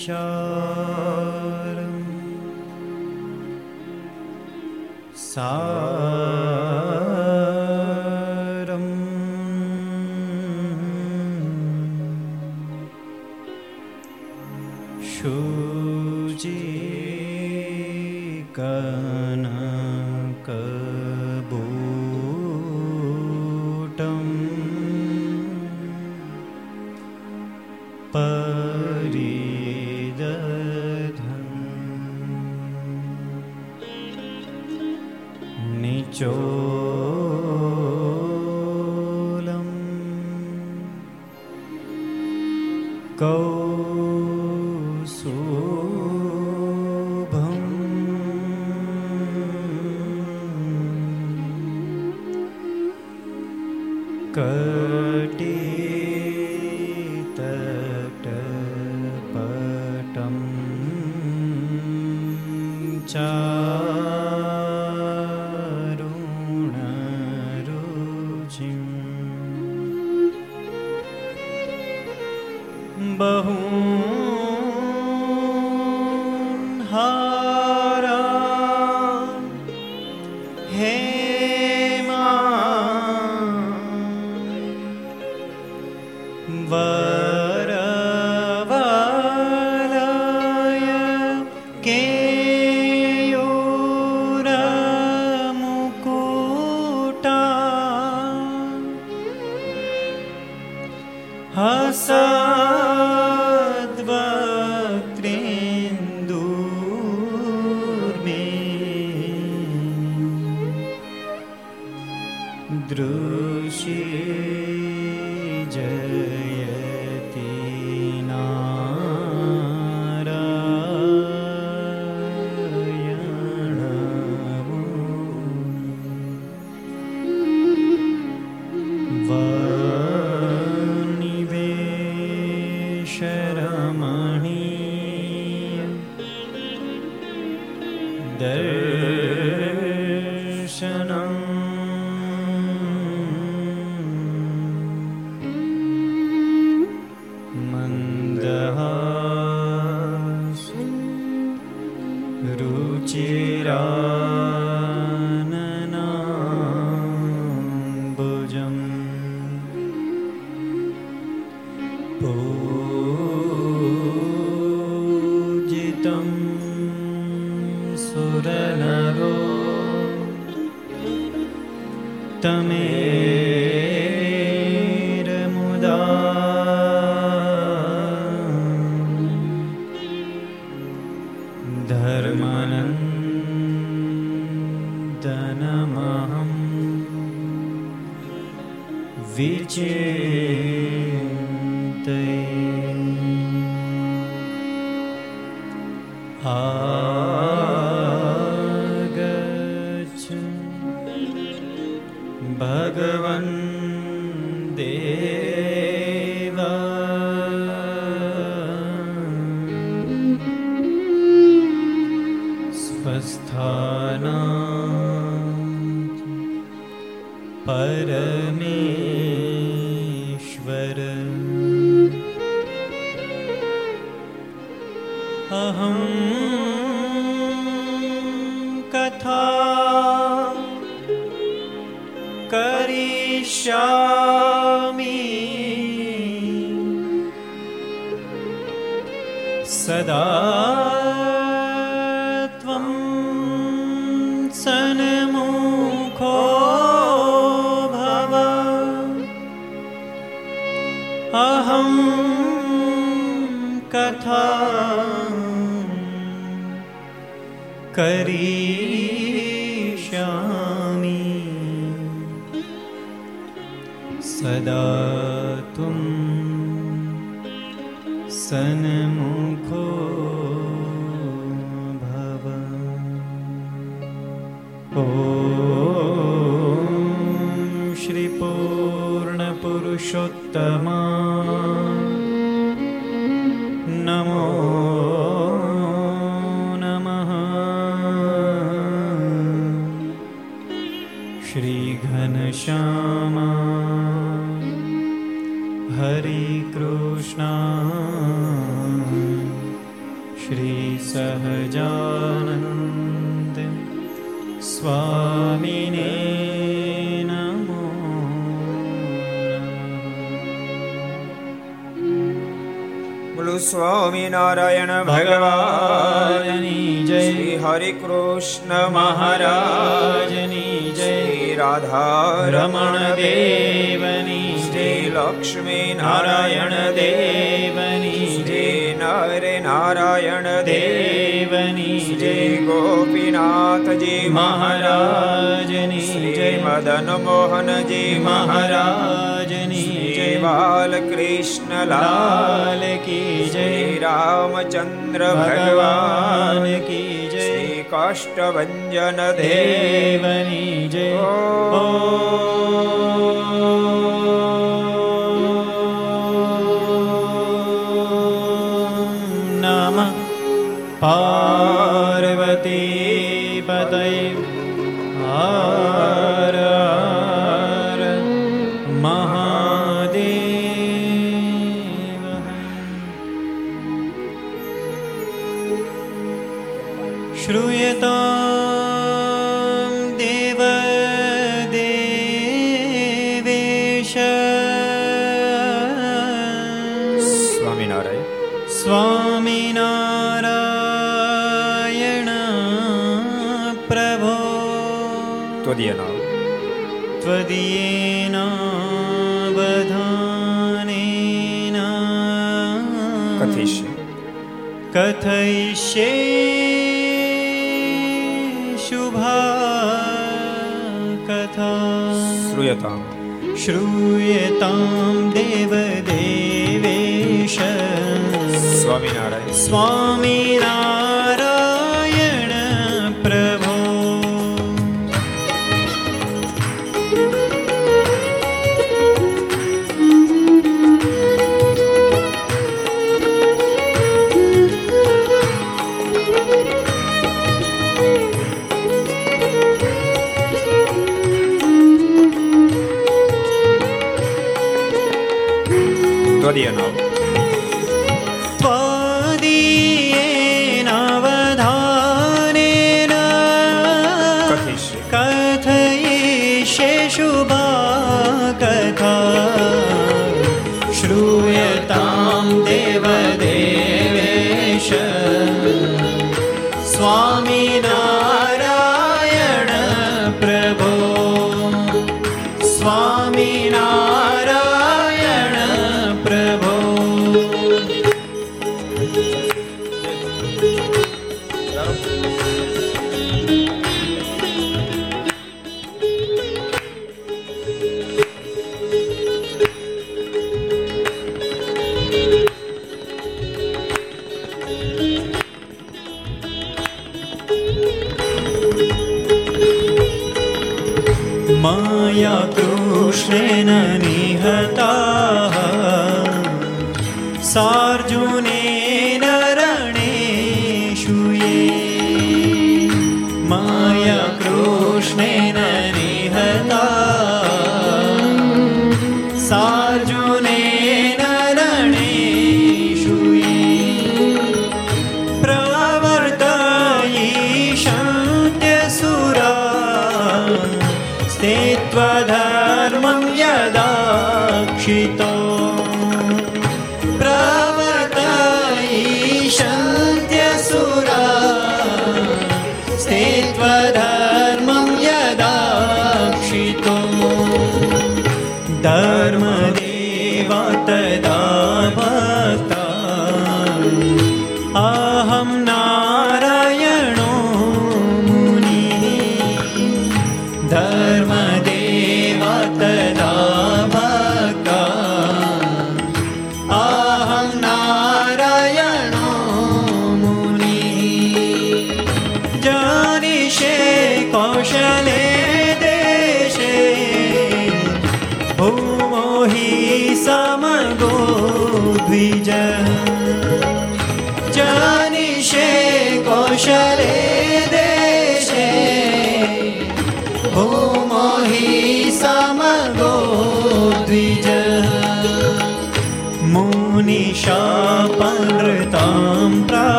show. कथा करिष्यामि। सदा सदातु सन्मुखो भव। ओ श्रीपूर्णपुरुषोत्तमा સ્વામીને નમો બોલો સ્વામિનારાયણ ભગવાનની જય શ્રી હરિ કૃષ્ણ મહારાજની જય શ્રી રાધા રમણ દેવની શ્રી લક્ષ્મી નારાયણ દેવની શ્રી નરે નારાયણ દેવ દેવની શ્રી જય ગોપીનાથજી મહારાજ મહારાજની શ્રી જય મદન મોહનજી મહારાજ મહારાજની જય બાલકૃષ્ણ લાલ કી જય રામચંદ્ર ભગવાન કી શ્રી દેવની જય तां देवदेवेश स्वामिनारायण स्वामिनारायण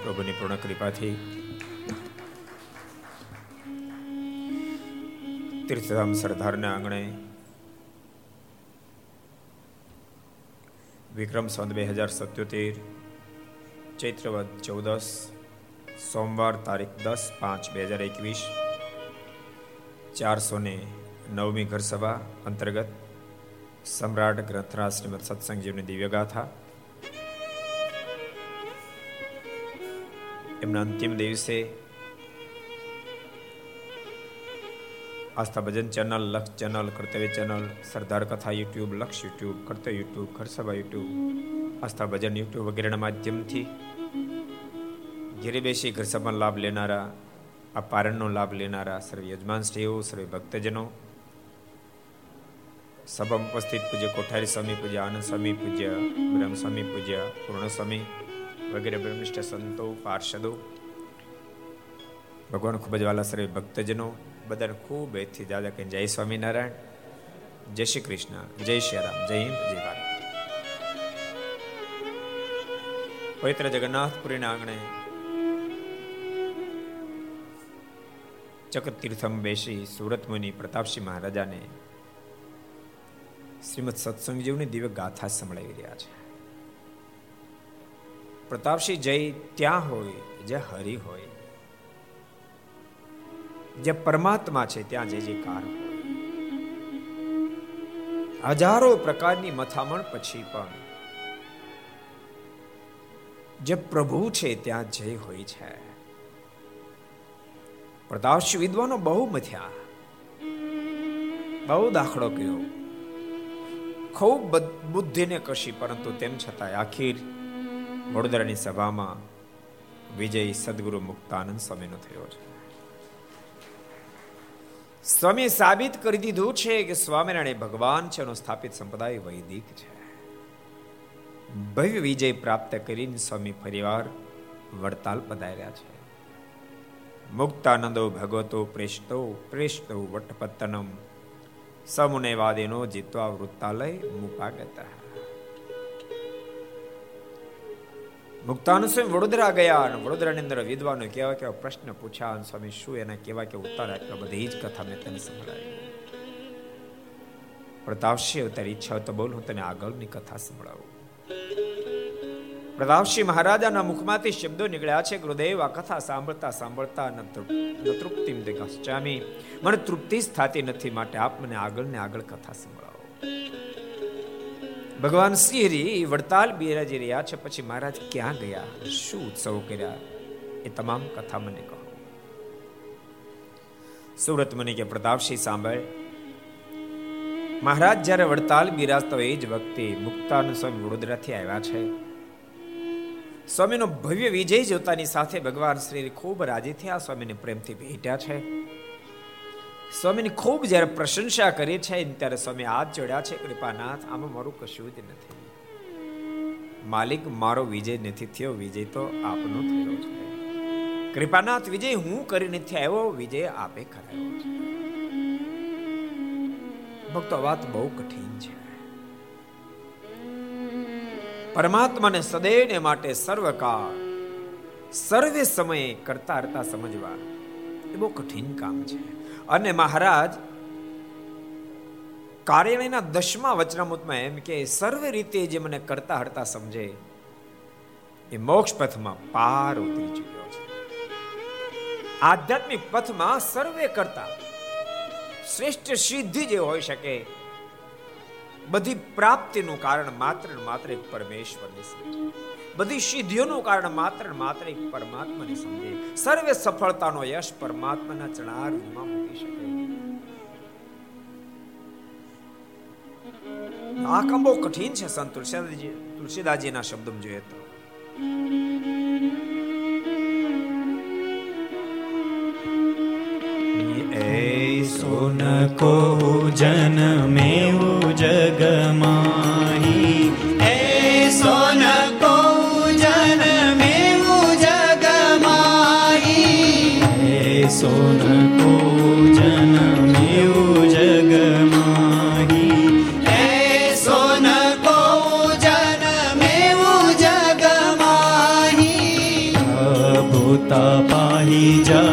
સ્વામિનારાયણ મહાપ્રભુની પૂર્ણ કૃપાથી. તીર્થધામ સરદારના આંગણે વિક્રમ સંત બે હજાર સત્યોતેર, ચૈત્રવદ ચૌદસ, સોમવાર તારીખ દસ પાંચ બે હજાર એકવીસ, ચારસો ને નવમી ઘરસભા અંતર્ગત સમ્રાટ ગ્રંથરાજ શ્રીમદ સત્સંગજીવની દિવ્યગાથા એમના અંતિમ દિવસે Aastha Bhajan channel Laksh channel, Kartavya channel, Sardar Katha YouTube, Laksh YouTube, Kartavya YouTube, Gharsabha YouTube, Aastha Bhajan YouTube વગેરેના માધ્યમથી ઘેરે બેસી ઘરસભાનો લાભ લેનારા, આ પારણનો લાભ લેનારા સર્વ યજમાન શ્રીઓ સર્વ ભક્તજનો સભામાં ઉપસ્થિત પૂજ્ય કોઠારી સ્વામી પૂજ્ય, આનંદ સ્વામી પૂજ્ય, બ્રહ્મ સ્વામી પૂજ્ય, પૂર્ણ સ્વામી વગેરે બ્રહ્મનિષ્ઠ સંતો પાર્ષદો, ભગવાન ખૂબ જ વાલા સર્વે ભક્તજનો, બધાને ખૂબ એથી દાદા કે જય સ્વામિનારાયણ, જય શ્રી કૃષ્ણ, જય શ્રી રામ, જય હિન્દ, જય ભારત. પવિત્ર જગન્નાથપુરીના આંગણે ચક્ર તીર્થમ બેસી સુરત મુનિ પ્રતાપસિંહ મહારાજાને શ્રીમદ સત્સંગજીવની દિવ્ય ગાથા સંભળાવી રહ્યા છે. પ્રતાપસિંહ જય ત્યાં હોય, જે હરિ હોય. જે પરમાત્મા છે, ત્યાં જે જે હજારો પ્રકારની મથામણ પછી પણ જે પ્રભુ છે, ત્યાં જય હોય છે. પ્રતાપસિંહ વિદ્વાનો બહુ મથ્યા. બહુ દાખલો કર્યો. ખૂબ બુદ્ધિને કશી, પરંતુ તેમ છતાં આખીર વડોદરાની સભામાં વિજય સદગુરુ મુક્તાનંદ સ્વામીનો થયો છે. સ્વામી સાબિત કરી દીધું છે કે સ્વામિનારાયણ ભગવાન છે, એનો સ્થાપિત સંપ્રદાય વૈદિક છે. ભવ્ય વિજય પ્રાપ્ત કરીને સ્વામી પરિવાર વડતાલ પધાર્યા છે. મુક્તાનંદો ભગવતો પ્રેષ્ટો પ્રેષ્ટો વટપત્તનમ સમુનેવાદીનો જીતવા વૃત્તાલય મુપાગત. મુક્તાનંદ સ્વામી વડોદરા ગયા અને વડોદરાની અંદર વિદ્વાનો કેવા કેવા પ્રશ્ન પૂછ્યા અને સ્વામી શું એના કેવા કેવા ઉત્તર આપ્યા, બધી જ કથા મેં તને સંભળાવી. પ્રતાપસિંહ તારી ઈચ્છા તો બોલ, હું તને આગળની કથા સંભળાવું. પ્રતાપસિંહ મહારાજાના મુખમાંથી શબ્દો નીકળ્યા છે, ગુરુદેવ, આ કથા સાંભળતા સાંભળતા તૃપ્તિ મને તૃપ્તિ જ થતી નથી, માટે આપ મને આગળ ને આગળ કથા સંભળાવો. ભગવાન શ્રી હરિ વડતાલ બિરાજી રહ્યા છે. પછી મહારાજ ક્યાં ગયા? શું ઉત્સવ કર્યા? એ તમામ કથા મને કહો. સુરત મને કે પ્રતાપસિંહ સાંભળ. મહારાજ જ્યારે વડતાલ બિરાજતા હોય એ જ વખતે મુક્તાનંદ સ્વામી વડોદરાથી આવ્યા છે. સ્વામીનો ભવ્ય વિજય જોતાની સાથે ભગવાન શ્રી ખૂબ રાજી થયા સ્વામીને પ્રેમથી ભેટ્યા છે. સ્વામીની ખૂબ જ્યારે પ્રશંસા કરી છે ત્યારે સ્વામી હાથ જોડ્યા છે કૃપાનાથ આમાં મારું કશું જ નથી. માલિક, મારો વિજય નથી થયો, વિજય તો આપનો થયો છે કૃપાનાથ વિજય હું કરી નથી આવ્યો વિજય આપે કરાયો છે ભક્તો વાત બહુ કઠિન છે. પરમાત્માને સદૈવને માટે સર્વકાળ, સર્વે સમયે કરતા કરતા સમજવા, એ બહુ કઠિન કામ છે. અને મહારાજ કાર્યાલયના દસમા વચનામૃતમાં એમ કે, સર્વે રીતે જે મને કરતા હરતા સમજે, એ મોક્ષ પથમાં પાર ઉતરી ચૂક્યો છે. આધ્યાત્મિક પથમાં સર્વે કરતા શ્રેષ્ઠ સિદ્ધિ જે હોઈ શકે, બધી પ્રાપ્તિનું કારણ માત્ર માત્ર એક પરમેશ્વરની બધી સિદ્ધિઓનું કારણ માત્ર માત્ર એક પરમાત્માને સમજે. સર્વે સફળતાનો યશ પરમાત્માના ચણારમાં મૂકી શકે. આ કામ બહુ કઠિન છે, સંત તુલસીદાસજી તુલસીદાસજીના શબ્દમાં જોઈએ તો. सुन को મેવું જગમાહી. એ સોન કો સોન કો જન મેવું જગમાહી એ સોન કો જન મેવું જગમાહી ભૂતા પાહી જાય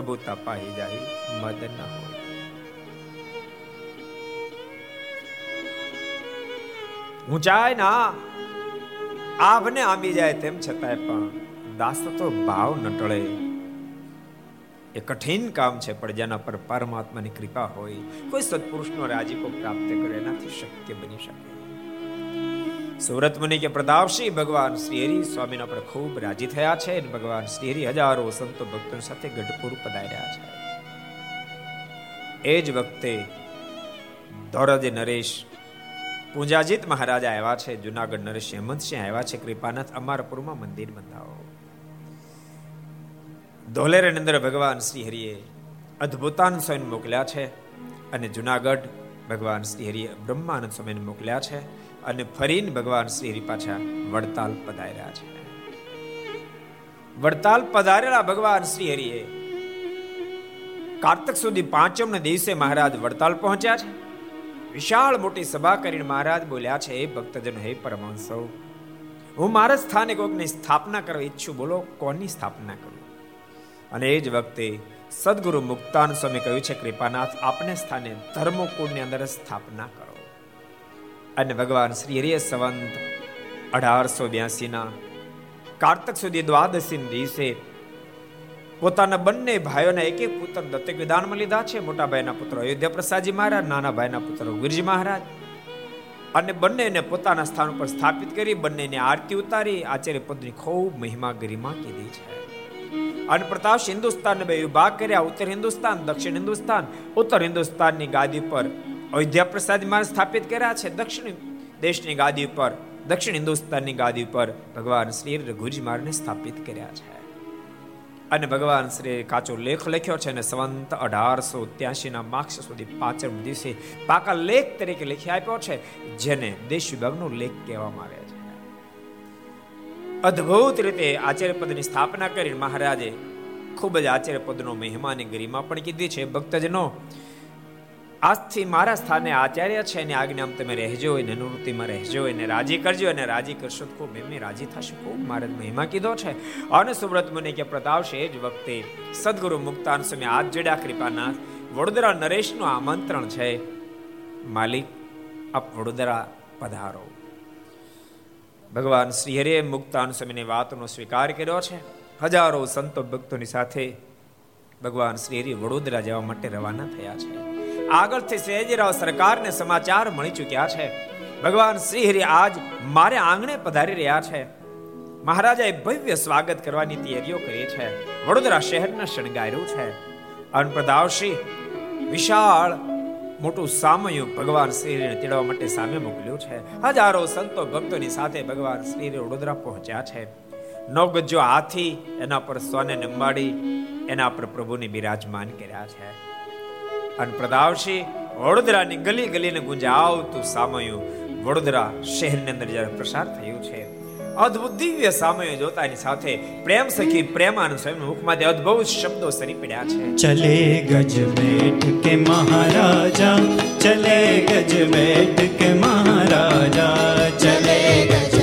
પ્રભુ તપાહી જાય, મદ ન હોય. ઊંચાઈ ના, આભને આંબી જાય તેમ છતાંય પણ દાસ તો ભાવ ન ટળે. એ કઠિન કામ છે, પણ જેના પર પરમાત્માની કૃપા હોય, કોઈ સત્પુરુષનો રાજીપો પ્રાપ્ત કરે, એનાથી શક્ય બની શકે. સુરત મુનિ કે પ્રતાપસિંહ ભગવાન શ્રી હરિ સ્વામીના પર ખૂબ રાજી થયા છે અને ભગવાન શ્રી હરિ હજારો સંતો ભક્તો સાથે ગઢપુર પધાર્યા છે. એ જ વખતે ધોરજ નરેશ પૂંજાજીત મહારાજા આવ્યા છે, જુનાગઢ નરેશ હેમંતસિંહ આવ્યા છે, કૃપાનાથ અમારપુરમાં મંદિર બંધાવો. ધોલેર નંદર ભગવાન શ્રી હરિએ અદ્ભુતાન સ્વયં મોકલ્યા છે અને જુનાગઢ ભગવાન શ્રી હરિએ બ્રહ્માનંદ સ્વામીને મોકલ્યા છે. અને ફરીને ભગવાન શ્રી પાછા વડતાલ પધાર્યા છે. વડતાલ પધારેલા ભગવાન શ્રી હરિએ કાર્તક સુધી પાંચમ દિવસે મહારાજ વડતાલ પહોંચ્યા છે. વિશાળ મોટી સભા કરીને મહારાજ બોલ્યા છે, હે ભક્તજનો, હે પરમાંશો હું મારા સ્થાને કોઈકની સ્થાપના કરવા ઈચ્છું, બોલો, કોની સ્થાપના કરું? અને એ જ વખતે સદગુરુ મુક્તાન સ્વામી કહ્યું છે, કૃપાનાથ, આપને સ્થાને ધર્મકુળની અંદર સ્થાપના કરો. અને ભગવાન શ્રી હરિય સંવંત અઢારસો બ્યાસી ના કાર્તક સુધી દ્વાદશી દિવસે પોતાના બંને ભાઈઓના એક એક પુત્ર દત્તક વિધાનમાં લીધા છે. મોટા ભાઈના પુત્ર અયોધ્યા પ્રસાદજી મહારાજ, નાના ભાઈના પુત્ર ગુરજી મહારાજ અને બંનેને પોતાના સ્થાન ઉપર સ્થાપિત કરી, બંનેને આરતી ઉતારી. આચાર્ય પદની ખૂબ મહિમા ગરિમા કીધી છે. અને પ્રતાપ હિન્દુસ્તાનને બે વિભાગ કર્યા. ઉત્તર હિન્દુસ્તાન, દક્ષિણ હિન્દુસ્તાન. ઉત્તર હિન્દુસ્તાનની ગાદી પર અયોધ્યા પ્રસાદ માર્ગ સ્થાપિત કર્યા છે દક્ષિણ દેશની ગાદી પર દક્ષિણ હિન્દુસ્તાનની ગાદી પર ભગવાન શ્રી રઘુજી માર્ગને સ્થાપિત કર્યા છે. અને ભગવાન શ્રી કાચો લેખ લખ્યો છે અને સંવંત અઢારસો ત્યાસી ના માર્ક્સ સુધી પાંચમ દિવસે પાકા લેખ તરીકે લખી આપ્યો છે, જેને દેશ વિભાગનો લેખ કહેવામાં આવે છે. અદ્ભુત રીતે આચાર્ય પદની સ્થાપના કરી મહારાજે ખૂબ જ આચાર્ય પદનો મહિમાની ગરિમા પણ કીધી છે. ભક્તજનો આજથી મારા સ્થાને આચાર્ય છે એની આજ્ઞામાં તમે રહેજો એને નિવૃત્તિમાં રહેજો એને રાજી કરજો અને રાજી કરશો તો ખૂબ એમને રાજી થશે. ખૂબ મારે મહિમા કીધો છે. અને સુબ્રત મને કે પ્રતાપશે એ જ વખતે સદગુરુ મુક્તાન સ્વામી હાથ જોડ્યા કૃપાનાથ વડોદરા નરેશનું આમંત્રણ છે. માલિક, આપ વડોદરા પધારો. ભગવાન શ્રી હરે મુક્તાન સમયની વાતનો સ્વીકાર કર્યો છે. હજારો સંતો ભક્તોની સાથે ભગવાન શ્રી હરિ વડોદરા જવા માટે રવાના થયા છે. આગળથી સયાજીરાવ સરકારને સમાચાર મળી ચૂક્યા છે. ભગવાન શ્રી હરિ આજ મારે આંગણે પધારી રહ્યા છે. મહારાજાએ ભવ્ય સ્વાગત કરવાની તૈયારીઓ કરી છે. વડોદરા શહેરને શણગાર્યું છે. અન્નપ્રદાવશ્રી વિશાળ મોટું સામયું ભગવાન શ્રીને તેડવા માટે સામે મોકલ્યું છે. હજારો સંતો ભક્તોની સાથે ભગવાન શ્રી વડોદરા પહોંચ્યા છે. નવગજો હાથી એના પર સોને નંબાડી, એના પર પ્રભુને બિરાજમાન કર્યા છે. અને પ્રદાવશી, વડોદરાની ગલી ગલીને ગુંજાવતું સામયું. વડોદરા શહેરની અંદર જ્યારે પ્રસાર થયું છે, અદ્ભુત દિવ્ય સામયો જોતાની સાથે પ્રેમ સખી પ્રેમાનંદ સ્વામી મુખમાંથી અદ્ભુત શબ્દો સરી પડ્યા છે. ચલે ગજ બેઠ કે મહારાજા, ચલે ગજ બેઠ કે મહારાજા, ચલે ગજ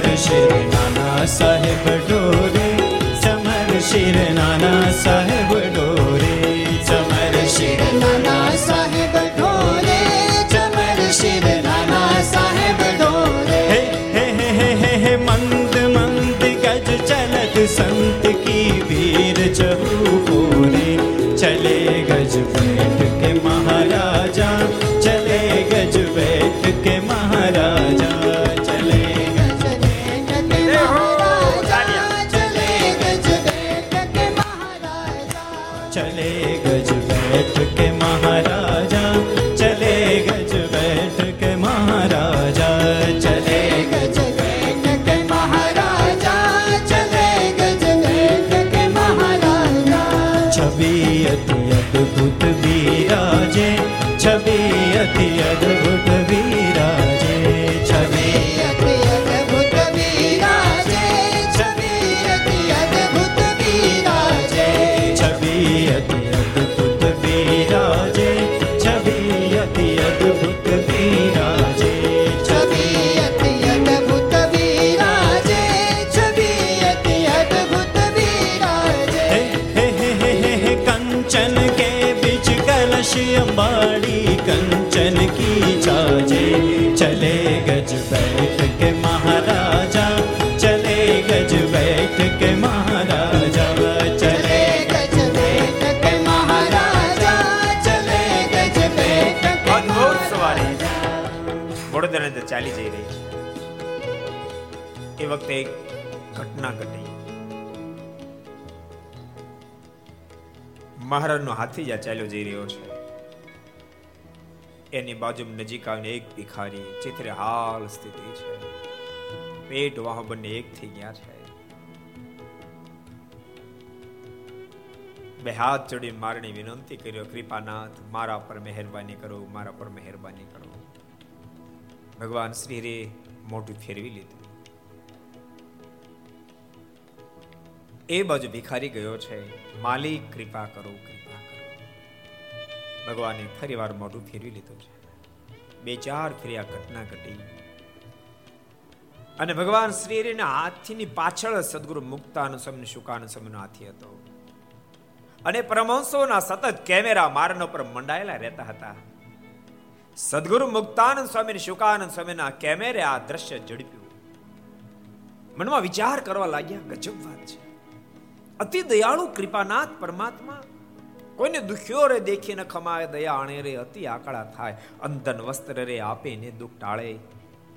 शेरि नाना साहेब। મહારાજનો હાથી જ્યાં ચાલ્યો જઈ રહ્યો છે, એની બાજુ નજીક આવીને એક ભિખારી, ચિત્રે હાલ સ્થિતિ છે. પેટ વાહ બંને એક થઈ ગયા છે. બે હાથ જોડી મારણી વિનંતી કર્યો, કૃપાનાથ, મારા પર મહેરબાની કરો, મારા પર મહેરબાની કરો. ભગવાન શ્રી રે મોઢું ફેરવી લીધું. એ બાજુ ભિખારી ગયો છે. માલિક, કૃપા કરો કૃપા કરો. ભગવાને ફરી વાર મોઢું ફેરવી લીધું છે. બે ચાર ફેરી ઘટના ઘટી. અને ભગવાન શ્રી હાથીની પાછળ સદગુરુ મુક્તાન સમય શુકાન સમયનો હાથી હતો. અને પરમહંસોના સતત કેમેરા મારનો પર મંડાયેલા રહેતા હતા. સદગુરુ મુક્તાનંદ સ્વામી શુકાનંદ સ્વામીના કેમેરે આ દ્રશ્ય ઝડપ્યું. મનમાં વિચાર કરવા લાગ્યા, ગજબ વાત છે. અતિ દયાળુ કૃપાનાથ પરમાત્મા. કોઈને દુખ્યો રે દેખીને ખમાય, દયા આણે રે, અતિ આકળા થાય. અંતન વસ્ત્ર રે, આપે ને દુઃખ ટાળે.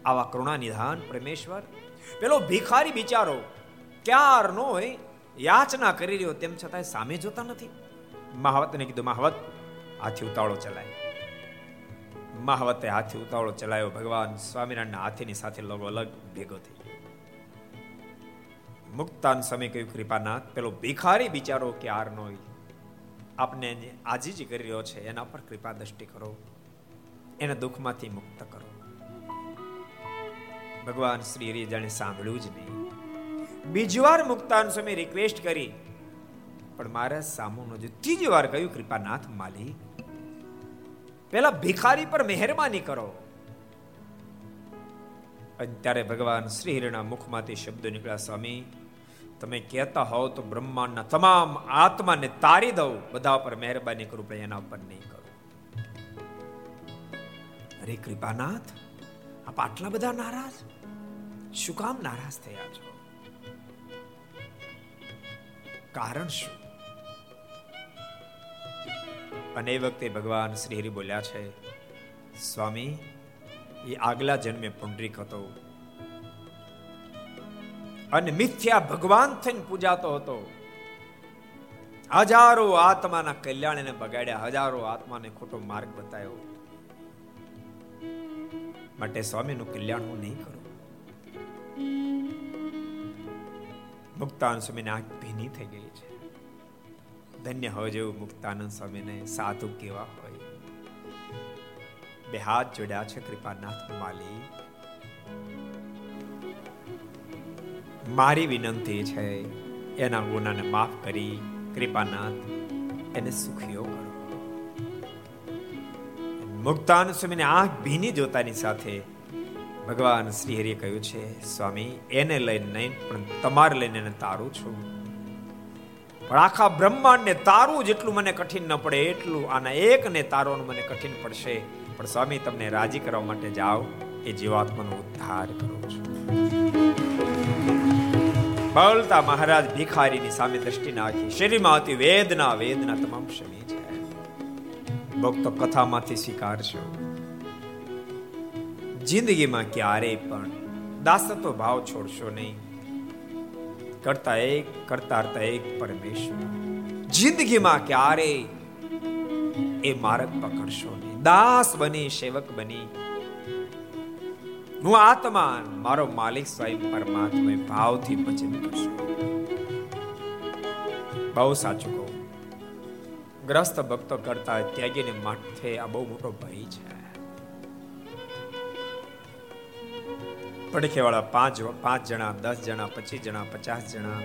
આવા કરુણા નિધાન પરમેશ્વર. પેલો ભિખારી બિચારો ક્યાર નો હોય, યાચના કરી રહ્યો, તેમ છતાંય સામે જોતા નથી. મહાવતને કીધું, મહાવત, હાથી ઉતાવળો ચલાય. મહાવતે હાથી ઉતાવળો ચલાયો, ભગવાન સ્વામિનારાયણના હાથીની સાથે લગો અલગ ભેગો થઈ મુક્તાન સમય કહ્યું, કૃપાનાથ, પેલો ભિખારી બિચારો ક્યાર નો આપને આજીજી કરી રહ્યો છે, એના પર કૃપા દ્રષ્ટિ કરો. એને દુઃખમાંથી મુક્ત કરો. ભગવાન શ્રી હરિ જાણે સાંભળ્યું જ નહીં. બીજી વાર મુક્તાન સમય રિક્વેસ્ટ કરી. પણ મારે સામું જે ત્રીજી વાર કહ્યું, કૃપાનાથ, માલી, પેલા ભિખારી પર મહેરબાની કરો. અને ત્યારે ભગવાન શ્રી હરિના મુખમાંથી શબ્દો નીકળ્યા, સ્વામી તમે કહેતા હોવ તો બ્રહ્માંડના તમામ આત્માને તારી દઉં. બધા પર મહેરબાની કરું પણ એના પર નહીં કરું. અરે કૃપાનાથ, આપ આટલા બધા નારાજ? શું કામ નારાજ થયા છો? કારણ શું? અને એ વખતે ભગવાન શ્રી હરિ બોલ્યા છે, સ્વામી, એ આગલા જન્મે પુંડરીક હતો. અને મિથ્યા ભગવાન થઈને પૂજાતો હતો. હજારો આત્માના કલ્યાણને બગાડ્યા, હજારો આત્માને ખોટો માર્ગ બતાવ્યો. માટે સ્વામીનું કલ્યાણ હું નહીં કરું. મુક્તાનંદ સ્વામીને આંખ ભીની થઈ ગઈ છે. ધન્ય હોય જેવું મુક્તાનંદ સ્વામીને સાધુ કેવા હોય. બે હાથ જોડ્યા છે, કૃપાનાથ માલી મારી વિનંતી છે, એના ગુનાને માફ કરી કૃપાનાથ એને સુખીઓ કરો. મુક્તાન સ્વામીને આંખ ભીની જોતાની સાથે ભગવાન શ્રી હરિએ કહ્યું છે, સ્વામી, એને લઈને નહીં, પણ તમારે લઈને એને તારું છું. પણ આખા બ્રહ્માંડને તારું જેટલું મને કઠિન ન પડે, એટલું આના એકને તારવાનું મને કઠિન પડશે. પણ સ્વામી, તમને રાજી કરવા માટે જાઓ, એ જીવાત્માનો ઉદ્ધાર કરું છો. બોલતા મહારાજ ભિખારીની સામે દ્રષ્ટિ નાખી. શરીરમાં હતી વેદના વેદના તમામ શમી છે. ભક્તો કથામાંથી સ્વીકારશો. જિંદગીમાં ક્યારેય પણ દાસત્વ ભાવ છોડશો નહીં. કરતા એક કરતા એક પરમેશ્વર. જિંદગીમાં ક્યારેય એ માર્ગ પકડશો નહીં. દાસ બની, સેવક બની. હું આત્મા મારો માલિક સ્વયં પરમાત્મા ભાવથી ભજન કરશું. બહુ સાચું કહું. ગ્રસ્ત ભક્તો કરતા ત્યાગીને માથે આ બહુ મોટો ભય છે. પડખેવાળા પાંચ પાંચ જણા, દસ જણા, પચીસ જણા, પચાસ જણા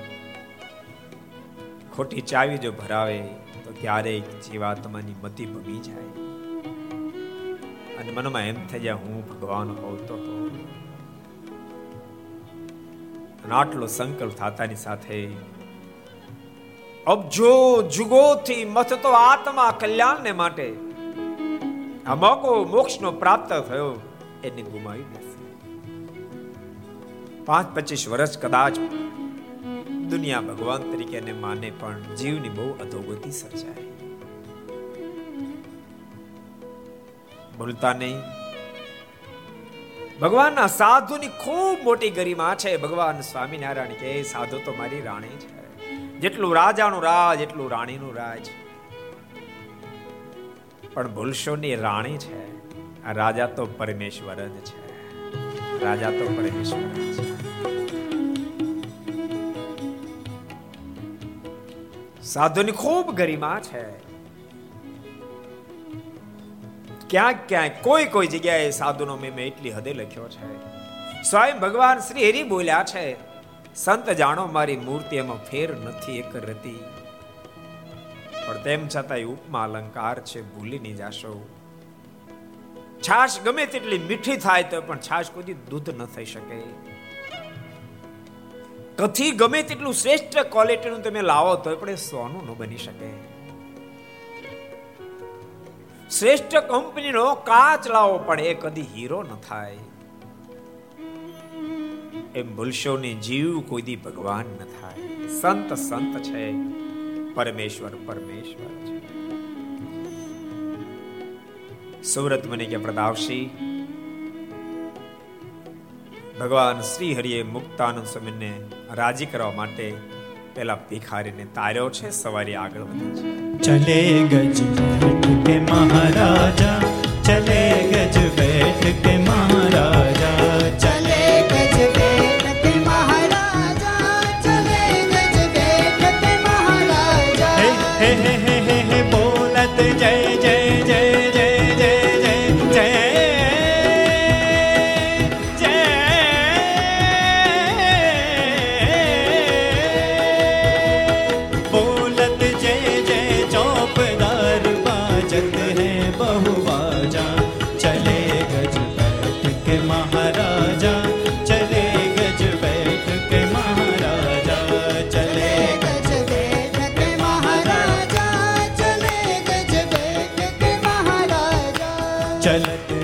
ખોટી ચાવી જો ભરાવે તો ક્યારેક જીવાત્માની મતિ ભમી જાય. અને મનમાં એમ થઈ જાય, હું ભગવાન હોઉં તો આટલો સંકલ્પ થતાની સાથે. અબજો જુગોથી મથતો આત્મા કલ્યાણને માટે. આ મોકો મોક્ષનો પ્રાપ્ત થયો, એને ગુમાવી બેસે પાંચ પચીસ વર્ષ કદાચ દુનિયા ભગવાન તરીકે માને, પણ જીવની બહુ અધોગતિ સર્જાય. ભૂલતા નહીં. ભગવાનના સાધુની ખૂબ મોટી ગરિમા છે. ભગવાન સ્વામિનારાયણ કે, સાધુ તો મારી રાણી છે. જેટલું રાજાનું રાજ, એટલું રાણીનું રાજ. પણ ભૂલશો ની રાણી છે. આ રાજા તો પરમેશ્વર જ છે. રાજા તો પરમેશ્વર છે. સાધુની ખૂબ ગરિમા છે. ક્યાંક ક્યાંક કોઈ કોઈ જગ્યાએ સાધુનો મેં એટલી હદે લખ્યો છે. સ્વયં ભગવાન શ્રી હરિ બોલ્યા છે, સંત જાણો મારી મૂર્તિ એમાં ફેર નથી એક રતી. પણ તેમ છતાંય ઉપમા અલંકાર છે, ભૂલી નહીં જાશો. છાશ ગમે તેટલી મીઠી થાય તો પણ છાશ કોઈ દૂધ ન થઈ શકે. કથી ગમે તેટલું શ્રેષ્ઠ ક્વોલિટીનું તમે લાવો તો પણ એ સોનું ન બની શકે. શ્રેષ્ઠ કંપનીનો કાચ લાવો, પણ એ કદી હીરો ન થાય. એમ ભૂલશો ને જીવ કોઈ ભગવાન ન થાય. સંત સંત છે, પરમેશ્વર પરમેશ્વર છે. સુરત મને કે પ્રદાવશી ભગવાન શ્રી હરિએ મુક્તાનંદ સ્વામીને રાજી કરવા માટે પેલા ભિખારીને તાર્યો છે, સવારે આગળ વધે છે. ચલે ગજ બેઠ કે મહારાજા, ચલે ગજ બેઠ કે મહારાજા. चलत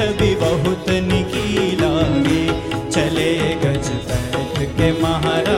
छवि बहुत निकी लागे चले गज बैठ के महाराजा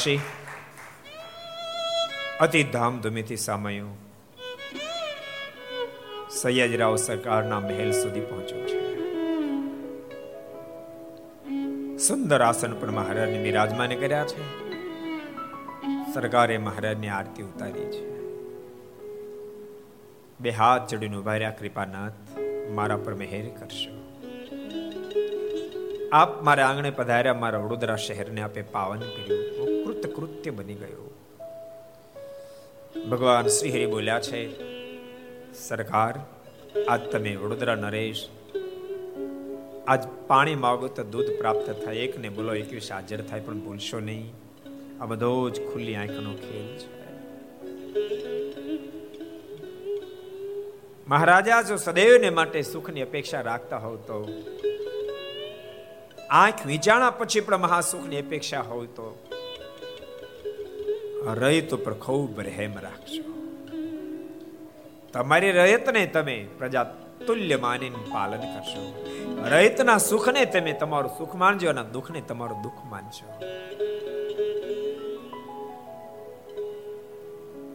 પ્રતાપસિંહ અતિ ધામધૂમીથી સામયું સયાજીરાવ સરકારના મહેલ સુધી પહોંચ્યો છે સુંદર આસન પણ મહારાજને બિરાજમાન કર્યા છે સરકારે મહારાજની આરતી ઉતારી છે બે હાથ ચડીને ઊભા રહ્યા કૃપાનાથ મારા પર મહેર કરશો આપ મારા આંગણે પધાર્યા મારા વડોદરા શહેરને આપે પાવન કર્યું કૃત્ય બની ગયો. ભગવાન શ્રી હરિ બોલ્યા છે, સરકાર, આજ તમે વડોદરા નરેશ, આજ પાણી માગો તો દૂધ પ્રાપ્ત થાય, એકને બોલો એકવીસ હાજર થાય, પણ ભૂલશો નહીં. આ બધો જ ખુલ્લી આંખનો ખેલ છે. મહારાજા, જો સદૈવને માટે સુખની અપેક્ષા રાખતા હોવ તો, આંખ વિચારણા પછી પણ મહાસુખની અપેક્ષા હોય તો રયત ઉપર ખૂબ રહેમ રાખજો. તમારી રયતને તમે પ્રજા તુલ્ય માનીને પાલન કરશો રયતના સુખને તમે તમારું સુખ માનજો અને દુઃખને તમારું દુઃખ માનજો.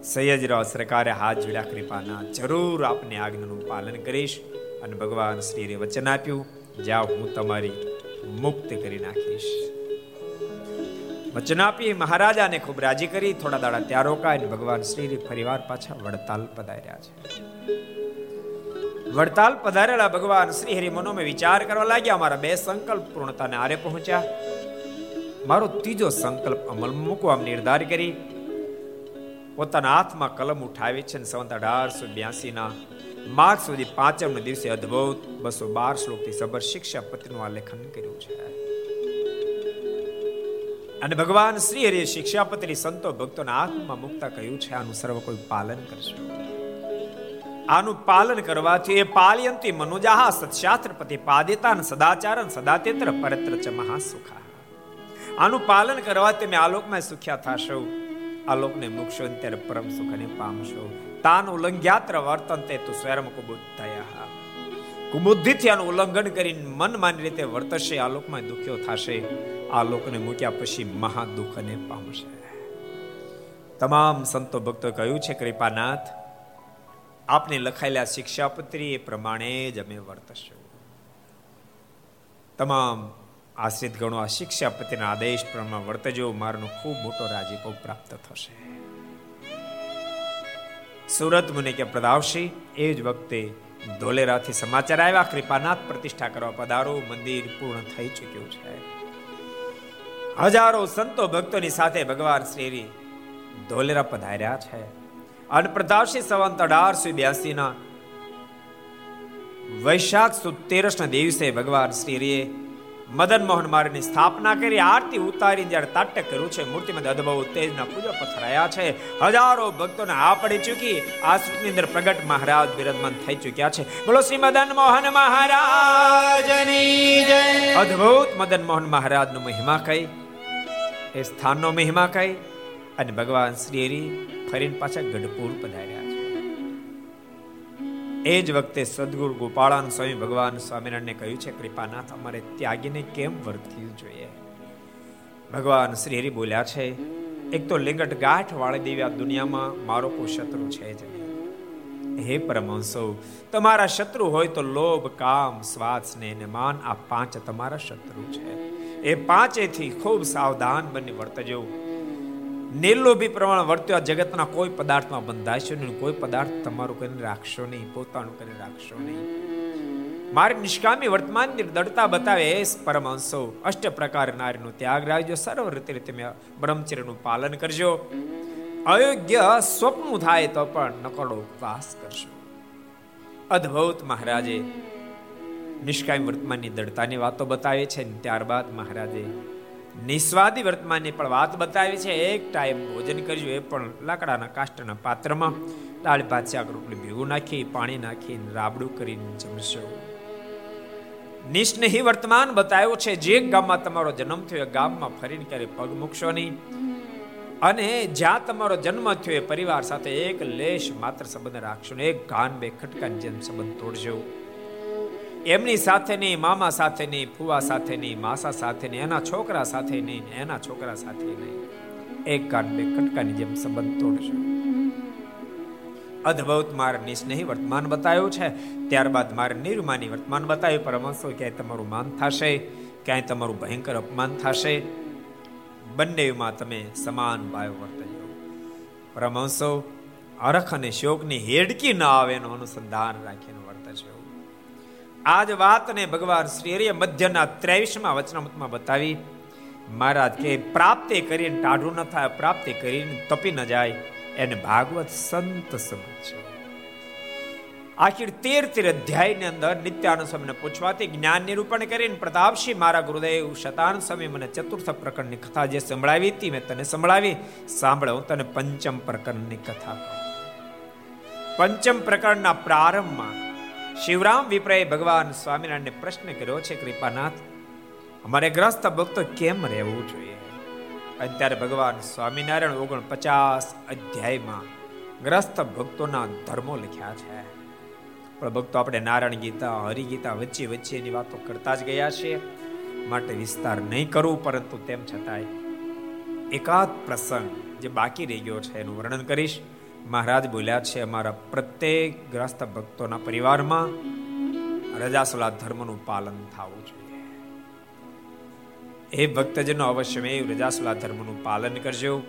સૈયદરાવ સરકારે હાથ જોડ્યા, કૃપાના, જરૂર આપની આજ્ઞાનું પાલન કરીશ અને ભગવાન શ્રીએ વચન આપ્યું. જ્યાં હું તમારી મુક્ત કરી નાખીશ. વચન આપી મહારાજાને ખૂબ રાજી કરી, થોડા દાડા ત્યાં રોકાય ભગવાન શ્રી ફરીવાર પાછા વડતાલ પધાર્યા છે. વડતાલ પધારેલા ભગવાન શ્રી હરિ મનોમે વિચાર કરવા લાગ્યા, મારા બે સંકલ્પ પૂર્ણતાને આરે પહોંચ્યા. મારો ત્રીજો સંકલ્પ અમલ મૂકવા નિર્ધાર કરી. પોતાના હાથમાં કલમ ઉઠાવી છે સંવત અઢારસો બ્યાસી ના માર્ચ સુધી પાંચમ દિવસે અદભુત બસો બાર શ્લોકથી સબર શિક્ષા પત્રનું આલેખન કર્યું છે. અને ભગવાન શ્રી હરિએ શિક્ષાપત્રી સંતો ભક્તોના હાથમાં મુકતા કહ્યું છે, આનું સર્વ કોઈ પાલન કરશો. આનું પાલન કરવાથી એ પાલયંતી મનુજાહ સત્શાસ્ત્રપતિ પાદિતાન સદાચારન સદાતેત્ર પરત્ર ચ મહાસુખા. આનું પાલન કરવાથી તમે આલોકમાં સુખ્યા થશો. આલોકને મૂકશો ત્યારે પરમ સુખને પામશો. તાન ઉલ્લંઘ્યાત્ર વર્તનતે તું સ્વયં કુબુદ્ધયા. કુબુદ્ધિથી આનું ઉલ્લંઘન કરીને મન માની રીતે વર્તશે આલોકમાં દુખ્યો થશે. આ લોકને મૂક્યા પછી મહા દુઃખને પામશે તમામ સંતો ભક્તો કહ્યું છે, કૃપાનાથ, આપને લખાયેલા શિક્ષાપત્રી એ પ્રમાણે જ અમે વર્તશું. તમામ આશ્રિત ગણો આ શિક્ષાપતિના આદેશ પ્રમાણે વર્તજો, મારનો ખૂબ મોટો રાજીપો પ્રાપ્ત થશે. સુરત મુનિ કે પ્રદાવશી, એ જ વખતે ધોલેરાથી સમાચાર આવ્યા, કૃપાનાથ, પ્રતિષ્ઠા કરવા પધારો, મંદિર પૂર્ણ થઈ ચૂક્યું છે. હજારો સંતો ભક્તોની સાથે ભગવાન શ્રી ધોલેરા પધાર્યા છે. અને પ્રતાપસિંહ સંવંત અઢારસો બ્યાસી ના વૈશાખ સુદ તેરસ ના દિવસે ભગવાન શ્રીએ મદન મોહન મારની સ્થાપના કરી, આરતી ઉતારી જ્યારે તાટ્ય કર્યું છે, મૂર્તિમાં અદભવ તેજના પૂજા પથરાયા છે. હજારો ભક્તોને આ પડી ચૂકી, આ સુખની અંદર પ્રગટ મહારાજ બિરદમાન થઈ ચૂક્યા છે. બોલો શ્રી મદન મોહન મહારાજની જય. અદભુત મદન મોહન મહારાજનો મહિમા કઈ? એ સ્થાનનો મહિમા કહી અને ભગવાન શ્રી હરિ ફરીને પાછા ગઢપુર પધાર્યા છે. એ જ વખતે સદગુરુ ગોપાળાન સ્વામી ભગવાન સ્વામિનારાયણને કહ્યું છે, કૃપાનાથ, અમારે ત્યાગીને કેમ વર્તવું જોઈએ? ભગવાન શ્રી હરિ બોલ્યા છે, એક તો લિંગટ ગાંઠ વાળી દેવી આ દુનિયામાં મારો કોઈ શત્રુ છે જ નહીં. હે પરમહંસો, તમારા શત્રુ હોય તો લોભ, કામ સ્વાદ સ્નેહ માન આ પાંચ તમારા શત્રુ છે. એ પાંચેથી ખૂબ સાવધાન બની વર્તજો નિર્લોભી પ્રમાણે વર્ત્યો જગતના કોઈ પદાર્થમાં બંધાશો નહીં, કોઈ પદાર્થ તમારું કરીને રાખશો નહીં, પોતાનું કરીને રાખશો નહીં. મારી નિષ્કામી વર્તમાન દડતા બતાવે પરમહંસો. અષ્ટ પ્રકાર નારીનો ત્યાગ રાખજો, સર્વ રીતે તમે બ્રહ્મચર્યનું પાલન કરજો. અયોગ્ય સ્વપ્ન થાય તો પણ નકડો ઉપવાસ કરશો. અદ્ભુત મહારાજે નિષ્કામ વર્તમાનની દળતાની વાતો બતાવી છે ત્યારબાદ મહારાજે નિસ્વાદી વર્તમાનની પણ વાત બતાવી છે. એક ટાઈમ ભોજન કર્યું, એ પણ લાકડાના કાષ્ટના પાત્રમાં. દાળ ભાત, શાક, રોટલી ભેગું નાખી, પાણી નાખી રાબડું કરીને જમશો. નિસ્નેહી વર્તમાન બતાવ્યો છે, જે ગામમાં તમારો જન્મ થયો, એ ગામમાં ફરીને ક્યારે પગ મૂકશો નહીં. અને જ્યાં તમારો જન્મ થયો, એ પરિવાર સાથે એક લેશ માત્ર સંબંધ રાખશો ને એક ગાન બે ખટકાની જેમ સંબંધ તોડજો એમની સાથે નહીં, મામા સાથે નહીં ફુવા સાથે નહીં, માસા સાથે નહીં, એના છોકરા સાથે નહીં એના છોકરા સાથે નહીં. એક કાન બે કટકાની જેમ સંબંધ તોડશો. અદ્ભુત મારે નિસ્નેહી વર્તમાન બતાવ્યું છે. ત્યારબાદ મારે નિર્માની વર્તમાન બતાવ્યું પરમહંસો ક્યાંય તમારું માન થશે? ક્યાંય તમારું ભયંકર અપમાન થશે? બંનેમાં તમે સમાન ભાવ વર્તજો. પરમહંસો અરખ અને શોકની હેડકી ના આવે એનું અનુસંધાન રાખીને આ જ વાતને ભગવાન શ્રી હરિએ મધ્યના ત્રેવીસમાં વચનામૃતમાં બતાવી, મહારાજ, કે પ્રાપ્તિ કરીને ટાઢું ન થાય, પ્રાપ્તિ કરીને તપી ન જાય, એને ભાગવત સંત સમજ આખી તેર તેર અધ્યાયની અંદર નિત્યાનંદ સ્વામીને પૂછવાથી જ્ઞાન નિરૂપણ કરીને પ્રતાપસિંહ મારા ગુરુદેવ શતાન સ્વામી મને ચતુર્થ પ્રકરણની કથા જે સંભળાવી હતી મેં તને સંભળાવી, સાંભળે, હું તને પંચમ પ્રકરણની કથા પંચમ પ્રકરણના પ્રારંભમાં શિવરામ વિપ્રય ભગવાન સ્વામિનારાયણને પ્રશ્ન કર્યો છે, કૃપાનાથ, અમારે ગ્રસ્ત ભક્તો કેમ રહેવું જોઈએ? અત્યારે ભગવાન સ્વામિનારાયણ ઓગણ પચાસ અધ્યાયમાં ગ્રસ્ત ભક્તોના ધર્મો લખ્યા છે. પણ ભક્તો આપણે નારાયણ ગીતા, હરિગીતા વચ્ચે વચ્ચે એની વાતો કરતા જ ગયા છીએ માટે વિસ્તાર નહીં કરવું પરંતુ તેમ છતાંય એકાદ પ્રસંગ જે બાકી રહી ગયો છે એનું વર્ણન કરીશ. મહારાજ બોલ્યા છે, અમારા પ્રત્યેક ગ્રસ્ત ભક્તોના પરિવારમાં રજાસલા ધર્મનું પાલન થવું જોઈએ. એ ભક્તજનો અવશ્યમેવ રજાસલા ધર્મનું પાલન કરજો.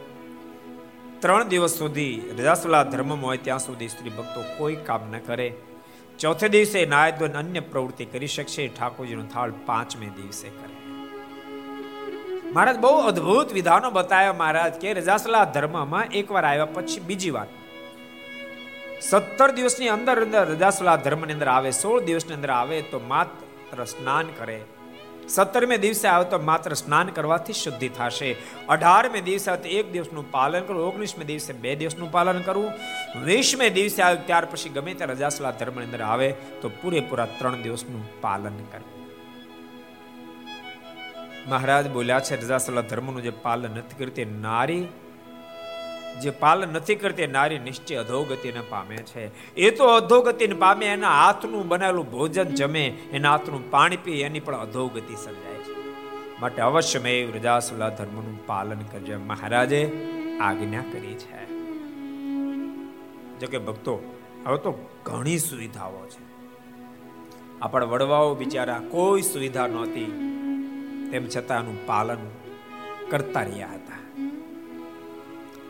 ત્રણ દિવસ સુધી રજાસલા ધર્મમાં હોય ત્યાં સુધી સ્ત્રી ભક્તો કોઈ કામ ન કરે. ચોથે દિવસે નાયદ્વન અન્ય પ્રવૃત્તિ કરી શકશે, ઠાકોરજીનો થાળ પાંચમે દિવસે કરે. મહારાજ, બહુ અદ્ભુત વિધાનો બતાવ્યા મહારાજ કે રજાસલા ધર્મમાં એકવાર આવ્યા પછી બીજી વાર સત્તર દિવસની અંદર અંદર રજાસલા ધર્મની અંદર આવે, સોળ દિવસની અંદર આવે તો માત્ર સ્નાન કરે. સત્તરમે દિવસે આવે તો માત્ર સ્નાન કરવાથી શુદ્ધિ થશે. અઢારમે દિવસે આવે તો એક દિવસનું પાલન કરવું ઓગણીસમે દિવસે બે દિવસનું પાલન કરવું વીસમે દિવસે આવે ત્યાર પછી ગમે ત્યાં રજાસલા ધર્મની અંદર આવે તો પૂરેપૂરા ત્રણ દિવસનું પાલન કરવું મહારાજ બોલ્યા છે, રજાસલા ધર્મનું જે પાલન નથી કરતી નારી જે પાલન નથી કરતી નારી નિશ્ચય અધોગતિને પામે છે. એ તો અધોગતિને પામે, એના હાથનું બનાવેલું ભોજન જમે, એના હાથનું પાણી પી, એની પણ અધોગતિ સર્જાય છે. માટે અવશ્ય મેં રજાસુલા ધર્મનું પાલન કરજો. મહારાજે આજ્ઞા કરી છે. જોકે ભક્તો, હવે તો ઘણી સુવિધાઓ છે. આપણા વડવાઓ બિચારા કોઈ સુવિધા નહોતી. તેમ છતાં એનું પાલન કરતા રહ્યા હતા.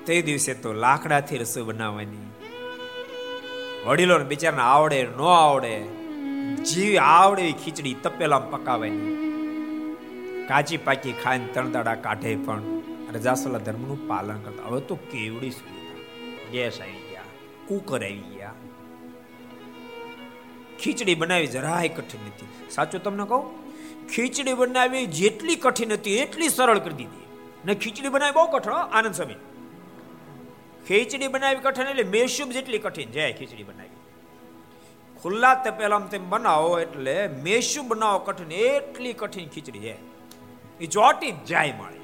તે દિવસે તો લાકડાથી રસોઈ બનાવવાની. વડીલો બિચારાને આવડે ન આવડે જીવ આવડે ખીચડી તપેલા પકાવવાની. કાચી પાકી ખાઈને તણદાડા કાઢે પણ રજાસલા ધર્મનું પાલન કરતા. હવે તો કેવડી સુવિધા. ગેસ આવી ગયા, કુકર આવી ગયા. ખીચડી બનાવી જરાય કઠિન નથી. સાચું તમને કહું? ખીચડી બનાવી જેટલી કઠિન હતી એટલી સરળ કરી દીધી. ને ખીચડી બનાવી બહુ કઠણ આનંદ સમય ખીચડી બનાવી કઠિન એટલે મેશુબ જેટલી કઠિન છે ખીચડી બનાવી. ખુલ્લા તપેલામ તેમ બનાવો એટલે મેશુબ બનાવો કઠિન, એટલી કઠિન ખીચડી છે. એ ચોટી જાય મળે.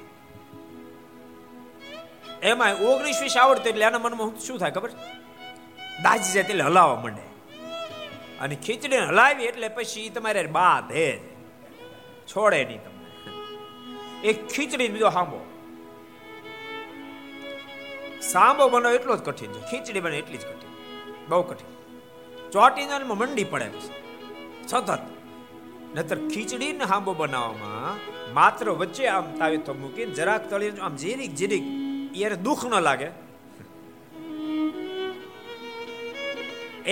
એમાં ઓગણીસ વીસ આવડતું એટલે એના મનમાં શું થાય ખબર? દાજી જાય એટલે હલાવવા માંડે. અને ખીચડી હલાવી એટલે પછી તમારે બાદ છોડે નહીં તમને. એક ખીચડી બીજો હાંભો સાંભો બનાવ એટલો જ કઠિન છે, ખીચડી બને એટલી જ કઠિન, બહુ કઠિન. ચોટીને મંડી પડે સતત. નતર ખીચડી ને હાંબો બનાવવામાં માત્ર વચ્ચે આમ તાવે તો મૂકીને જરાક તળી આમ જીરીક જીરીક યાર દુઃખ ન લાગે.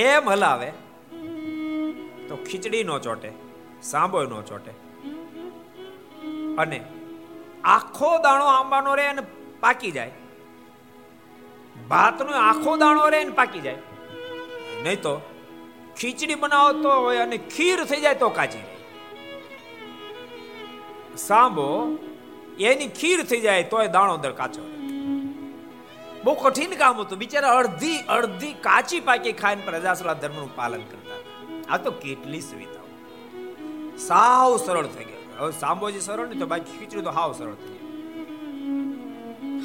એમ હલાવે તો ખીચડી નો ચોટે, સાંબો નો ચોટે. અને આખો દાણો આંબાનો રે અને પાકી જાય. ભાતનો આખો દાણો રે ને પાકી જાય. નહીં તો ખીચડી બનાવો તો હોય અને ખીર થઈ જાય તો કાચી રહે. સાંભો, એની ખીર થઈ જાય તોય દાણો અંદર કાચો બહુ કઠિન કામ હતું. બિચારા અડધી અડધી કાચી પાકી ખાઈને પ્રજાસલા ધર્મનું પાલન કરતા આ તો કેટલી સુવિધાઓ. સાવ સરળ થઈ ગયો. હવે સાંભોજી સરળ નહીં તો બાકી ખીચડી તો હાવ સરળ થઈ ગઈ.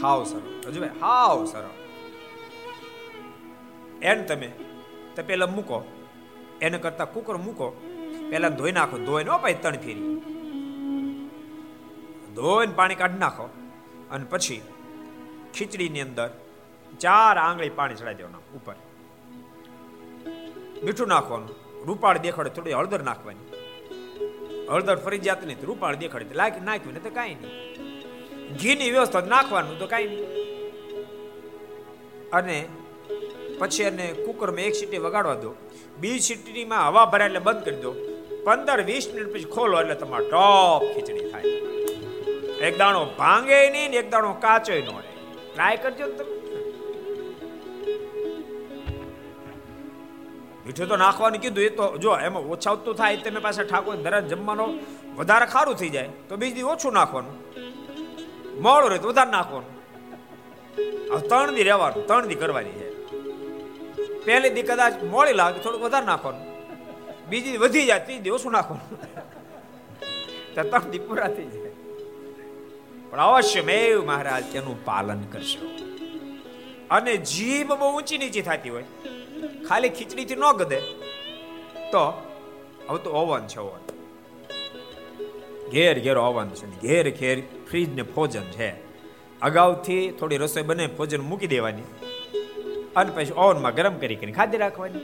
હાવ સરળ. હજુ ભાઈ, હાવ સરળ. એને તમે. તો પેલા મૂકો. એને કરતા કુકર મૂકો. પેલા ધોઈ નાખો. ધોઈ નો ભાઈ ત્રણ ફેરી. ધોઈને પાણી કાઢી નાખો. અને પછી ખીચડીની અંદર ચાર આંગળી પાણી ચડાવી દેવાના ઉપર. મીઠું નાખવાનું. રૂપાળ દેખાડે થોડી હળદર નાખવાની. હળદર ફરજિયાત નહીં રૂપાળ દેખાડે. લાગ નાખ્યું ને તો કાંઈ નહીં. ઘીની વ્યવસ્થા નાખવાનું તો કાંઈ નહીં. અને પછી એને કુકરમાં એક સીટી વગાડવા દો. બીજી સીટીમાં હવા ભરાય એટલે બંધ કરી દો. પંદર, વીસ મિનિટ પછી ખોલો એટલે તમારે ટોપ ખીચડી થાય. એક દાણો ભાંગે નહીં ને એક દાણો કાચો ન રહે ટ્રાય કરજો તમે. મીઠું તો નાખવાનું કીધું, એ તો જો એમાં ઓછાવતું થાય, તમે પાસે ઠાકોર ધરા જમવાનો વધારે ખારું થઈ જાય, તો બીજી ઓછું નાખવાનું. મોડું રહે તો વધારે નાખવાનું. ત્રણ દી રહેવાનું, ત્રણ દી કરવાની છે. પહેલી દી કદાચ મોડી લાગે, થોડુંક વધારે નાખવાનું. બીજી વધી જાય, ત્રીજી ઓછું નાખવાનું. ત્રણ દી પૂરા થઈ જાય. પણ અવશ્ય મેવ મહારાજ તેનું પાલન કરશો. અને જીભ બહુ ઊંચી નીચી થતી હોય, ખાલી ખીચડીથી ન ગદે, તો હવે તો ઓવન છે, ઓવન. ઘેર ઘેર ઓવન છે ઘેર ઘેર ફ્રીજ ને ભોજન છે. અગાઉથી થોડી રસોઈ બને, ભોજન મૂકી દેવાની. અને પછી ઓવનમાં ગરમ કરી કરીને ખાધી રાખવાની.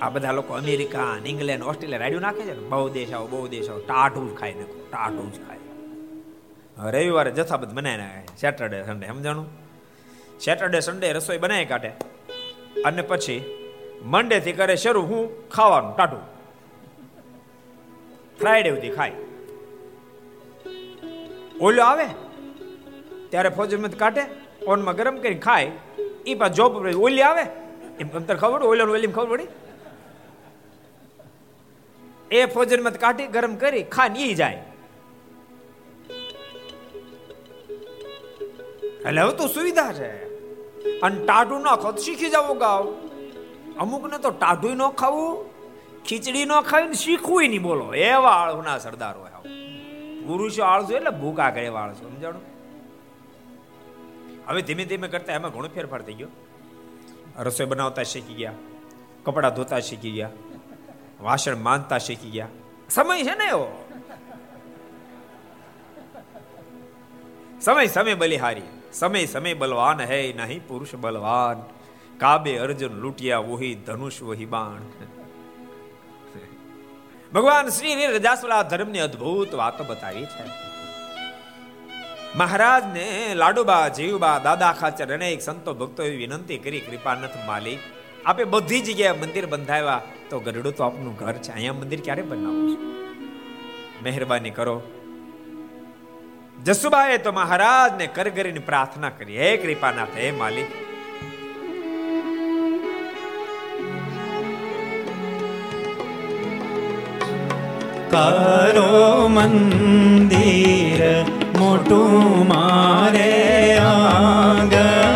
આ બધા લોકો અમેરિકા ઇંગ્લેન્ડ, ઓસ્ટ્રેલિયા રાડ્યું નાખે છે બહુ દેશ આવો, બહુ દેશ આવો. ટાટું જ ખાઈ નાખો ટાટું જ ખાય રવિવારે જથ્થાબંધ બનાવીને નાખે સેટરડે સન્ડે સમજાણું? સેટરડે સન્ડે રસોઈ બનાવી કાઢે. અને પછી મંડે થી કરે શરૂ હું ખાવાનું ટાટું ફ્રાઈડે સુધી ખાય. ઓલો આવે? ત્યારે ફોજમત કાઢે, ઓનમાં ગરમ કરી ખાય. એ પા જોબ ઓલી આવે? એમ અંતર ખબર ઓલી ઓલી ખબર પડી? એ ફોજનમત કાઢી, ગરમ કરી, ખાન ઈ જાય. એટલે હવે તો સુવિધા છે. અને ટાઢું ન ખાવ શીખી જાવ ગાવ. અમુક ને તો ટાઢું ન ખાવું, ખીચડી ન ખાવી શીખવું નહીં બોલો. એવા આળુના સરદાર હોય પુરુષો આળસો એટલે ભૂકા કરે આળસુ સમજાણું? હવે ધીમે ધીમે કરતા એમાં ઘણો ફેરફાર થઈ ગયો. રસોઈ બનાવતા શીખી ગયા, કપડાં ધોતા શીખી ગયા, વાસણ માનતા શીખી ગયા. સમય છે ને એવો? સમય સમય બલિહારી, સમય સમય બલવાન હે નહીં પુરુષ બલવાન. કાબે અર્જુન લૂંટિયા વોહી ધનુષ વહી બાણ. ભગવાન શ્રી રજાસુલા ધર્મની અદ્ભુત વાતો બતાવી છે. મહારાજને લાડુબા, જીવબા, દાદા ખાચર અનેક સંતો ભક્તો વિનંતી કરી કૃપાનાથ માલિક, આપે બધી જગ્યાએ મંદિર બંધાવ્યા, તો ગરડું તો આપનું ઘર છે. અહીંયા મંદિર ક્યારે બનાવવું છે? મહેરબાની કરો. જસુબાએ તો મહારાજને કર કરીને પ્રાર્થના કરી. હે કૃપાનાથ, હે માલિક. કરો મંદિર મોટું મારે આંગણે.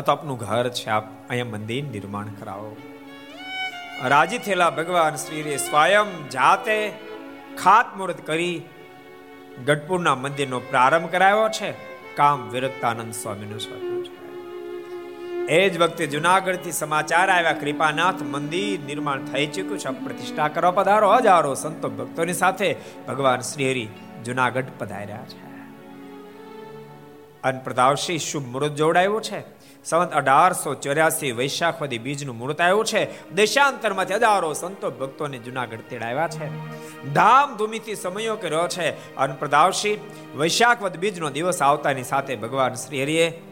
આ તો આપનું ઘર છે. આપ અહીંયા મંદિર નિર્માણ કરાવો. રાજી થયેલા ભગવાન શ્રીએ સ્વયં જાતે ખાતમુહૂર્ત કરી ગઢપુરના મંદિરનો પ્રારંભ કરાવ્યો છે. કામ વિરક્તાનંદ સ્વામીનું સ્વપ્ન છે. એ જ વખતે જુનાગઢથી સમાચાર આવ્યા, કૃપાનાથ, મંદિર નિર્માણ થઈ ચૂક્યું છે. પ્રતિષ્ઠા કરવા પધારો. હજારો સંતો ભક્તોની સાથે ભગવાન શ્રી હરિ જુનાગઢ પધાર્યા છે. અન પ્રતાપસિંહ શુભ મુહૂર્ત જોડાયો છે. સંવત અઢારસો ચોર્યાસી વૈશાખવદી બીજનું મુહૂર્ત આવ્યું છે. દેશાંતરમાંથી હજારો સંતો ભક્તોને જુનાગઢ તેડાવ્યા છે. ધામધૂમીથી સમયો કર્યો છે. અન પ્રતાપસિંહ વૈશાખવદ બીજનો દિવસ આવતાની સાથે ભગવાન શ્રી હરિએ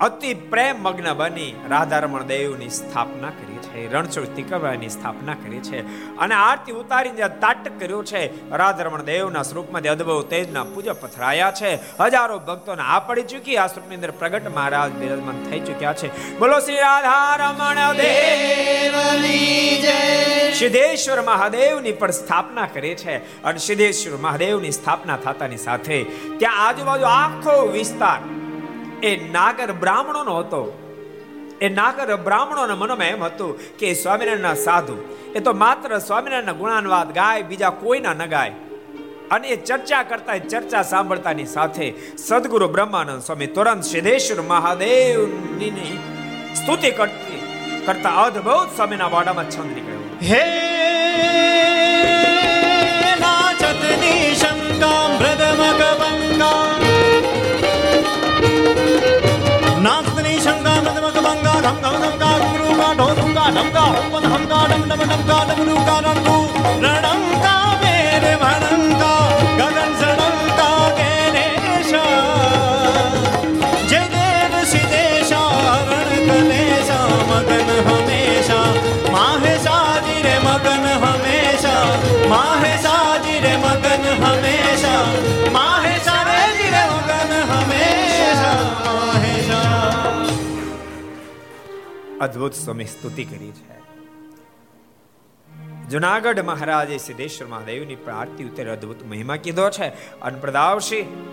અતિ પ્રેમ મગ્ન બની રાધારમણ દેવની સ્થાપના કરી છે રણછોડ તિકવાની સ્થાપના કરી છે અને આરતી ઉતારીને જે તાટક કર્યું છે, રાધારમણ દેવના સ્વરૂપમાં અદભુત તેજના પૂજા પથરાયા છે. હજારો ભક્તોને આ પડી ચૂકી, આ સ્વરૂપની અંદર પ્રગટ મહારાજ બિરાજમાન થઈ ચૂક્યા છે. બોલો શ્રી રાધારમણ દેવની જય. સિદ્ધેશ્વર મહાદેવની પણ સ્થાપના કરી છે અને સિદ્ધેશ્વર મહાદેવની સ્થાપના થતાની સાથે ત્યાં આજુબાજુ આખો વિસ્તાર એ નાગર બ્રાહ્મણોનો હતો. એ નાગર બ્રાહ્મણોના મનમાં એમ હતું કે સ્વામિનારાયણના સાધુ. એ તો માત્ર સ્વામિનારાયણના ગુણાનવાદ ગાય, બીજા કોઈના ન ગાય. અને એ ચર્ચા કરતા ચર્ચા સાંભળતાની સાથે સદગુરુ બ્રહ્માનંદ સ્વામી તુરંત સિદ્ધેશ્વર મહાદેવની સ્તુતિ કરતી, કરતા અદ્ભુત સ્વામીના વાડામાં છંદ નીકળ્યો હે નાચતની શંકા મૃદમગવંગા નાચતની શંકા મૃદમગવંગા ધમ ધમ ધમકા ગુરુકા ઢોરુકા ઢમકા હુંપન હમકા ડમ ડમ ડમકા ડમરુકા રણકુ રણંકા વેર અદ્ભુત સ્વામી સ્તુતિ કરી છે. જુનાગઢ મહારાજે સિદ્ધેશ્વર મહાદેવની આરતી ઉતરે અદ્ભુત મહિમા કીધો છે. અને પ્રદાવશી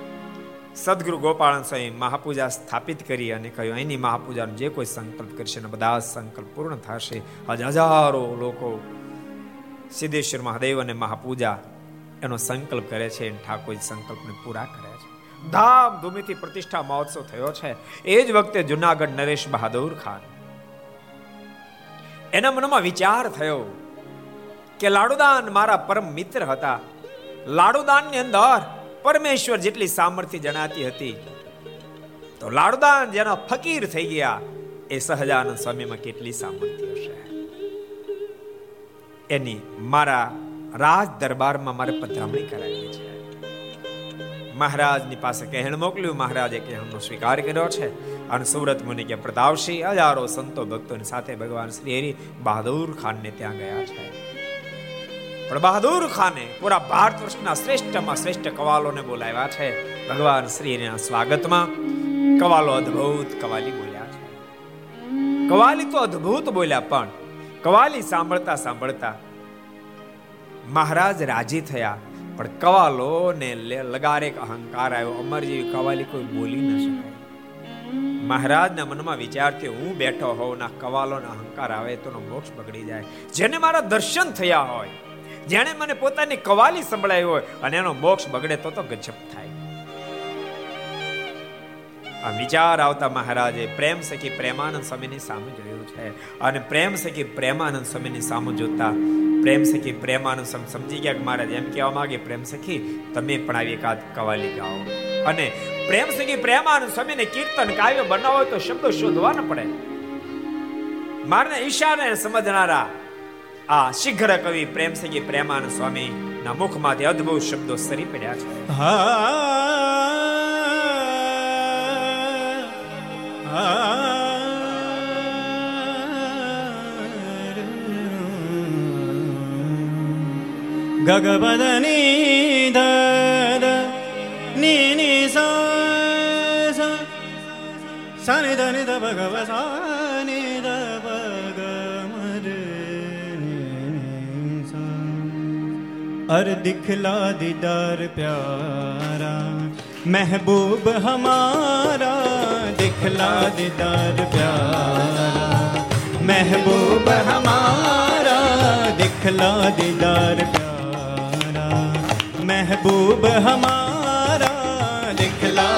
સદગુરુ ગોપાળન સ્વામી મહાપૂજા સ્થાપિત કરી અને કહ્યું, અહીંની મહાપૂજાનો જે કોઈ સંકલ્પ કરશે ને બધા સંકલ્પ પૂર્ણ થશે. આજ હજારો લોકો સિદ્ધેશ્વર મહાદેવ અને મહાપૂજા એનો સંકલ્પ કરે છે અને ઠાકોર સંકલ્પને પૂરા કરે છે. ધામધૂમીથી પ્રતિષ્ઠા મહોત્સવ થયો છે. એ જ વખતે જુનાગઢ નરેશ બહાદુર ખાન એના મનમાં વિચાર થયો કે લાડુદાન મારા પરમ મિત્ર હતા. લાડુદાનની અંદર પરમેશ્વર જેટલી સામર્થ્ય જણાતી હતી. તો લાડુદાન જેના ફકીર થઈ ગયા, એ સહજાનંદ સ્વામીમાં કેટલી સામર્થ્ય હશે? એની મારા રાજ દરબારમાં મારે પધરામણી કરાવી છે. મહારાજની પાસે કહેણ મોકલ્યું, મહારાજે કહેણનો સ્વીકાર કર્યો છે. અને સુરત મુનિ કે પ્રતાપસિંહ હજારો સંતો ભક્તોની સાથે ભગવાન શ્રી હરિ બહાદુર ખાનને ત્યાં ગયા છે. પણ બહાદુર ખાને પૂરા ભારત વર્ષના શ્રેષ્ઠમાં શ્રેષ્ઠ કવાલોને બોલાવ્યા છે. ભગવાન શ્રીના સ્વાગતમાં કવાલો અદ્ભુત કવાલી બોલ્યા છે. કવાલી તો અદ્ભુત બોલ્યા પણ કવાલી સાંભળતા સાંભળતા મહારાજ રાજી થયા. પણ કવાલો ને લગારે અહંકાર આવ્યો. અમર જેવી કવાલી કોઈ બોલી ન શકાય. મહારાજના મનમાં વિચાર કે હું બેઠો હોઉં ના કવાલોનો અહંકાર આવે તો મોક્ષ બગડી જાય. જેને મારા દર્શન થયા હોય, જેણે મને પોતાની કવાલી સંભળાવી હોય અને એનો મોક્ષ બગડે તો તો ગજબ થાય. આ વિચાર આવતા મહારાજે પ્રેમ સખી પ્રેમાનંદ સ્વામીની સામે જોયું છે. અને પ્રેમ સખી પ્રેમાનંદ સ્વામીની સામે જોતા પ્રેમ સખી પ્રેમાનંદ સ્વામી સમજી ગયા કે મહારાજ એમ કહેવા માંગે, પ્રેમ સખી, તમે પણ આવી એકાદ કવાલી ગાઓ. અને પ્રેમ સખી પ્રેમાનંદ સ્વામીને કીર્તન કાવ્ય બનાવો તો શબ્દો શોધવા ન પડે. મારને ઈશાને સમજનારા આ શીઘ્ર કવિ પ્રેમ સખી પ્રેમાનંદ સ્વામી ના મુખમાંથી અદ્ભુત શબ્દો સરી પડ્યા છે. गगवद नी दीनि सा भगव सानिध भगमरे अर दिखला दीदार प्यारा महबूब हमारा। दिखला दीदार प्यारा महबूब हमारा दिखला दीदार प्यारा महबूब हमारा दिखला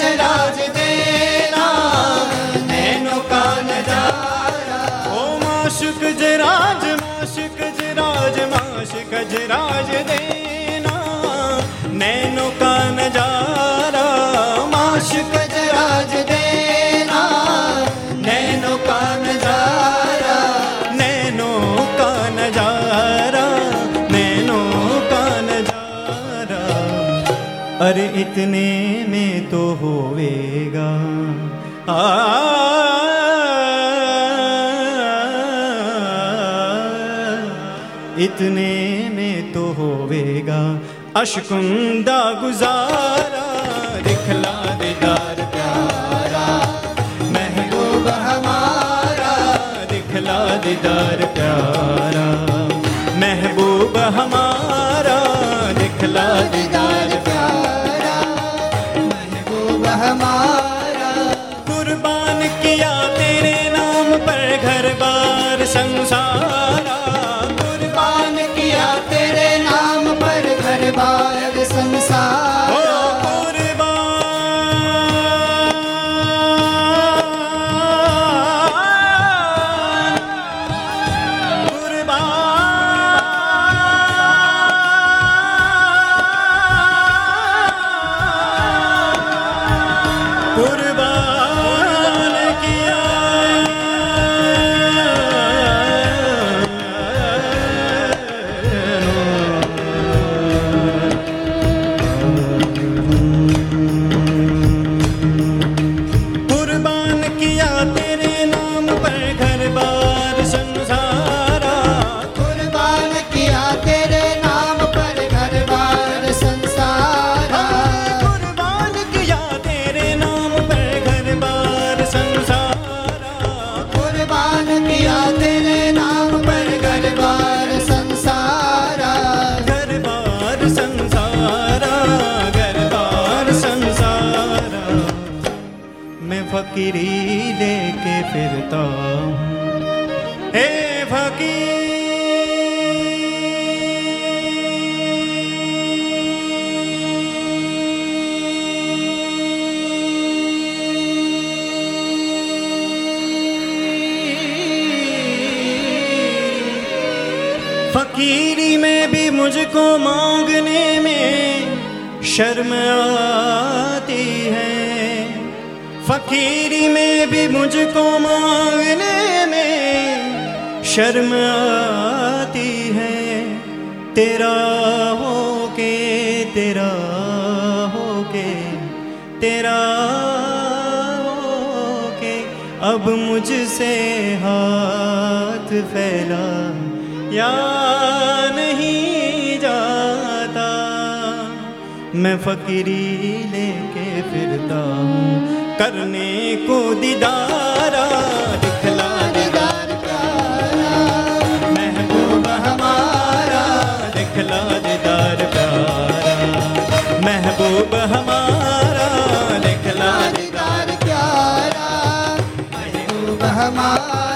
ગજરાજ દેના નૈનો કા નજારા ઓ માશુક જરાજ માશુક જરાજ માશુક જરાજ દેના નૈનો કા નજારા માશુક જરાજ દેના નૈનો કા નજારા નૈનો કા નજારા નૈનો કા નજારા અરે ઇતને મે तो होवेगा आ इतने में तो होवेगा अशकुंदा गुजारा दिखला दीदार प्यारा महबूब हमारा दिखला दीदार प्यारा महबूब हमारा दिखला दीदार दीदार प्यारा संसारा कुर्बान कुर्बान किया तेरे नाम पर घर बार फिरता हूँ। हे फकीरी में भी मुझको मांगने में शर्म आती है। फकीरी में भी मुझको मांगने में शर्म आती है। तेरा हो के तेरा हो के तेरा हो के अब मुझसे हाथ फैला या नहीं जाता। मैं फकीरी लेके फिरता हूँ करने को दीदारा दिखला दीदार प्यारा महबूब हमारा दिखला दीदार प्यारा महबूब हमारा दिखला दीदार प्यारा महबूब हमारा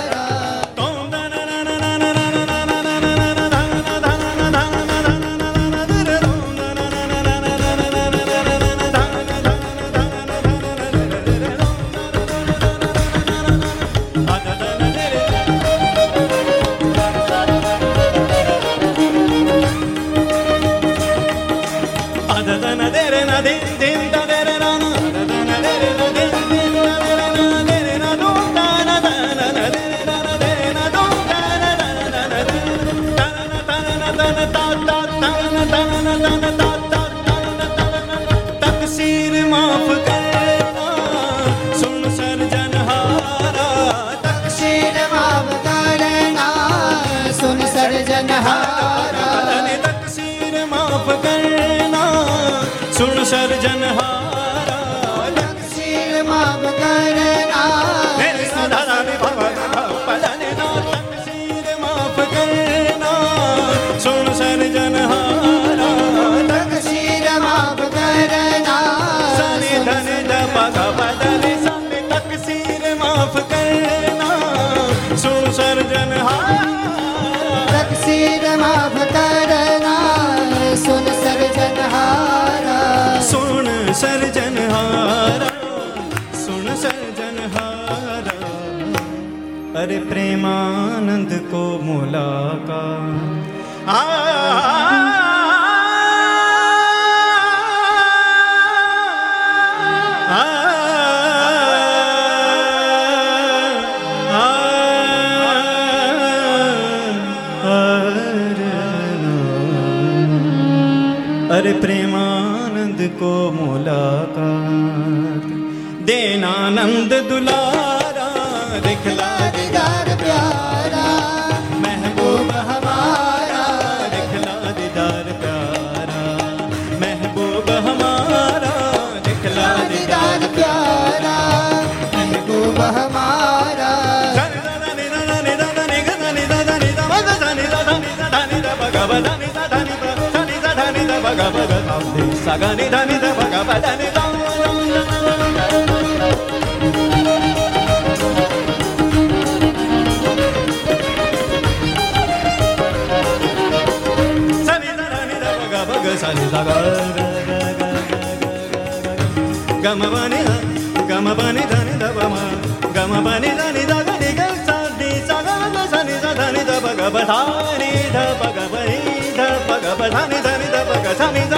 સુણ સર્જનહાર अरे प्रेमानंद को मुलाका आ आ, आ, अरे प्रेमानंद को मुलाकात देनानंद दुलारा ga ba da da ni sa ga ni da ni da ba ga ba da ni da sa ni da da ni da ba ga ba ga sa ni da ga ga ma ba ni da ga ma ba ni da ni da ba ma ga ma ba ni da ni da ga ni ga sa ni sa ga ma sa ni sa da ni da ba ga ba sa ni da ba ga ba ni da ba ga ba sa ni da ni da 来名字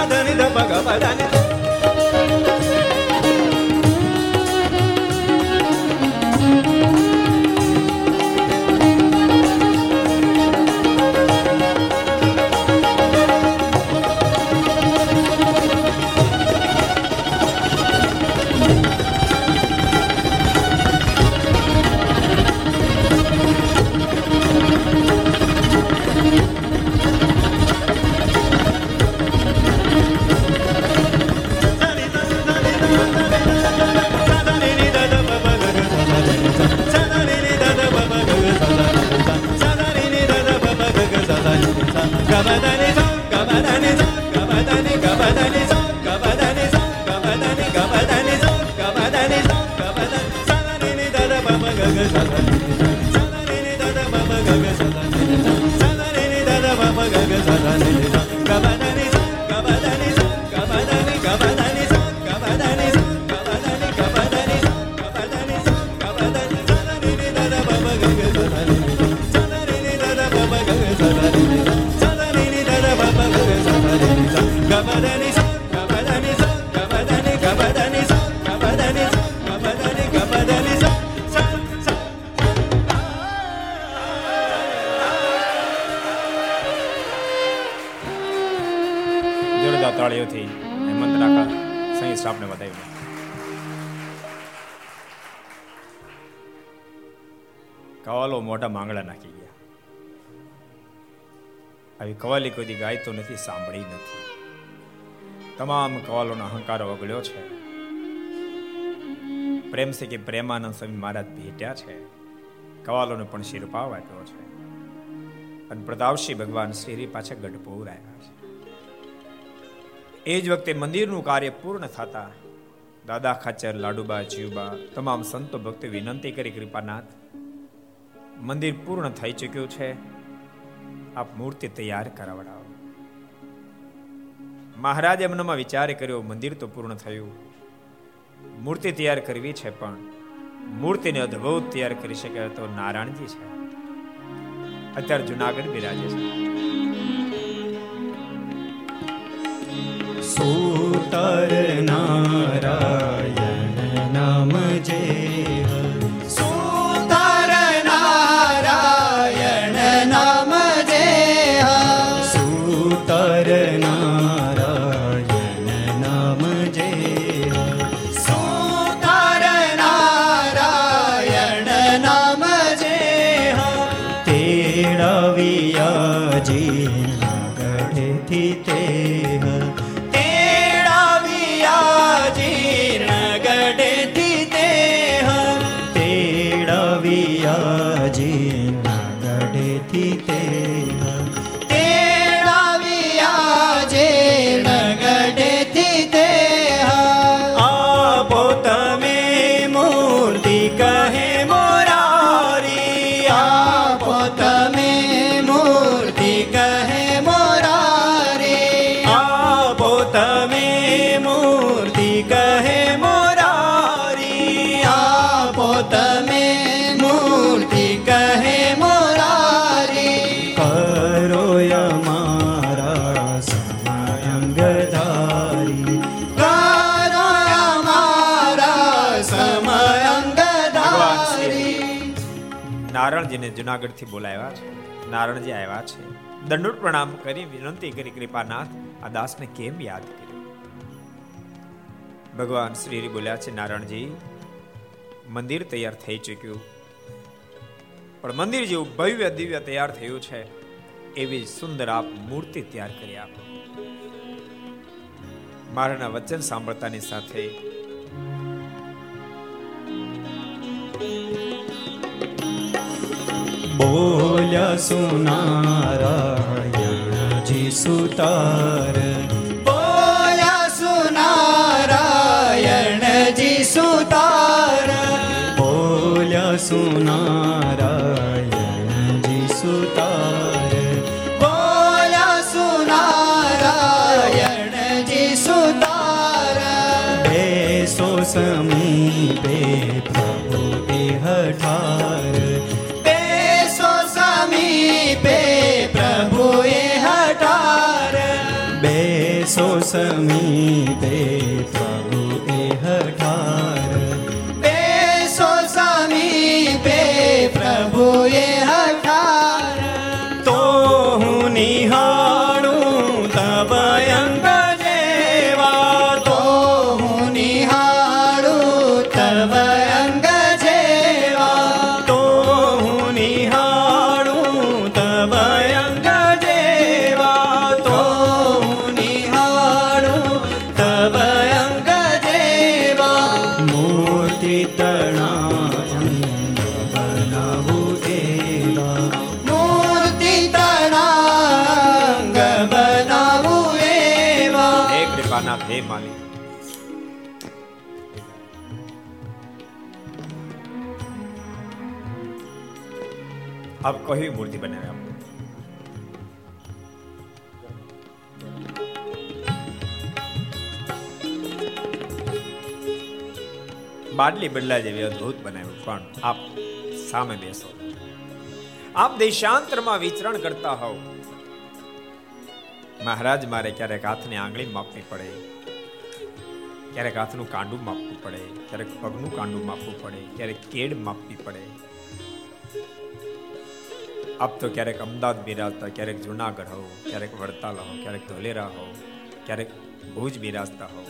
કવાલો મોટા માંગડા નાખી ગયા. આવી કવાલી કોઈ ગાય નથી, સાંભળી નથી. તમામ કવાલોનો અહંકાર ઓગળ્યો છે. પ્રેમ છે કે પ્રેમાનંદ સ્વામી મહારાજ ભેટ્યા છે. કવાલોને પણ શિરપાવ આપ્યો છે. અને પ્રતાપસિંહ ભગવાન શ્રી પાછા ગઢપોર આવ્યા છે. એ જ વખતે મંદિરનું કાર્ય પૂર્ણ થતા દાદા ખાચર, લાડુબા, જીવબા, તમામ સંતો ભક્તો વિનંતી કરી કૃપાનાથ મંદિર પૂર્ણ થઈ ચૂક્યું છે. આપ મૂર્તિ તૈયાર કરાવડાવો. મહારાજે મનમાં વિચાર કર્યો, મંદિર તો પૂર્ણ થયું. મૂર્તિ તૈયાર કરવી છે પણ મૂર્તિને અદ્ભુત તૈયાર કરી શકે તો નારાયણજી છે. અત્યારે જુનાગઢ બિરાજે છે. સોતર નારાયણ નામ જે જુનાગઢથી બોલાવ્યા છે, નારણજી આવ્યા છે. દંડોટ પ્રણામ કરી, વિનંતી કરી, કૃપાનાથ, આ દાસને કેમ યાદ કર્યો? ભગવાન શ્રી બોલ્યા છે નારાયણજી મંદિર તૈયાર થઈ ચૂક્યું. પણ મંદિર જેવું ભવ્ય દિવ્ય તૈયાર થયું છે, એવી સુંદર આપ મૂર્તિ તૈયાર કરી આપો. મારાના વચન સાંભળતાની સાથે બોલ્યા સુનારાયણજી સુતાર બોલ્યા સુનારાયણજી સુતાર બોલ્યા સુનારાયણજી સુતાર બોલ્યા સુનારાયણજી સુતાર બેસો સમીપે સમીપે પ્રભુ આપ કહી મૂર્તિ બનાવી આપો. બાટલી બદલા જેવી અદ્ભુત બનાવ્યું, પણ આપ સામે બેસો. આપ દેશાંતરમાં વિચરણ કરતા હોવ. મહારાજ, મારે ક્યારેક હાથની આંગળી માપવી પડે. ક્યારેક હાથનું કાંડું માપવું પડે. ક્યારેક પગનું કાંડું માપવું પડે. ક્યારેક કેડ માપવી પડે. આપ તો ક્યારેક અમદાવાદ બિરાજતા, ક્યારેક જુનાગઢ હો, ક્યારેક વડતાલ હો, ક્યારેક ધોલેરા હો, ક્યારેક ભુજ બિરાજતા હો.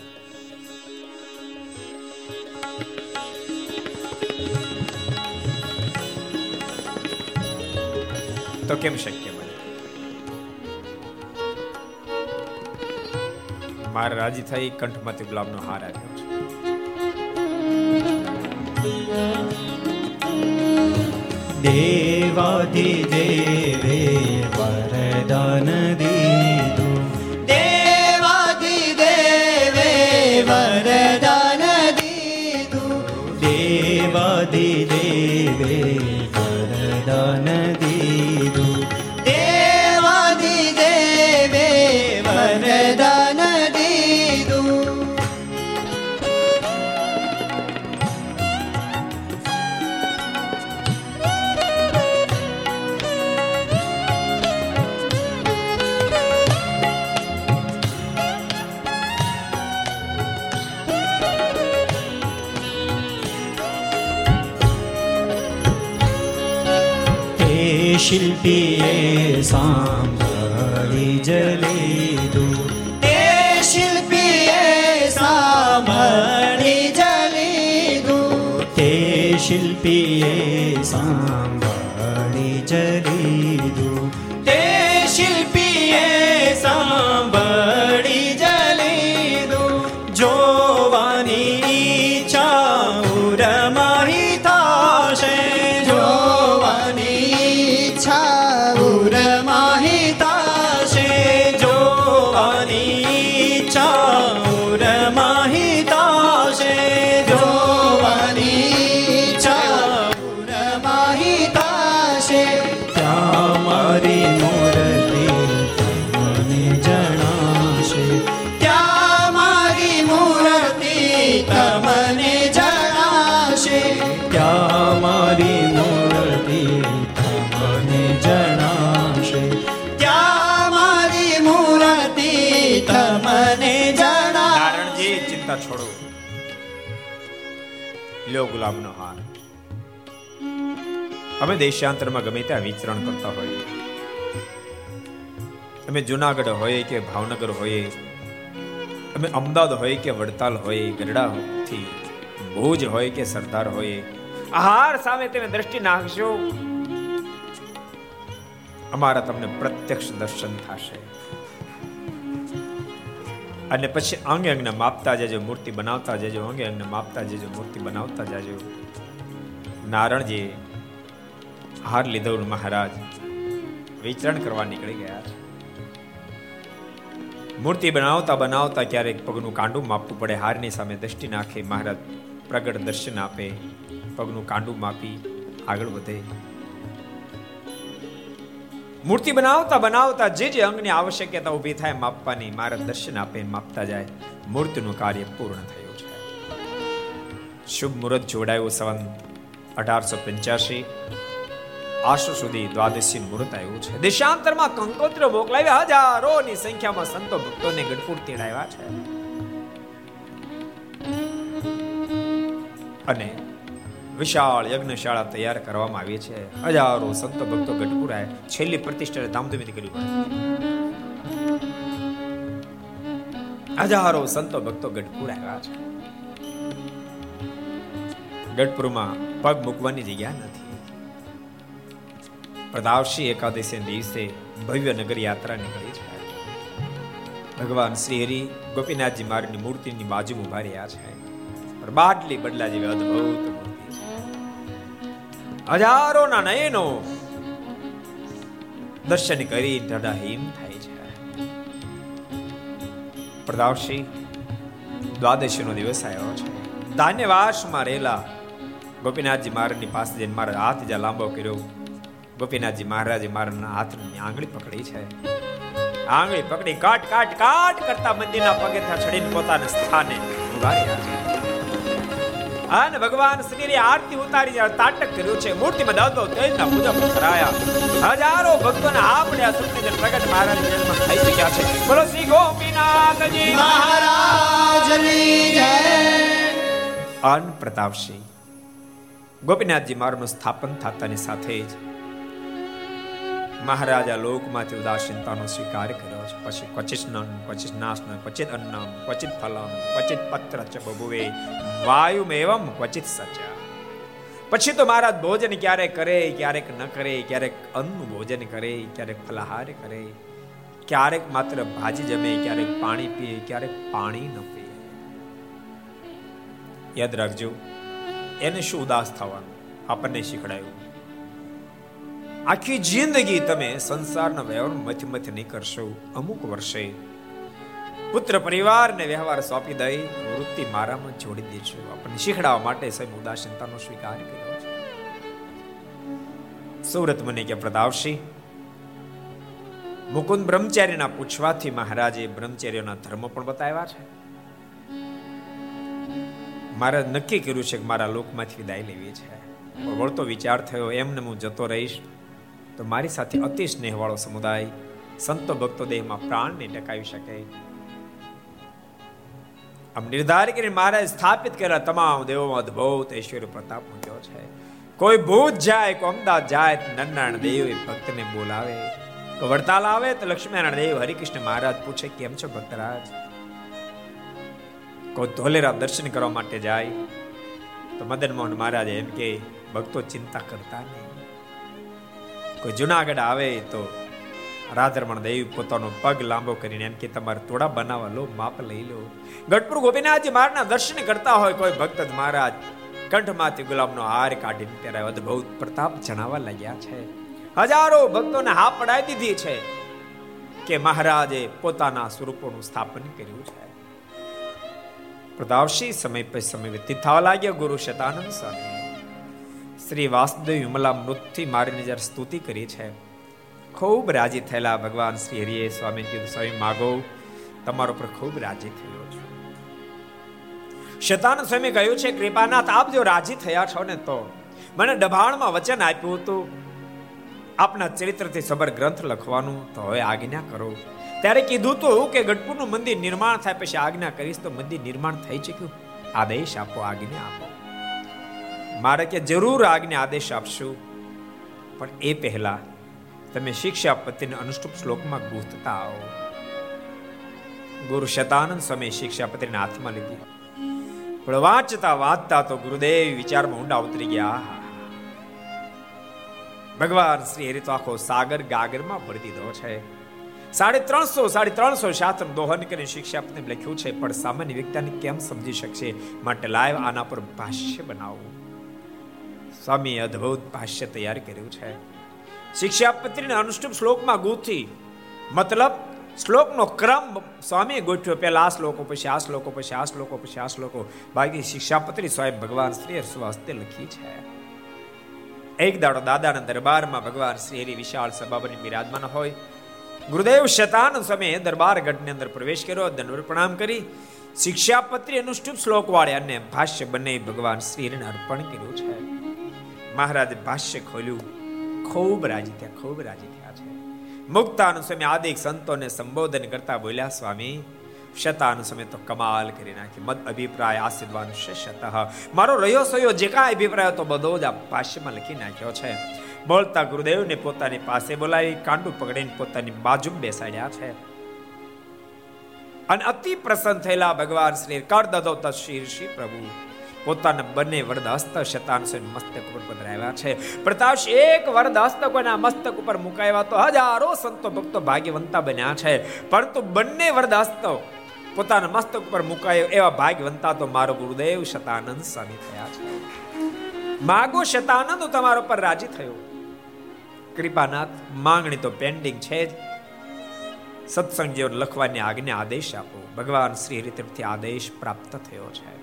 તો કેમ શક્ય બને? મારે રાજી થઈ કંઠમાંથી ગુલાબનો હાર આવ્યો દેવાધિ દેવે વરદાન દેવે વરદાન દીધું દેવે વરદાન શિલ્પીએ સાંભળી જ લીધું તે શિલ્પીએ સાંભળી જ લીધું તે શિલ્પીએ સાંભળી જ લીધું તે અમે દેશાંતરમાં ગમે ત્યાં વિચરણ કરતા હોઈએ. અમે જુનાગઢ હોય કે ભાવનગર હોઈએ. અમે અમદાવાદ હોય કે વડતાલ હોય ગરડાથી ભુજ હોય કે સરદાર હોય આહાર સામે તમે દ્રષ્ટિ નાખશો. અમારા તમને પ્રત્યક્ષ દર્શન થશે. અને પછી અંગે અંગને માપતા જજો, મૂર્તિ બનાવતા જજો, અંગે અંગને માપતા જજો, મૂર્તિ બનાવતા જજો. નારણજી હાર લીધો મહારાજ. વિચરણ કરવા નીકળી ગયા મૂર્તિ બનાવતા બનાવતા ક્યારેક પગનું કાંડું માપવું પડે. હારની સામે દ્રષ્ટિ નાખે મહારાજ પ્રગટ દર્શન આપે. પગનું કાંડું માપી આગળ વધે. મૂર્તિ બનાવતા બનાવતા જે જે અંગની આવશ્યકતા ઊભી થાય માપવાની મારા દર્શન આપે માપતા જાય. મૂર્તિનું કાર્ય પૂર્ણ થયું છે. શુભ મુહૂર્ત જોડાયું સવન અઢારસો પંચ્યાસી. આશુ સુધી દ્વાદશી મુહૂર્ત આવ્યું છે. દેશાંતરમાં કંકોત્ર મોકલાવ્યા હજારોની સંખ્યામાં સંતો ભક્તોને ગઢપુર તેડાવ્યા છે. અને વિશાળ યજ્ઞશાળા તૈયાર કરવામાં આવી છે. હજારો સંતો ભક્તો ગઢપુરાએ છેલ્લી પ્રતિષ્ઠા ધામધૂમીથી કર્યું હજારો સંતો ભક્તો ગઢપુર આવ્યા છે. ગઢપુરમાં પગ મૂકવાની જગ્યા નથી. પ્રદાવશી એકાદશી દિવસે ભવ્ય નગર યાત્રા નીકળી છે. ભગવાન શ્રી હરિ ગોપીનાથજી મારની મૂર્તિની બાજુ ઊભા રહ્યા છે. બાટલી બદલા જેવી અદભુત હજારોના નયનો દર્શન કરી ઢડાહીમ થાય છે. પ્રદાવશી દ્વાદશી નો દિવસ આવ્યો છે. ધાન્યવાસમાં રહેલા ગોપીનાથજી મહારાજની પાસે જઈને મારા હાથ જ્યાં લાંબો કર્યો. ગોપીનાથજી મહારાજે મારા હાથની આંગળી પકડી છે. આંગળી પકડી કાટ કાટ કાટ કરતા મંદિરના પગેથા ચડીને પોતાના સ્થાને ઊભા અને ભગવાન શ્રીની આરતી ઉતારી જ્યારે તાટક કર્યું છે મૂર્તિમાં દાદો તેજના પૂજા કરાયા. હજારો ભક્તોને આપણે આ સત્યજન પ્રગટ મહારાજ જન્મ થઈ ચુક્યા છે. બોલો શ્રી ગોપીનાથજી. મહારાજની જય. અન પ્રતાપસિંહ. ગોપીનાથજી મારું સ્થાપન થતાની સાથે જ મહારાજા લોકમાંથી ઉદાસીનતાનો સ્વીકાર કર્યો છે. પછી ક્વચિત નન, ક્વચિત નાશન ક્વચિત અન્નમ, ક્વચિત ફલમ, ક્વચિત પત્ર ચ બબુવે વાયુ એવમ ક્વચિત સચ. પછી તો મહારાજ ભોજન ક્યારેક કરે, ક્યારેક ન કરે, ક્યારેક અન્નનું ભોજન કરે, ક્યારેક ફલાહાર કરે, ક્યારેક માત્ર ભાજી જમે, ક્યારેક પાણી પીએ, ક્યારેક પાણી ન પીએ. યાદ રાખજો, એને શું ઉદાસ થવાનું? આપણને શીખડાયું. આખી જિંદગી તમે સંસારનો વ્યવહાર મથ મથ નહીં કરશો. અમુક વર્ષે પુત્ર પરિવારને વ્યવહાર સોંપી દઈ વૃત્તિ મારામાં જોડી દેજો આપણને શીખડાવવા માટે સાહેબ ઉદાસીનતાનો સ્વીકાર કર્યો છે. સુરત મને કે પ્રતાપસિંહ મુકુંદ બ્રહ્મચારીના પૂછવાથી મહારાજે બ્રહ્મચારીઓના ધર્મ પણ બતાવ્યા છે. મારે નક્કી કર્યું છે કે મારા લોકમાંથી વિદાય લેવી છે. વળતો વિચાર થયો, એમને હું જતો રહીશ. તો મારી સાથે અતિ સ્નેહવાળો સમુદાય, સંતો ભક્તો દેહમાં પ્રાણને ટકાવી શકે. આમ નિર્ધાર કરીને મહારાજ સ્થાપિત કરેલા તમામ દેવોમાં અદભુત ઐશ્વર્ય પ્રતાપ મૂક્યો છે. કોઈ ભૂત જાય, કોઈ અમદાવાદ જાય નરનારાયણ દેવ એ ભક્તને બોલાવે. વડતાલ આવે, તો લક્ષ્મીનારાયણ દેવ હરિકૃષ્ણ મહારાજ પૂછે, કેમ છો ભક્તરાજ? કોઈ ધોલેરા દર્શન કરવા માટે જાય, તો મદન મોહન મહારાજ એમ કે ભક્તો ચિંતા કરતા નહીં. કોઈ જુનાગઢ આવે તો રાધરમણ દેવી પોતાનો પગ લાંબો કરીને એમ કે તમારે તોડા બનાવવા લો માપ લઈ લો. ગઢપુર ગોપીનાથજી મહારાજના દર્શન કરતા હોય કોઈ ભક્ત મહારાજ કંઠમાંથી ગુલાબનો હાર કાઢીને ત્યારે અદભુત પ્રતાપ જણાવવા લાગ્યા છે. હજારો ભક્તોને હા પડાવી દીધી છે કે મહારાજે પોતાના સ્વરૂપોનું સ્થાપન કર્યું છે. પ્રતાપશી સમય પછી સમય વ્યતીત થવા લાગ્યા ગુરુ શતાનંદ સ્વામી. શ્રી વાસુદેવ વિમલા મૃતથી મારીને જ્યારે સ્તુતિ કરી છે. ખૂબ રાજી થયેલા ભગવાન શ્રી હરિએ સ્વામી કીધું, સ્વામી, માગો, તમારો પર ખૂબ રાજી થયો છું. શતાનંદ સ્વામી કહ્યું છે, કૃપાનાથ, આપ જો રાજી થયા છો ને તો મને ડભાણમાં વચન આપ્યું હતું. આપના ચરિત્રથી સબર ગ્રંથ લખવાનું, તો હવે આજ્ઞા કરો. ત્યારે કીધું તો કે, ગઢપુરનું મંદિર નિર્માણ થાય, પછી આજ્ઞા કરીશ, તો મંદિર નિર્માણ થઈ ચૂક્યું. આદેશ આપો, આજ્ઞા આપો. મારે કે જરૂર આગને આદેશ આપશું. પણ એ પહેલા તમે શિક્ષાપતિને અનુષ્ટુપ શ્લોકમાં ગૂંથતા આવો. ગુરુ શતાનંદ સ્વામી શિક્ષાપત્રીને હાથમાં લીધી. પણ વાંચતા વાંચતા તો ગુરુદેવ વિચારમાં ઊંડા ઉતરી ગયા. ભગવાન શ્રી હરિ તો આખો સાગર ગાગરમાં ભરી દીધો છે. સાડી ત્રણસો સાડી ત્રણસો શાસ્ત્ર દોહન કરીને શિક્ષાપત્રી લખ્યું છે, પણ સામાન્ય વ્યક્તિને કેમ સમજી શકશે? માટે લાઈવ આના પર ભાષ્ય બનાવવું સ્વામી અદ્ભુત ભાષ્ય તૈયાર કર્યું છે. શિક્ષાપત્રીના અનુષ્ઠુપ શ્લોકમાં ગૂંથી, મતલબ શ્લોકનો ક્રમ સ્વામીએ ગોઠવ્યો. પહેલા આ શ્લોકો, પછી આ શ્લોકો, પછી આ શ્લોકો, પછી આ શ્લોકો. બાકી શિક્ષાપત્રી સ્વયં ભગવાન શ્રી સ્વહસ્તે લખી છે. એક દાડો દાદાના દરબારમાં ભગવાન શ્રી વિશાળ સભા બની બિરાજમાન હોય. ગુરુદેવ શતાન સમયે દરબાર ગઢની અંદર પ્રવેશ કર્યો દંડ પ્રણામ કરી. શિક્ષાપત્રી અનુષ્ઠુપ શ્લોક વાળે અને ભાષ્ય બંને ભગવાન શ્રીને અર્પણ કર્યું છે. મહારાજ ભાષ્ય ખોલ્યું. ખૂબ રાજી થયા, ખૂબ રાજી થયા છે. મુક્તાનુ સ્વામી આદિક સંતોને સંબોધન કરતા બોલ્યા, સ્વામી શતાનુ સમય તો કમાલ કરી નાખી. મત અભિપ્રાય આશીર્વાદ શત. મારો રહ્યો સયો જે કાંઈ અભિપ્રાય તો બધો જ આ ભાષ્યમાં લખી નાખ્યો છે. બોલતા ગુરુદેવને પોતાની પાસે બોલાવી, કાંડું પકડીને પોતાની બાજુ બેસાડ્યા છે. અને અતિ પ્રસન્ન થયેલા ભગવાન શ્રી કર દધો તશ્રીર શ્રી પ્રભુ. પોતાના બંને વરદ શતાંશ મસ્તક ઉપર પધરાવ્યા છે. પ્રતાપ એક વરદ કોઈના મસ્તક ઉપર મુકાવ્યા તો હજારો સંતો ભક્તો ભાગ્યવંતા બન્યા છે. પરંતુ બંને વરદ પોતાના મસ્તક ઉપર મુકાયો એવા ભાગ્યવંતા તો મારો ગુરુદેવ શતાનંદ સ્વામી થયા છે. માગો શતાનંદ તમારો પર રાજી થયો. કૃપાનાથ, માંગણી તો પેન્ડિંગ છે જ. સત્સંગ જેવો લખવાની આજ્ઞા આદેશ આપો. ભગવાન શ્રી રીતે આદેશ પ્રાપ્ત થયો છે.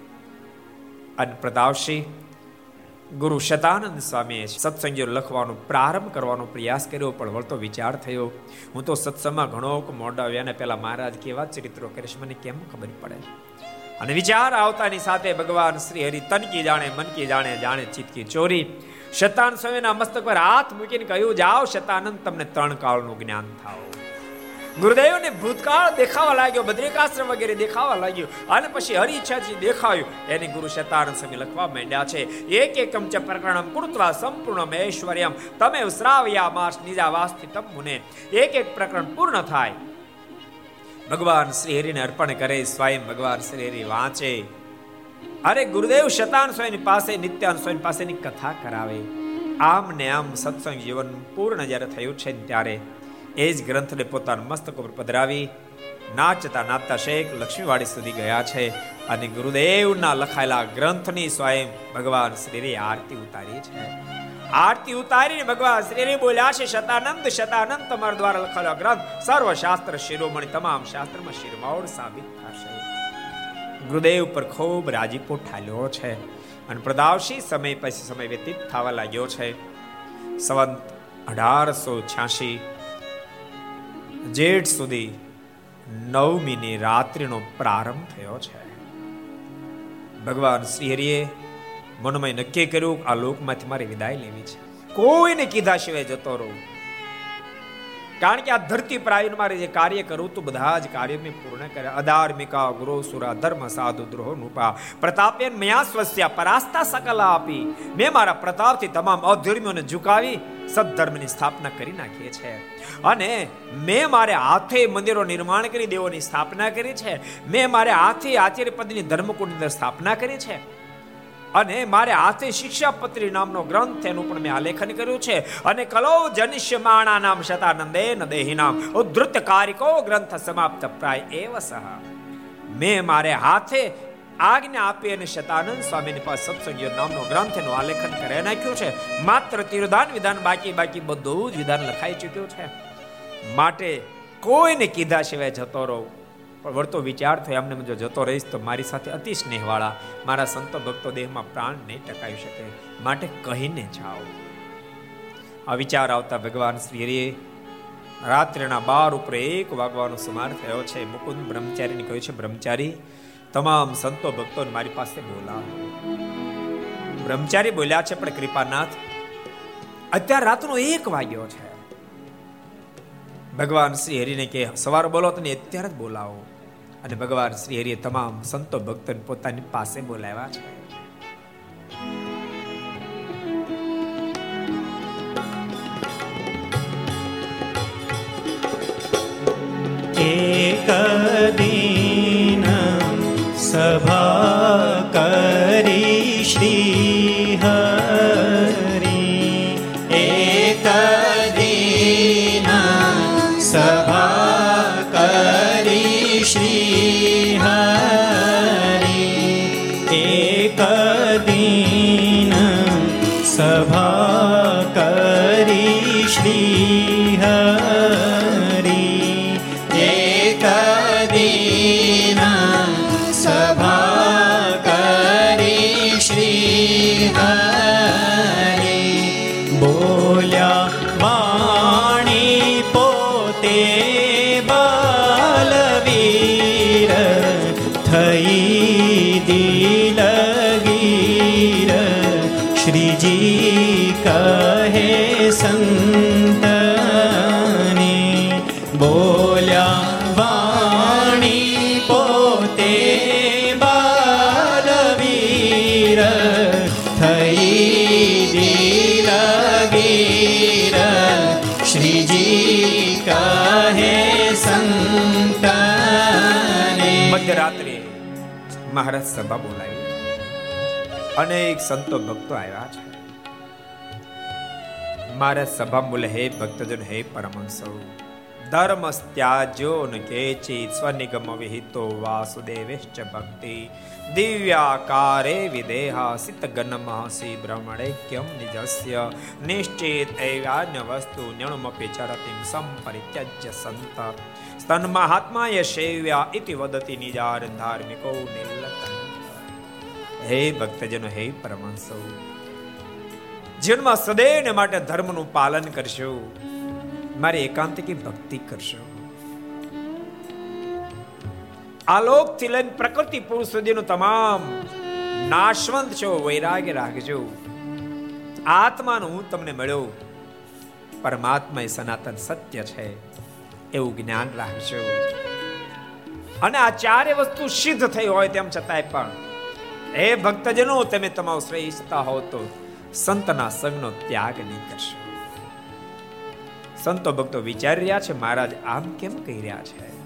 અને પ્રતાપસિંહ ગુરુ શતાનંદ સ્વામીએ સત્સંગ લખવાનો પ્રારંભ કરવાનો પ્રયાસ કર્યો, પણ વળતો વિચાર થયો. હું તો સત્સંગમાં ઘણો મોડા આવ્યા ને પેલા મહારાજ કેવા ચરિત્રો કરીશ, મને કેમ ખબર પડે? અને વિચાર આવતાની સાથે ભગવાન શ્રી હરિ તનકી જાણે મનકી જાણે જાણે ચિતકી ચોરી. શતાન સ્વામીના મસ્તક પર હાથ મૂકીને કહ્યું, જાઓ શતાનંદ, તમને ત્રણ કાળનું જ્ઞાન થાવ ગુરુદેવને ભૂતકાળ દેખાવા લાગ્યો, બદ્રિકાશ્રમ વગેરે દેખાવા લાગ્યો. અને પછી હરિ દેખાયું. એને ગુરુ શેતાન સ્વામી લખવા માંડ્યા છે, એક એકમ ચ પ્રકરણમ કૃત્વા સંપૂર્ણ ઐશ્વર્યમ, તમે શ્રાવયા માસ નિજા વાસ્થી તમ મુને. એક એક પ્રકરણ પૂર્ણ થાય. ભગવાન શ્રી હરિને અર્પણ કરે, સ્વયં ભગવાન શ્રી હરિ વાંચે. અરે ગુરુદેવ શતાન સ્વામી પાસે નિત્યાન સ્વામી પાસેની કથા કરાવે. આમ ને આમ સત્સંગ જીવન પૂર્ણ જ્યારે થયું છે ત્યારે એ જ ગ્રંથને પોતાના મસ્તક ઉપર પધરાવી નાચતા નાચતા શેખ લક્ષ્મીવાડી સુધી ગયા છે અને ગુરુદેવના લખાયેલા ગ્રંથની સ્વયં ભગવાન શ્રીરે આરતી ઉતારી છે. આરતી ઉતારીને ભગવાન શ્રીરે બોલ્યા છે, શતાનંદ શતાનંદ, તમારા દ્વારા લખાયેલો ગ્રંથ સર્વ શાસ્ત્ર શિરોમણી તમામ શાસ્ત્રમાં શિરમાવડ સાબિત થશે. ગુરુદેવ પર ખૂબ રાજીપો ઠાલ્યો છે અને પ્રદાવશી સમય પછી સમય વ્યતીત થવા લાગ્યો છે. સંવંત અઢારસો છ્યાસી જેઠ સુધી નવમીની રાત્રિનો પ્રારંભ થયો છે. ભગવાન શ્રી હરિએ નક્કી કર્યું આ લોકમાંથી મારી વિદાય લેવી છે. કોઈને કીધા સિવાય જતો રહું. કારણ કે આ ધરતી પ્રાયુ મારે જે કાર્ય કરું તો બધા જ કાર્ય મેં પૂર્ણ કર્યા. અધાર્મિકા ગુરો સુરા ધર્મ, સાધુ, દ્રોહ, નૃપા પ્રતાપેન મયા સ્વસ્યા પરાસ્તા સકલા આપી. મેં મારા પ્રતાપથી તમામ અધર્મીઓને ઝુકાવી સદધર્મની સ્થાપના કરી નાખીએ છે. અને મેં મારે હાથે મંદિરો નિર્માણ કરી, દેવોની સ્થાપના કરી છે. મેં મારે હાથે આચાર્ય પદની ધર્મકુંડ સ્થાપના કરી છે. અને મારે હાથે શિક્ષાપત્રી નામનો ગ્રંથ એનું પણ મેં આલેખન કર્યું છે. અને કલો જનિષ્યમાણા નામ શતાનંદે દેહી નામ. ઉદ્ધૃત કારિકો ગ્રંથ સમાપ્ત પ્રાય એવ સહ. મેં મારે હાથે આજ્ઞા આપી અને શતાનંદ સ્વામીની પાસે સત્સંગીઓ નામનો ગ્રંથ એનું આલેખન કરી નાખ્યું છે. માત્ર તિરુદાન વિધાન બાકી બાકી બધું જ વિધાન લખાઈ ચૂક્યું છે. માટે કોઈને કીધા સિવાય જતો રહું. પણ વળતો વિચાર થયો, એમને જો જતો રહીશ તો મારી સાથે અતિ સ્નેહવાળા, મારા સંતો ભક્તો દેહમાં પ્રાણ નહીં ટકાવી શકે, માટે કહીને જાઓ. આ વિચાર આવતા ભગવાન શ્રી રાત્રિના બાર ઉપર એક વાગવાનો સમાર થયો છે. મુકુંદ બ્રહ્મચારીને કહ્યું છે, બ્રહ્મચારી, તમામ સંતો ભક્તો મારી પાસે બોલાવો. બ્રહ્મચારી બોલ્યા છે, પણ કૃપાનાથ, અત્યારે રાતનો એક વાગ્યો છે. ભગવાન શ્રી હરિને કે સવાર બોલો તને અત્યારે જ બોલાવો. અને ભગવાન શ્રી હરિએ તમામ સંતો ભક્તોને પોતાની પાસે બોલાવ્યા છે. એક દીન સભા કરી શ્રી સભા બોલાવી. અનેક સંતો ભક્તો આવ્યા છે. મારે સભા મૂલ હે ભક્તજન હે પરમહંસો. ધર્મ ત્યાજો ન કેચિત સ્વનિગમ વિહિતો વાસુદેવેશ્ચ ભક્તિ. દિવ્યાકારે વિદેહા સિત ગનમહસી બ્રહ્મણેક્યમ નિજસ્ય. નિશ્ચિત એવાન્ય વસ્તુ ન્યણમપી ચરતિમ સંપરિત્યજ્ય સંત. સ્તન મહાત્માય સેવ્યા ઇતિ વદતિ નિજાર ધાર્મિકો નિર્લકંઠ હે ભક્તજનો, હે પરમહંસો. જીવનમાં સદૈવને માટે ધર્મનું પાલન કરશો. મારી એકાંતિકી ભક્તિ કરશો. આલોકથી લઈને પ્રકૃતિ પુરુષ સુધીનું તમામ નાશવંત છો, વૈરાગ્ય રાખજો. આત્માનું હું તમને મળ્યો. પરમાત્મા એ સનાતન સત્ય છે, એવું જ્ઞાન રાખજો. અને આ ચારે વસ્તુ સિદ્ધ થઈ હોય તેમ છતાંય પણ હે ભક્તજનો, તમે તમારો શ્રેષ્ઠતા હો તો સંતના સંગનો ત્યાગ નહીં કરશો. સંતો ભક્તો વિચારી રહ્યા છે, મહારાજ આમ કેમ કહી રહ્યા છે?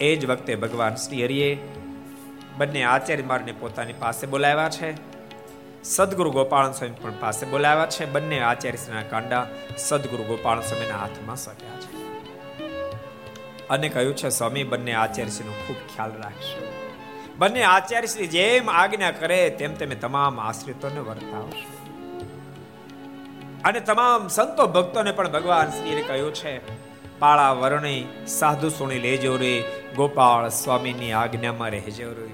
એ જ વખતે ભગવાન શ્રી હરિએ બંને આચાર્ય મારને પોતાની પાસે બોલાવ્યા છે. સદગુરુ ગોપાલ સ્વામી પણ પાસે બોલાવ્યા છે. બંને આચાર્યના કાંડા સદગુરુ ગોપાલ સ્વામીના હાથમાં સોંપ્યા છે. અને કહ્યું છે, સ્વામી, બંને આચાર્યશ્રીનો ખૂબ ખ્યાલ રાખશો. બંને આચાર્ય શ્રી જેમ આજ્ઞા કરે તેમ તમે તમામ આશ્રિતોને વર્તાવશો. અને તમામ સંતો ભક્તોને પણ ભગવાન શ્રીએ કહ્યું છે, પાળા વરણી, સાધુ સુણી લેજો રે, ગોપાળ સ્વામીની આજ્ઞામાં રહેજો રે.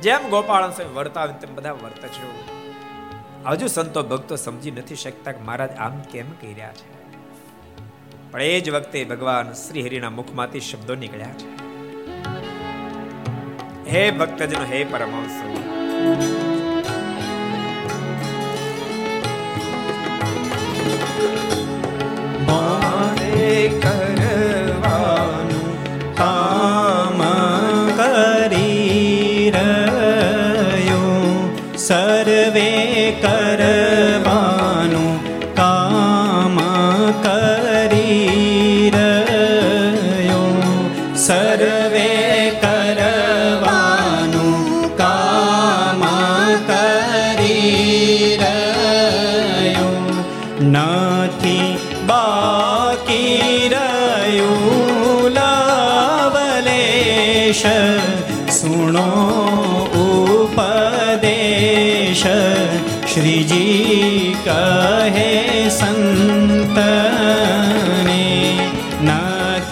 જેમ ગોપાળ સ્વામી વર્તાવે તેમ બધા વર્તજો. હજુ સંતો ભક્તો સમજી નથી શકતા કે મહારાજ આમ કેમ કહી રહ્યા છે. પણ એ જ વખતે ભગવાન શ્રી હરિના મુખમાંથી શબ્દો નીકળ્યા છે. હે ભક્તજનો હે પરમહંસ મારે કરવાનું કામ કરી રહ્યો. સર્વે કરવાનું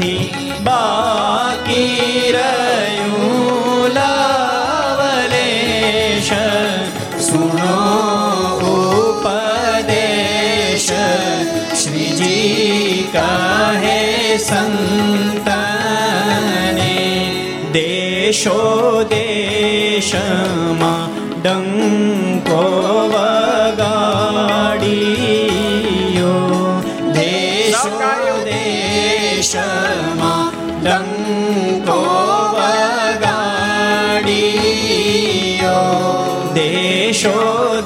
નથી બાકી રહ્યું લવલેશ સુણો ઉપદેશ. શ્રીજી કહે સંતને દેશો દેશમાં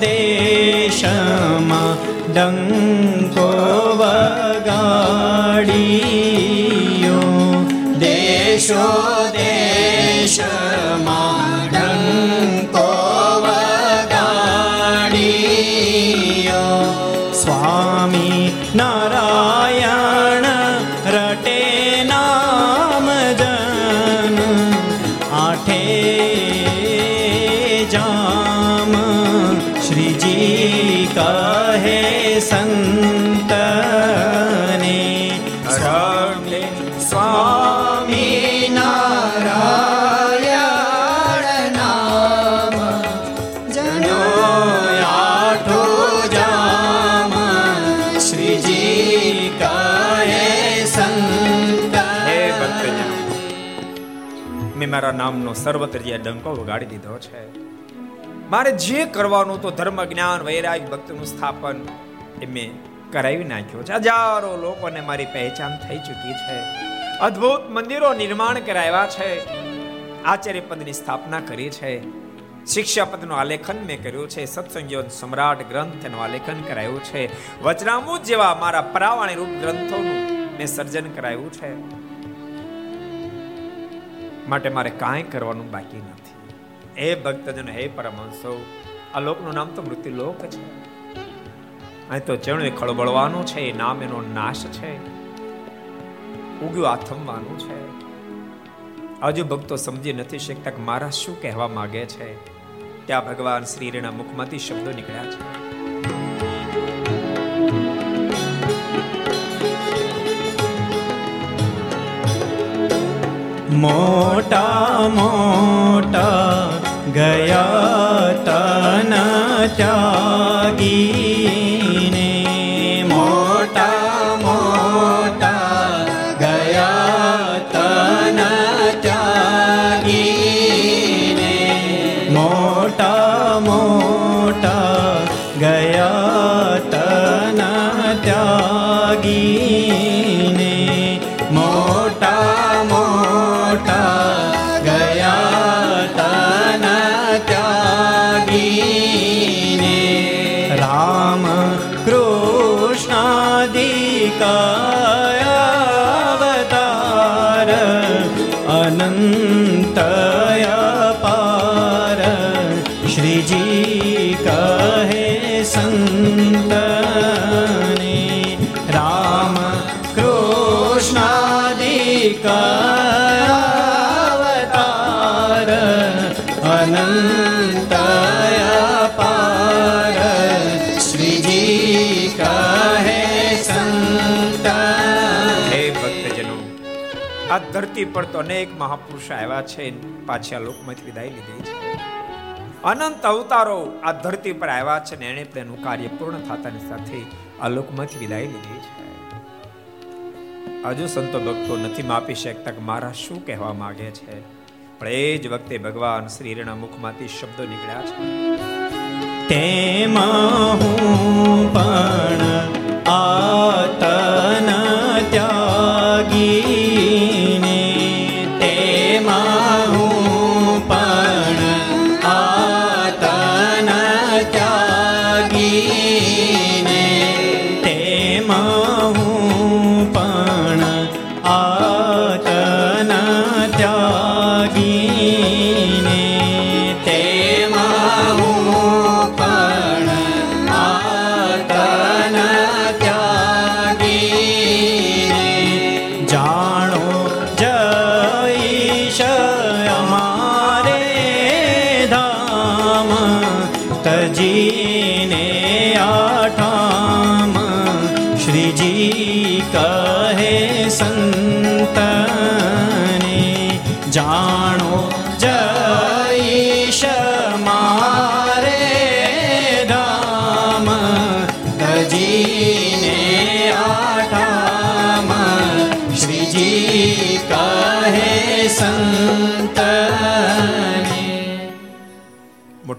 દેશમાં ડંકો વગાડીયો દેશો નામનો સર્વત્ર ડંકો વગાડી દીધો છે. મારે જે કરવાનું તો ધર્મ જ્ઞાન વૈરાગ, ભક્તનું સ્થાપન એ મેં કરાવી નાખ્યું છે. હજારો લોકોને મારી પહેચાન થઈ ચૂકી છે. અદ્ભુત મંદિરો નિર્માણ કરાવ્યા છે. આચાર્ય પદની સ્થાપના કરી છે. શિક્ષાપદનું આલેખન મેં કર્યું છે. સત્સંગીઓન સમ્રાટ ગ્રંથનું આલેખન કરાયું છે. વચનામૃત જેવા મારા પરાવાણી રૂપ ગ્રંથોનું મેં સર્જન કરાયું છે. માટે મારે કાંઈ કરવાનું બાકી નથી. હે ભક્તજન, હે પરમહંસો, આ લોકનું નામ તો મૃત્યુ લોક છે. અહીં તો ચેણું ખળબળવાનું છે, એ નામ એનો નાશ છે. ઉગ્યું આથમવાનું છે. હજુ ભક્તો સમજી નથી શકતા કે મારા શું કહેવા માગે છે. ત્યાં ભગવાન શ્રીના મુખમાંથી શબ્દો નીકળ્યા છે. મોટા મોટા ગયા તન ત્યાગીને આ ધરતી પર તો અનેક મહાપુરુષો આવ્યા છે. પાછા લોકમાંથી વિદાય લીધી છે. અનંત અવતારો આ ધરતી પર આવ્યા છે ને એણે પણ કાર્ય પૂર્ણ થતાની સાથે આ લોકમાંથી વિદાય લીધી છે. હજુ સંતો ભક્તો નથી માપી શકતા મારા શું કહેવા માંગે છે. પણ એ જ વખતે ભગવાન શ્રીના મુખમાંથી શબ્દો નીકળ્યા છે. તેમાં પણ આતન ત્યાગીને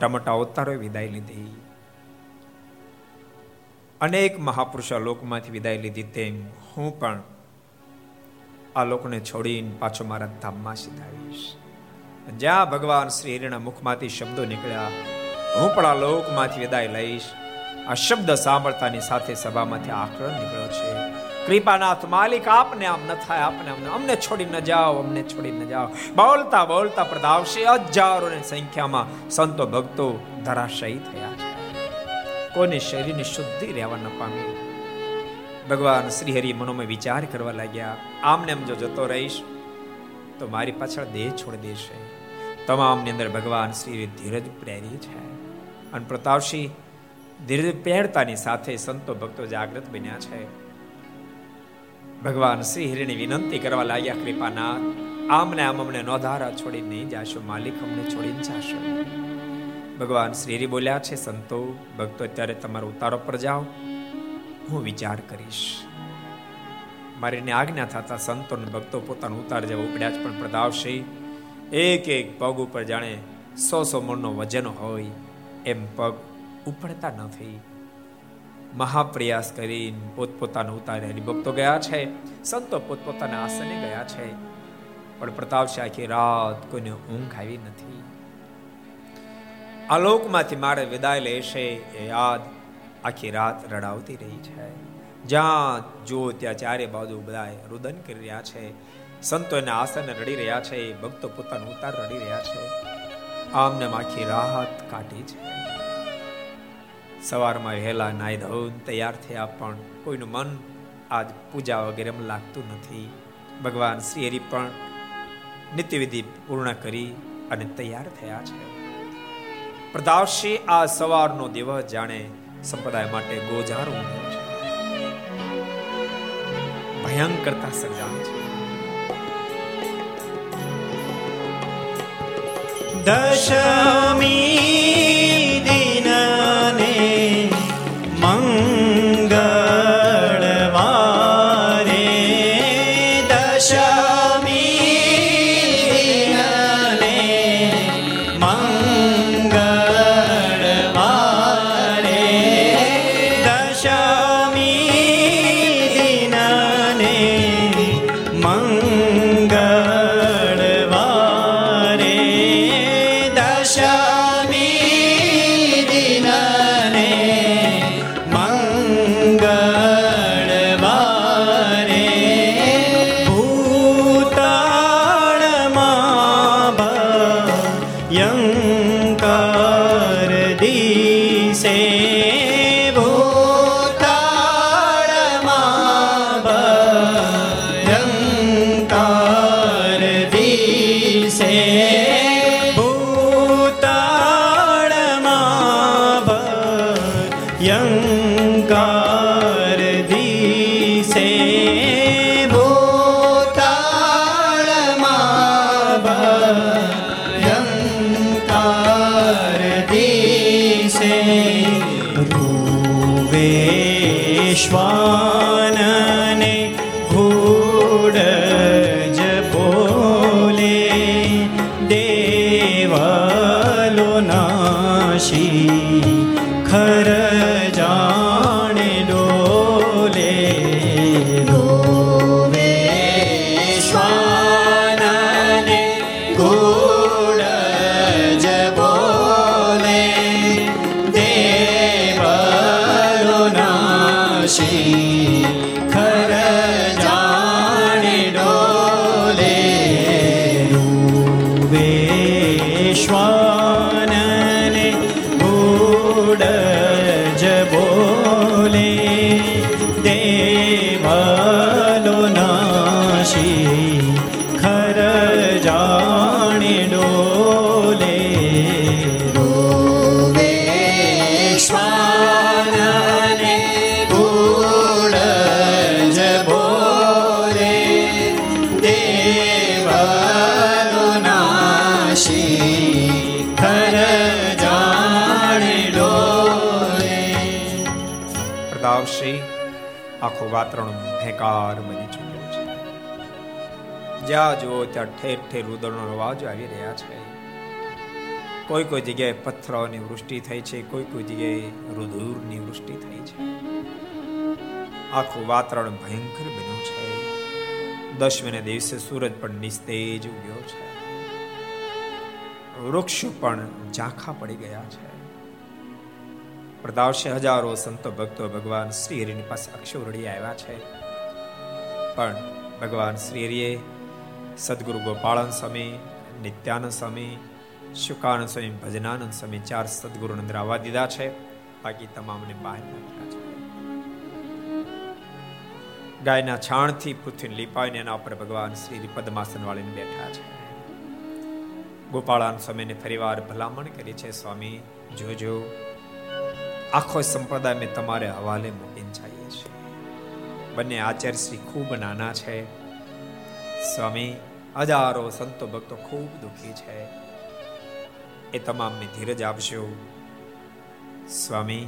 મોટા મોટા અવતારોએ વિદાય લીધી. અનેક મહાપુરુષો લોકમાંથી વિદાય લીધી તેમ હું પણ આ લોકને છોડીને પાછો મારા ધામમાં સીધાવીશ જ્યાં ભગવાન શ્રી હરિના મુખમાંથી શબ્દો નીકળ્યા, હું પણ આ લોકમાંથી વિદાય લઈશ. આ શબ્દ સાંભળતાની સાથે સભામાંથી આક્રમ નીકળ્યો છે. કૃપાનાથ માલિક, આપને આમ ન થાય, આપને અમને અમને છોડી ન જાઓ, અમને છોડી ન જાઓ. બોલતા બોલતા પ્રદાવશે હજારોની સંખ્યામાં સંતો ભક્તો ધરાશયી થયા છે. કોને શરીરની શુદ્ધિ રહેવા ન પામી? ભગવાન શ્રી હરિ મનોમાં વિચાર કરવા લાગ્યા, આમને એમ જો જતો રહીશ, તો મારી પાછળ દેહ છોડી દેશે. તમામની અંદર ભગવાન શ્રી ધીરજ પ્રેરી છે. અને પ્રતાપસિંહ ધીરજ પહેરતાની સાથે સંતો ભક્તો જાગૃત બન્યા છે. ભગવાન શ્રી હરિને વિનંતી કરવા લાગ્યા, કૃપાનાથ, આમને આમ અમને નોધારા છોડી નહીં જાશો, માલિક અમને છોડીને જાશો. ભગવાન શ્રી હરિ બોલ્યા, છે સંતો, ભક્તો, અત્યારે તમારો ઉતારો પર જાઓ, હું વિચાર કરીશ. મારીને આજ્ઞા થતા સંતો ભક્તો પોતાનો ઉતાર જેવો ઉપડ્યા જ પણ પ્રદાવશે એક એક પગ ઉપર જાણે સો સો મણનો વજન હોય, એમ પગ ઉપડતા નથી મહાપ્રયાસ કરીને પોતપોતાનો ઉતારે હરિભક્તો ગયા છે. સંતો પોતપોતાના આસને ગયા છે. પણ પ્રતાપસિંહ આખી રાત કોઈને ઊંઘ આવી નથી. આ લોકમાંથી મારે વિદાય લેશે એ યાદ આખી રાત રડાવતી રહી છે. જ્યાં જો ત્યાં ચારે બાજુ બધા રુદન કરી રહ્યા છે. સંતો એના આસન રડી રહ્યા છે. ભક્તો પોતાનો ઉતાર રડી રહ્યા છે. આમને આખી રાહત કાઢી છે. સવારમાં વહેલા નાઈ ધોન તૈયાર થયા, પણ કોઈનું મન આજ પૂજા વગેરે લાગતું નથી. ભગવાન શ્રી હરિ પણ નિત્યવિધિ પૂર્ણ કરી અને તૈયાર થયા છે. પ્રતાપસિંહ આ સવારનો દિવસ જાણે સંપ્રદાય માટે ગોજારો ભયંકરતા સર્જાય છે. દશમી દિનને દિશે રૂવે શ્વાનને ઘોડ જુઓ, ત્યાં ઠેર ઠેર રુદળનો અવાજો આવી રહ્યા છે. કોઈ કોઈ જગ્યાએ પથ્થરોની વૃષ્ટિ થઈ છે, કોઈ કોઈ જગ્યાએ રુધુરની વૃષ્ટિ થઈ છે. આખું વાતાવરણ ભયંકર બન્યું છે. દસમીને દિવસે સૂરજ પણ નિસ્તેજ ઉગ્યો છે. વૃક્ષો પણ ઝાંખા પડી ગયા છે. પ્રદાવશે હજારો સંતો ભક્તો ભગવાન શ્રી હરિની પાસે અક્ષોરડી આવ્યા છે. પણ ભગવાન શ્રી હરિએ સદગુરુ ગોપાળન સ્વામી, નિત્યાનંદ સ્વામી, શુકાનંદ સ્વામી, ભજનાનંદ સ્વામી ચાર સદગુરુને અંદર આવવા દીધા છે. બાકી તમામને બહાર નાખ્યા છે ગાયના છાણથી પૃથ્વી લીપાઈને એના ઉપર ભગવાન શ્રી પદ્માસન વાળીને બેઠા છે. ગોપાળાન સ્વામીને ફરીવાર ભલામણ કરી છે, સ્વામી જોજો આખો સંપ્રદાય મેં તમારે હવાલે મૂકીને જઈએ છીએ. બંને આચાર્ય શ્રી ખૂબ નાના છે. સ્વામી હજારો સંતો ભક્તો ખૂબ દુઃખી છે. એ તમામને ધીરજ આપશો સ્વામી,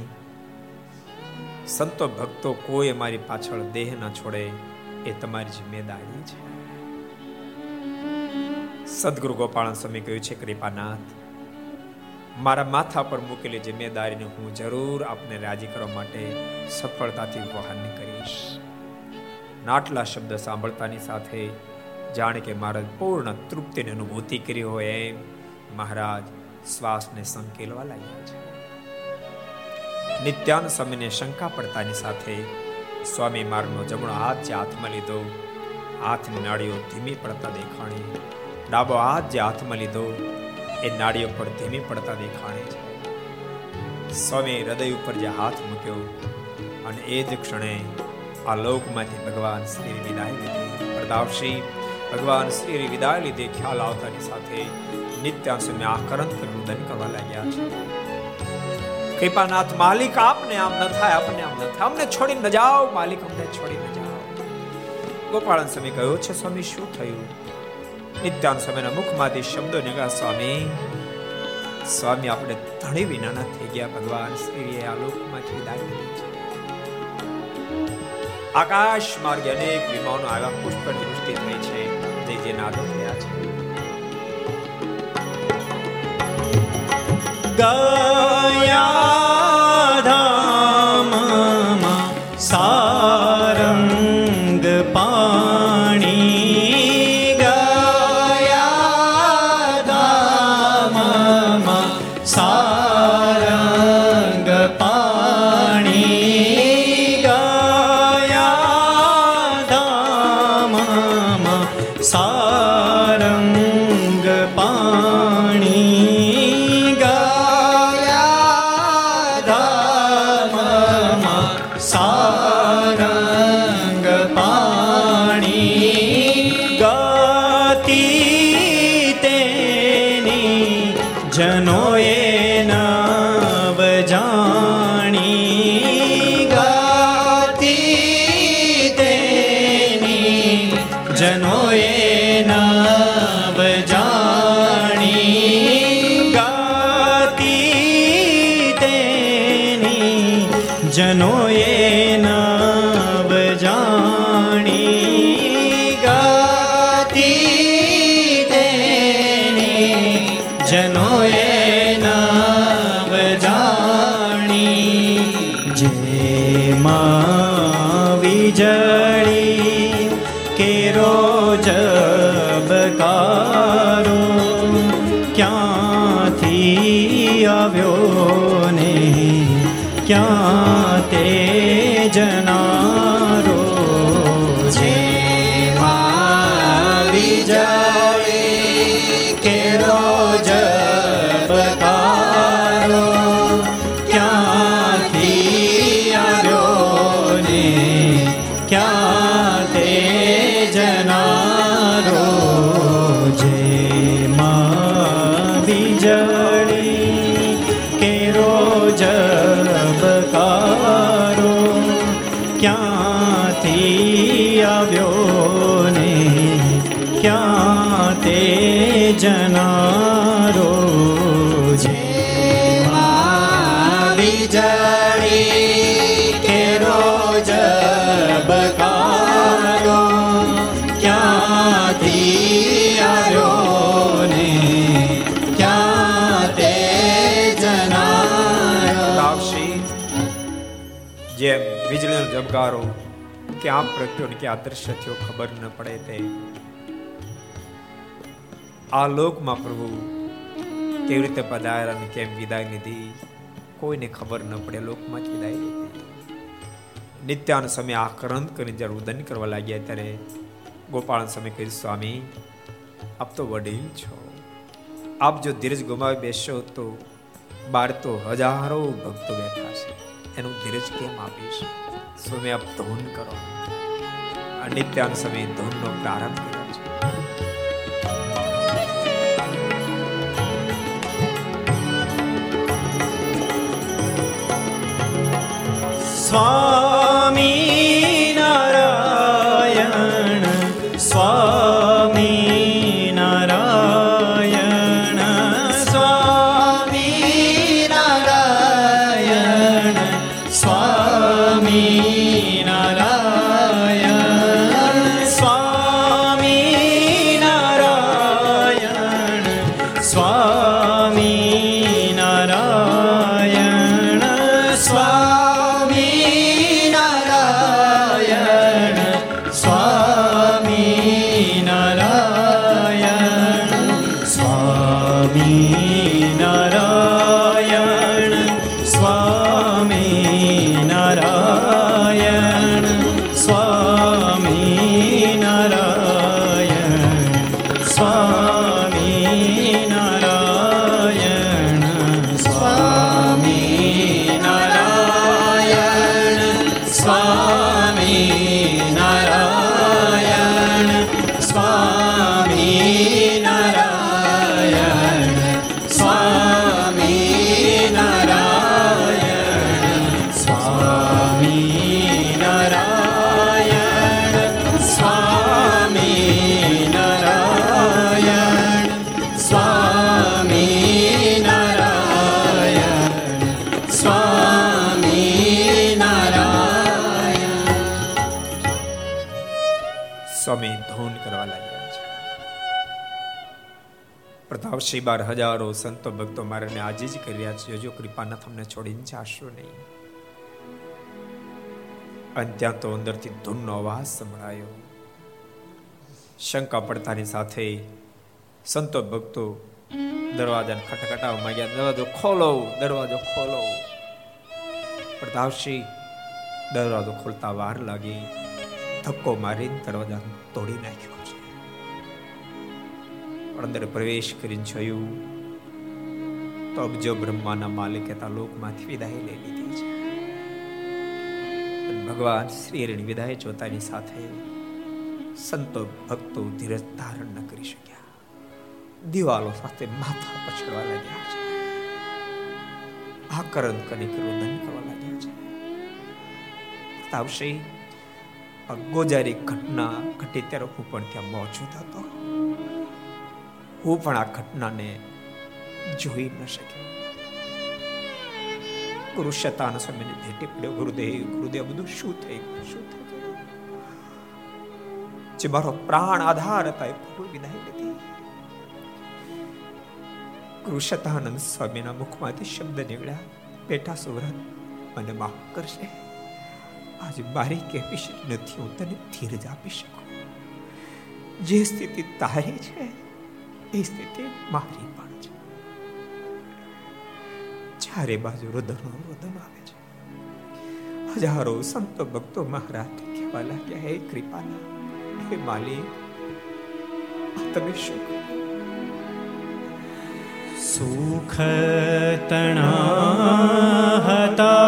સંતો ભક્તો કોઈ અમારી પાછળ દેહ ન છોડે, એ તમારી જિમ્મેદારી છે. સદગુરુ ગોપાલ સ્વામી કહ્યું છે, કૃપાનાથ, મારા માથા પર મૂકેલી જિમ્મેદારીને હું જરૂર આપને રાજી કરવા માટે સફળતાથી વહન કરીશ. નાટલા શબ્દ સાંભળતાની સાથે જાણે કે મહારાજ પૂર્ણ તૃપ્તિની અનુભૂતિ કરી હોય એમ મહારાજ શ્વાસને સંકેલવા લાગ્યા છે. નિત્યાન સમયને શંકા પડતાની સાથે સ્વામી માર્ગનો જમણો હાથ જે હાથમાં લીધો, હાથની નાડીઓ ધીમી પડતા દેખાણી, ડાબો હાથ જે હાથમાં લીધો, એ નાડીઓ પર ધીમી પડતા દેખાણે છે. સ્વામી હૃદય ઉપર જે હાથ મૂક્યો અને એ જ ક્ષણે આ લોકમાંથી ભગવાન શ્રી વિદાય લીધી પ્રતાપશ્રી ભગવાન શ્રી વિદાય લીધે ખ્યાલ આવતાની સાથે નિત્યાન સમય આકરંત રુદન કરવા લાગ્યા છે. કૃપાનાથ માલિક આપને આમ ન થાય, આપને આમ ન થાય. અમને છોડી ન જાઓ, માલિક અમને છોડી ન જાઓ. ગોપાળન સ્વામી કહ્યું છે સ્વામી, શું થયું? નિત્યાન સ્વામીના મુખમાંથી શબ્દો નીકળ્યા, સ્વામી સ્વામી આપણે ધણી વિનાના થઈ ગયા. ભગવાન શ્રીએ આ લોકમાંથી વિદાય લીધી છે. આકાશ માર્ગે અનેક વિમાનો આવ્યા. પુષ્પની વૃષ્ટિ થઈ છે. જે નાદો થયા છે. ગયા ઝબકારો ક્યાં પ્રગટ્યો ક્યાં અદૃશ્ય થયો ખબર ન પડે તે. આ લોકમાં પ્રભુ કેવી રીતે પધાર્યા અને કેમ વિદાય લીધી કોઈને ખબર ન પડે, લોકમાં જ વિદાય લીધી નિત્યાન સમય આક્રંત કરીને જ્યારે રુદન કરવા લાગ્યા ત્યારે ગોપાલ સમય કહ્યું, સ્વામી, આપ તો વડીલ છો. આપ જો ધીરજ ગુમાવી બેસશો તો બાર તો હજારો ભક્તો બેઠા છે. એનું ધીરજ કેમ આપીશ? સ્વામી આપ ધૂન કરો. નિત્યાન સમય ધૂનનો પ્રારંભ કર્યો છે. સ્વામી પ્રતાપસિંહ બાર હજારો સંતો ભક્તો મારાને આજે જ કરી રહ્યા છે. હજુ કૃપાના તમને છોડીને જાશો નહીં. અને ત્યાં તો અંદરથી ધૂનનો અવાજ સંભળાયો. શંકા પડતાની સાથે સંતો ભક્તો દરવાજાને ખટખટાવવા માંગ્યા દરવાજો ખોલો દરવાજો ખોલો. પ્રતાપસિંહ દરવાજો ખોલતા વાર લાગી. ધક્કો મારીને દરવાજા તોડી નાખ્યો છે. અંદર પ્રવેશ કરીને જોયું. તો અબજો બ્રહ્માના માલિકે તા લોકમાંથી વિદાય લઈ લીધી છે. ભગવાન શ્રી હરિની વિદાય જોતાની સાથે સંતો ભક્તો ધીરજ ધારણ ન કરી શક્યા. દિવાલો સાથે માથા પછડવા લાગ્યા છે. આકરણ કરી રુદન કરવા લાગ્યા છે. પ્રતાપસિંહ આ ગોજારી ઘટના ઘટી ત્યારે હું પણ ત્યાં મોજૂદ હતો. હું પણ આ ઘટનાને જોઈ ન શક્યો. ગુરુ શતાન સ્વામીને ભેટી પડ્યો. ગુરુદેવ ગુરુદેવ, બધું શું થઈ શું થઈ જે મારો પ્રાણ આધાર હતા એ પૂરું વિદાય લીધી. ગુરુ સ્વામીના મુખમાંથી શબ્દ નીકળ્યા. બેટા સુવ્રત, મને માફ કરશે આજે મારી કેપેસિટી નથી. હું તને ધીરજ આપી શકું. જે સ્થિતિ તારી છે એ સ્થિતિ મારી પણ છે. ચારે બાજુ રુદનો રુદન આવે છે. હજારો સંતો ભક્તો મહારાજ કહેવા લાગ્યા, હે કૃપાના હે માલિક તમે શું સુખ તણા હતા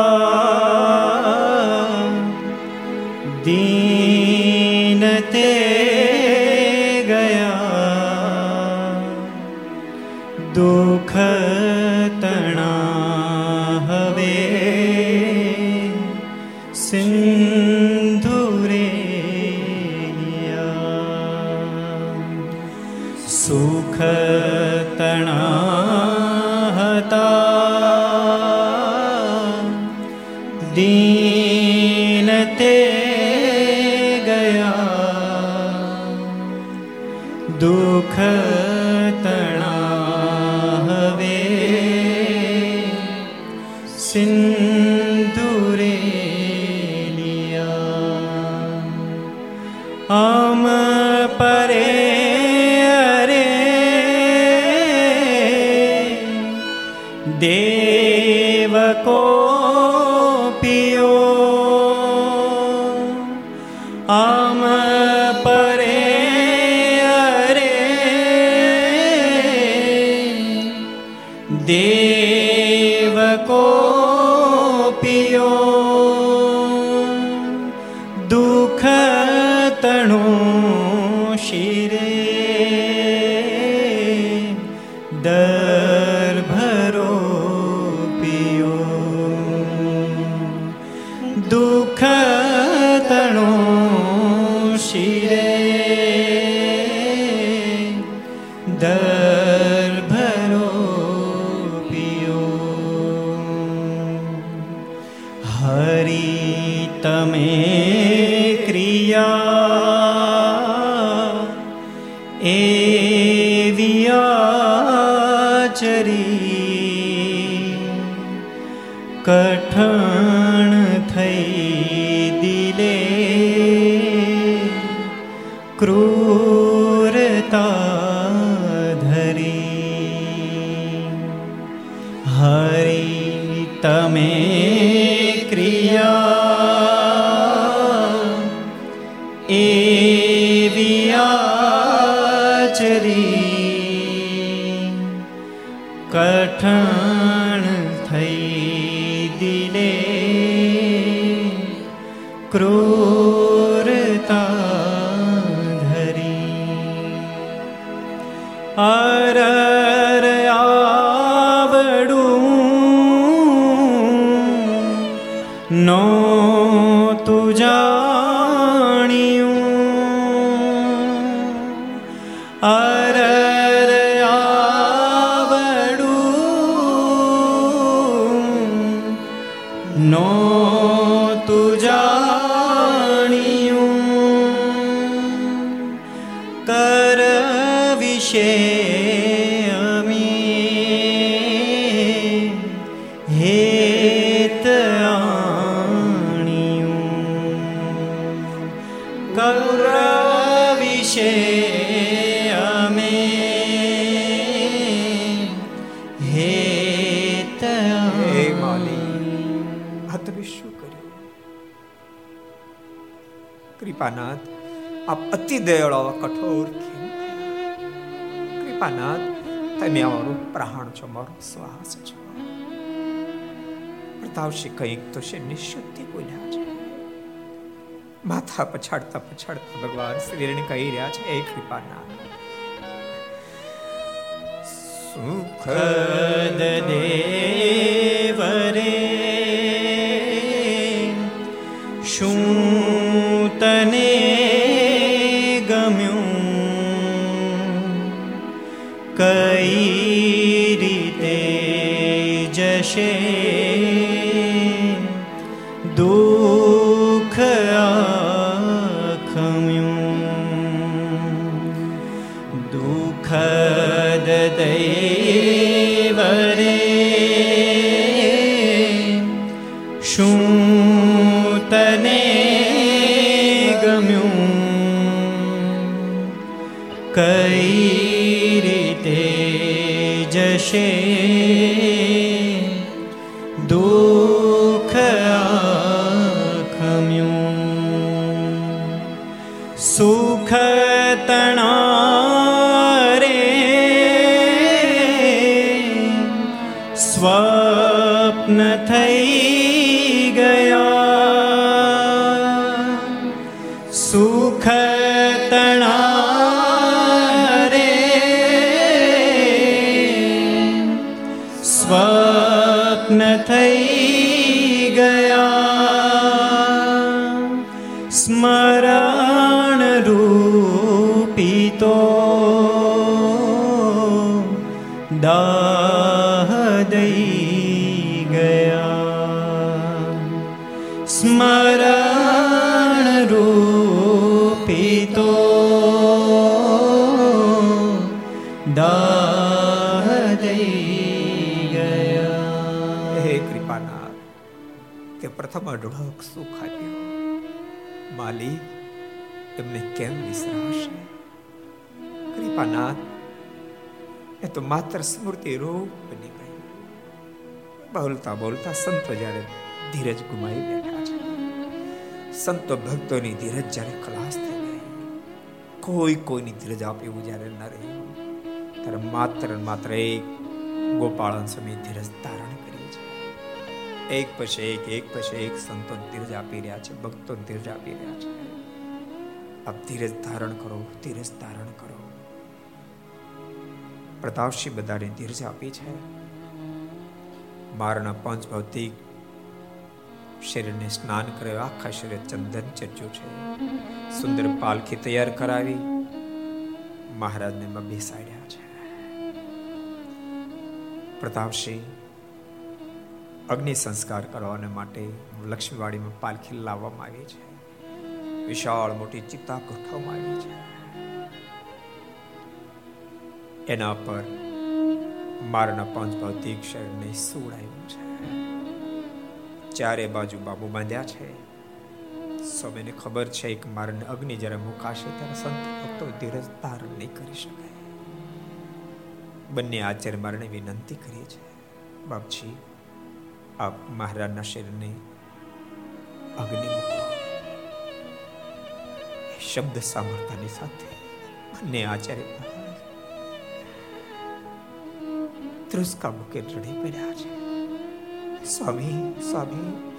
આપ અતિ દયાળો આવા કઠોર? કૃપાનાથ, તમે અમારું પ્રાણ છો મારો શ્વાસ છો પ્રતાપશી કંઈક તો છે, નિશુદ્ધિ બોલ્યા છે માથા પછાડતા પછાડતા ભગવાન શ્રીને કહી રહ્યા છે એ કૃપાનાથ સુખ ખદ કેમ વિસરાશે કૃપાનાથ એ તો માત્ર સ્મૃતિ રૂપ ગઈ બોલતા બોલતા સંતો જ્યારે ધીરજ ગુમાવી બેઠા છે સંતો ભક્તોની ધીરજ જ્યારે ખલાસ થઈ ગઈ કોઈ કોઈની ધીરજ આપે એવું જ્યારે ન રહ્યું ત્યારે માત્ર માત્ર એક ગોપાળન સ્વામી ધીરજ ધારણ કરી છે એક પછી એક એક પછી એક સંતો ધીરજ આપી રહ્યા છે ભક્તો ધીરજ આપી રહ્યા છે આપ ધીરજ ધારણ કરો, ધીરજ ધારણ કરો. પ્રતાપસિંહ બધાને ધીરજ આપી છે. બારના પંચ ભૌતિક શરીરને સ્નાન કરે, આખા શરીર ચંદન ચર્ચ્યું છે. સુંદર પાલખી તૈયાર કરાવી, મહારાજને માં બેસાડ્યા છે. પ્રતાપસિંહ અગ્નિ સંસ્કાર કરવાને માટે લક્ષ્મીવાડીમાં પાલખી લાવવામાં આવી છે. વિશાળ મોટી ચિત્તા ગોઠવવામાં આવી છે. એના પર મારના પાંચ ભૌતિક શરીરને સુવડાયું છે. ચારે બાજુ બાબુ બાંધ્યા છે. સૌને ખબર છે કે મારને અગ્નિ જ્યારે મુકાશે ત્યારે સંત ભક્તો ધીરજ ધારણ નહીં કરી શકાય બંને આચાર્ય મારને વિનંતી કરી છે, બાપજી, આપ મહારાજના શરીરને અગ્નિ મૂકો શબ્દ સાંભળતાની સાથે બંને આચાર્ય ત્રસ્કા મૂકે રડી પડ્યા છે. સ્વામી સ્વામી,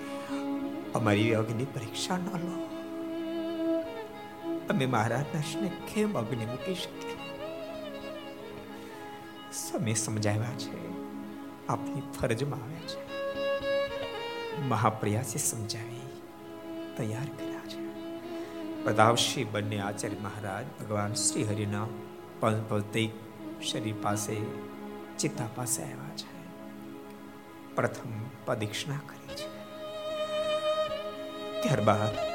અમારી અગ્નિ પરીક્ષા ન લો. અમે મહારાજના કેમ અગ્નિ મૂકી શકીએ. સમય સમજાવ્યા છે, આપની ફરજમાં આવ્યા છે. મહાપ્રયાસે સમજાવી તૈયાર કર્યા. છે બંને આચાર્ય મહારાજ. ભગવાન શ્રી હરિના ભૌતિક શરીર પાસે, ચિત્તા પાસે આવ્યા છે. પ્રથમ પ્રદક્ષિણા કરી છે. ત્યારબાદ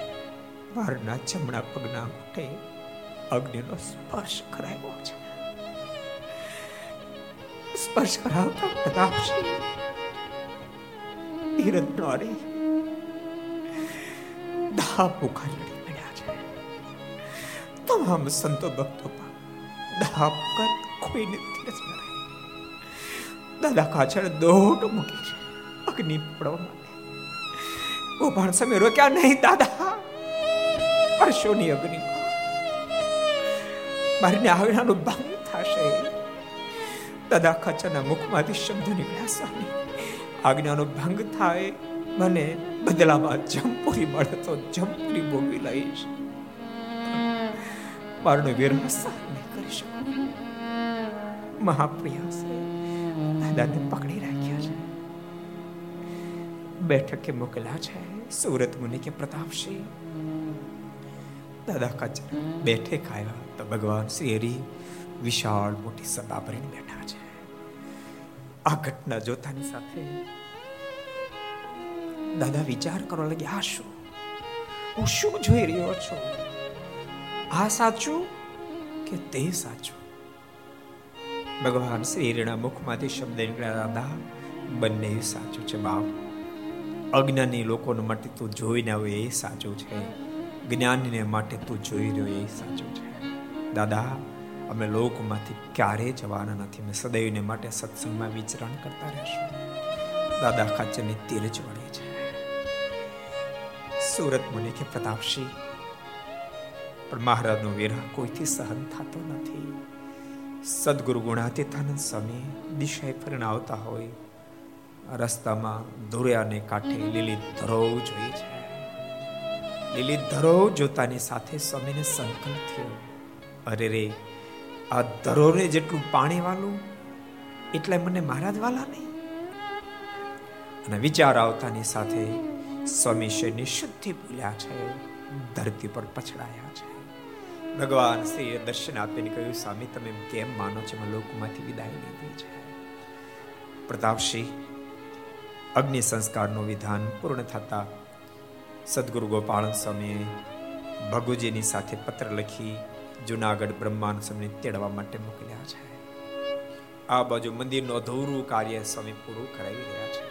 વારના જમણા પગના ઘૂંટે અગ્નિનો સ્પર્શ કરાવ્યો છે. સ્પર્શ કરાવતા પ્રતાપસિંહ ધીરજ ધા પુકાર લડી પડ્યા છે તમામ સંતો ભક્તો પણ દાપ કર કોઈને ધીરજ દાદા કાછળ દોટ મૂકી છે, અગ્નિ પડવા માટે. ગોપાલ સમય રોક્યા નહીં દાદા. વર્ષોની અગ્નિ મારીને આવ્યાનો ભંગ થશે. દાદા ખાચાના મુખમાંથી શબ્દ નીકળ્યા, સ્વામી, આજ્ઞાનો ભંગ થાય. મને બદલામાં જમપુરી મળે તો જમપુરી ભોગવી લઈશ. મારનો વિરહ સહન કરી શકું. મહાપ્રયાસ દાદાને પકડી રાખ્યા છે. બેઠકે મોકલ્યા છે, સુરત મુનિ કે પ્રતાપસિંહ દાદા કચર બેઠે ખાયા તો ભગવાન શ્રી હરિ વિશાળ મોટી સભા ભરીને બેઠા છે. આ ઘટના જોતાની સાથે દાદા વિચાર કરવા લાગ્યા શું? હું શું જોઈ રહ્યો છું? આ સાચું કે તે સાચું? ભગવાન શ્રીના મુખમાંથી શબ્દ નીકળ્યા, દાદા, બંને સાચું છે બાપ. અજ્ઞાની લોકોને માટે તું જોઈને આવ્યો એ સાચું છે. જ્ઞાનીને માટે તું જોઈ રહ્યો એ સાચું છે. દાદા, અમે લોકમાંથી ક્યારેય જવાના નથી. મેં સદૈવને માટે સત્સંગમાં વિચરણ કરતા રહેશું. દાદા ખાચરની તીરજ વળી છે. સુરત મુનિ કે પ્રતાપસિંહ પણ મહારાજનો વિરહ કોઈથી સહન થતો નથી. સદગુરુ ગુણાતીતાનંદ સ્વામી દિશાએ ફરીને આવતા હોય. રસ્તામાં દોર્યાને કાંઠે લીલી ધરોવ જોઈ છે. લીલી ધરોવ જોતાની સાથે સ્વામીને સંકલ્પ થયો. અરે રે, આ ધરોને જેટલું પાણી વાલું એટલે મને મહારાજ વાલા નહીં? અને વિચાર આવતાની સાથે સ્વામી શરીરની શુદ્ધિ ભૂલ્યા છે, ધરતી પર પછડાયા. ભગવાન શ્રી દર્શન આપીને કહ્યું, સ્વામી, તમે કેમ માનો છો? મેં લોકમાંથી વિદાય લીધી છે. પ્રતાપસિંહ અગ્નિ સંસ્કારનું વિધાન પૂર્ણ થતા સદગુરુ ગોપાલ સ્વામીએ ભગુજીની સાથે પત્ર લખી જુનાગઢ બ્રહ્માંડ સ્વામીને તેડવા માટે મોકલ્યા છે. આ બાજુ મંદિરનું અધૂરું કાર્ય સ્વામી પૂરું કરાવી રહ્યા છે.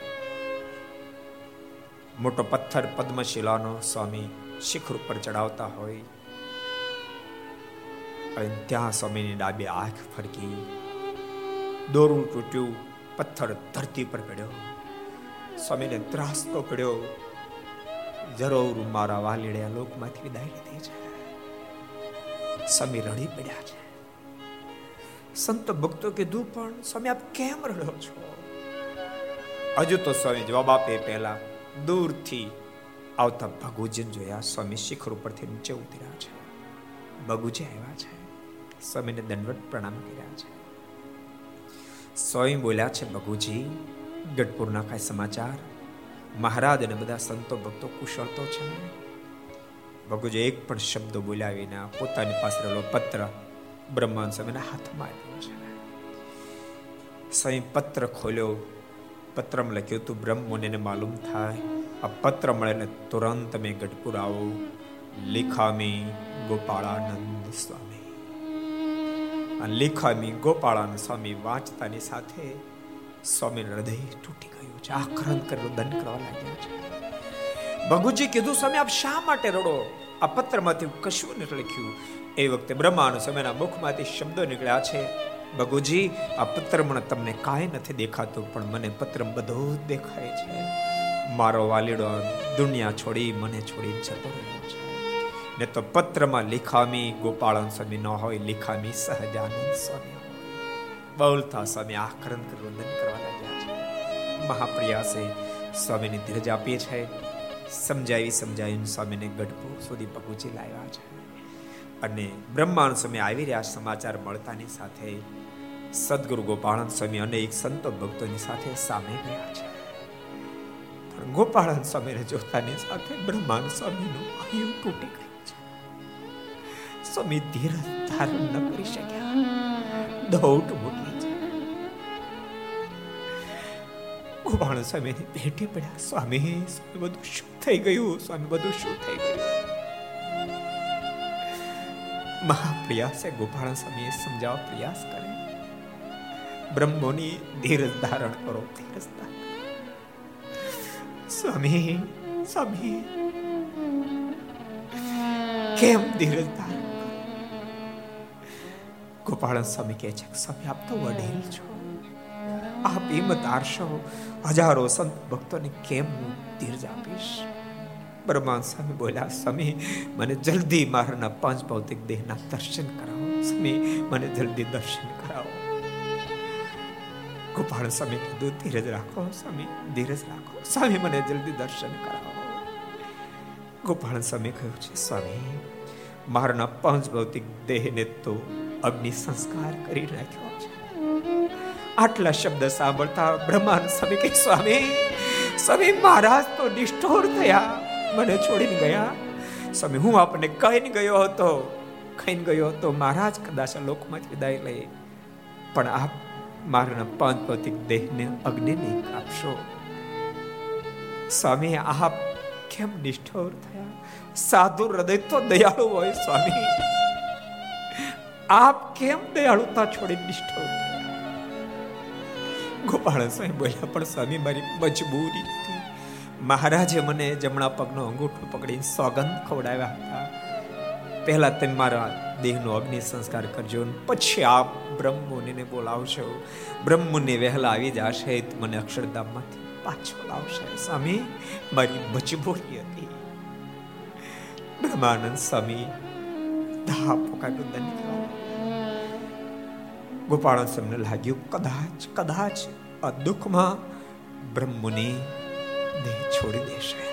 મોટો પથ્થર, પદ્મશિલાનો સ્વામી શિખર ઉપર ચડાવતા હોય અને ત્યાં સ્વામીની ડાબી આંખ ફરકી, દોરું તૂટ્યું, પથ્થર ધરતી પર પડ્યો. સ્વામીને ત્રાસતો પડ્યો. જરૂર મારા વાલીડ્યા લોકમાંથી વિદાય લીધી છે. સ્વામી રડી પડ્યા છે. સંત ભક્તો કીધું, પણ સ્વામી, આપ કેમ રડો છો? હજુ તો સ્વામી જવાબ આપે પહેલા દૂરથી આવતા ભગુજીને જોયા સ્વામી શિખર ઉપરથી નીચે ઉતર્યા છે. ભગુજી આવ્યા છે. સ્વામીને દંડવત પ્રણામ કર્યા છે. સ્વામી બોલ્યા છે, ભગુજી ગઢપુરના કાંઈ સમાચાર? મહારાજ અને બધા સંતો ભક્તો કુશળ છે ભગુજી એક પણ શબ્દ બોલ્યા વિના પોતાની પાસે રહેલો પત્ર બ્રહ્માંડ સ્વામીના હાથમાં આપ્યો છે. સ્વામી પત્ર ખોલ્યો, પત્રમાં લખ્યું હતું બ્રહ્મોને માલુમ થાય. આ પત્ર મળે ને તુરંત તમે ગઢપુર આવો. લિખામી ગોપાળાનંદ સ્વામી. આ લેખામી ગોપાળાન સ્વામી વાંચતાની સાથે સ્વામી હૃદય તૂટી ગયું છે. આક્રંદ કરી દંડ કરવા લાગ્યા છે. ભગુજી કીધું, સ્વામી, આપ શા માટે રડો? આ પત્રમાંથી કશું નથી લખ્યું એ વખતે બ્રહ્માનું સમયના મુખમાંથી શબ્દો નીકળ્યા છે, ભગુજી, આ પત્ર મને તમને કાંઈ નથી દેખાતું, પણ મને પત્ર બધું દેખાય છે. મારો વાલીડો દુનિયા છોડી મને છોડી જતો રહ્યો છે. ને તો પત્રમાં લિખામી ગોપાળન સ્વામી ન હોય, લિખામી સહજાનંદ સ્વામી બોલતા સ્વામી આકરણ કરી વંદન કરવા લાગ્યા છે. મહાપ્રયાસે સ્વામીની ધીરજ આપીએ છે. સમજાવી સમજાવીને સ્વામીને ગઢપુર સુધી પહોંચી લાવ્યા છે. અને બ્રહ્માંડ સ્વામી આવી રહ્યા સમાચાર મળતાની સાથે સદગુરુ ગોપાળન સ્વામી અનેક સંતો ભક્તોની સાથે સામે ગયા છે. ગોપાળન સ્વામીને જોતાની સાથે બ્રહ્માંડ સ્વામીનું આયુ તૂટી ગયું. સ્વામી ધીરજ ધારણ ન કરી શક્યા. દોટ મૂકી છે. ગોપાળન સ્વામીની ભેટી પડ્યા. સ્વામી બધું શું થઈ ગયું? સ્વામી, બધું શું થઈ ગયું? મહાપ્રયાસે ગોપાલ સ્વામીએ સમજાવવા પ્રયાસ કરે બ્રહ્મોની ધીરજ ધારણ કરો, ધીરજ સ્વામી સ્વામી, કેમ ધીરજ ધારણ ગોપાલ સ્વામી કહે છે સ્વામી આપ તો વડીલ છો. આપ હિંમત આરશો હજારો સંત ભક્તોને કેમ હું ધીરજ આપીશ? બ્રહ્મા સ્વામી બોલ્યા સ્વામી મને જલ્દી મારના પાંચ ભૌતિક દેહના દર્શન કરાવો. સ્વામી મને જલ્દી દર્શન કરાવો. ગોપાલ સ્વામી કીધું ધીરજ રાખો સ્વામી ધીરજ રાખો. સ્વામી મને જલ્દી દર્શન કરાવો. ગોપાલ સ્વામી કહ્યું છે સ્વામી મારના પાંચ ભૌતિક દેહને તો અગ્નિ સંસ્કાર કરી નાખ્યો છે. આટલા શબ્દ સાંભળતા બ્રહ્માન સ્વામી કે સ્વામી સ્વામી, મહારાજ તો નિષ્ઠોર થયા. મને છોડીને ગયા. સ્વામી, હું આપને કહીને ગયો હતો, કહીને ગયો હતો, મહારાજ કદાચ લોકમાં વિદાય લઈ પણ આપ મારા પાંચ ભૌતિક દેહને અગ્નિ નહીં કાપશો. સ્વામી, આપ કેમ નિષ્ઠોર થયા? સાધુ હૃદય તો દયાળુ હોય, સ્વામી. આપ કેમ દયાળુતા છોડી નિષ્ઠોર ગોપાલ સ્વામી બોલ્યા, પણ સ્વામી, મારી મજબૂરી હતી. મહારાજે મને જમણા પગનો અંગૂઠો પકડીને સોગંદ ખવડાવ્યા હતા. પહેલા તમે મારા દેહનો અગ્નિ સંસ્કાર કરજો પછી આપ બ્રહ્મુનિને બોલાવશો બ્રહ્મુનિ વહેલા આવી જશે મને અક્ષરધામમાંથી પાછો લાવશે. સ્વામી, મારી મજબૂરી હતી. બ્રહ્માનંદ સ્વામી ધા પોકાનું દંડ ગોપાળ સ્વામીને લાગ્યું, કદાચ કદાચ આ દુઃખમાં બ્રહ્મુનિ દેહ છોડી દેશે.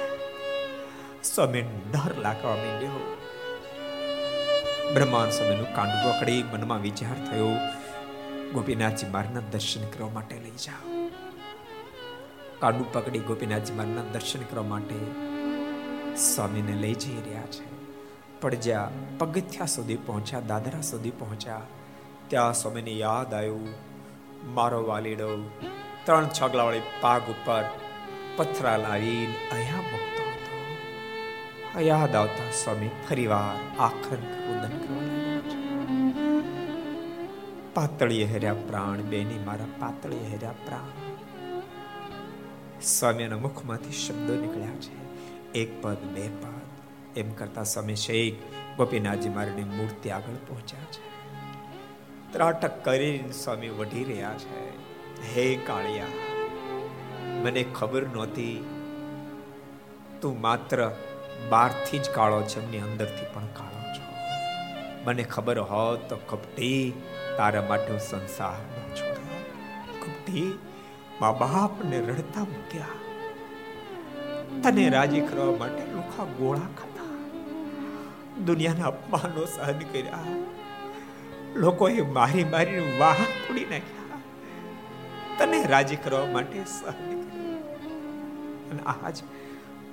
સ્વામી ડર લાગવા માંડ્યો. બ્રહ્માંડ સ્વામીનું કાંડ પકડી મનમાં વિચાર થયો, ગોપીનાથજી મારના દર્શન કરવા માટે લઈ જાઓ. કાંડું પકડી ગોપીનાથજી મારના દર્શન કરવા માટે સ્વામીને લઈ જઈ રહ્યા છે. પણ જ્યાં પગથિયા સુધી પહોંચ્યા, દાદરા સુધી પહોંચ્યા. ત્યાં સ્વામીને યાદ આવ્યું. મારો વાલીડો ત્રણ છગલાવાળી પાગ ઉપર પથરા લાવીને અહીંયા મૂકતો હતો. યાદ આવતા સ્વામી ફરીવાર આખર રુદન કરવા પાતળીએ હેર્યા પ્રાણ, બેની મારા પાતળીએ હેર્યા પ્રાણ. સ્વામીના મુખમાંથી શબ્દો નીકળ્યા છે. એક પદ, બે પદ. એમ કરતા સ્વામી શેખ ગોપીનાથજી મારીની મૂર્તિ આગળ પહોંચ્યા. ત્રાટક કરીને સ્વામી વઢી રહ્યા છે. હે કાળિયા, મને ખબર નહોતી. તું માત્ર બહારથી જ કાળો છે, એમની અંદરથી પણ કાળો છો. મને ખબર હોત તો કપટી તારા માટે હું સંસાર ન છોડ્યો કપટી, મા બાપને રડતા મૂક્યા. તને રાજી કરવા માટે લોખા ગોળા ખાતા દુનિયાના અપમાનો સહન કર્યા. લોકોએ મારી મારી વાહ તોડી નાખ્યા. તને રાજી કરવા માટે અને આજ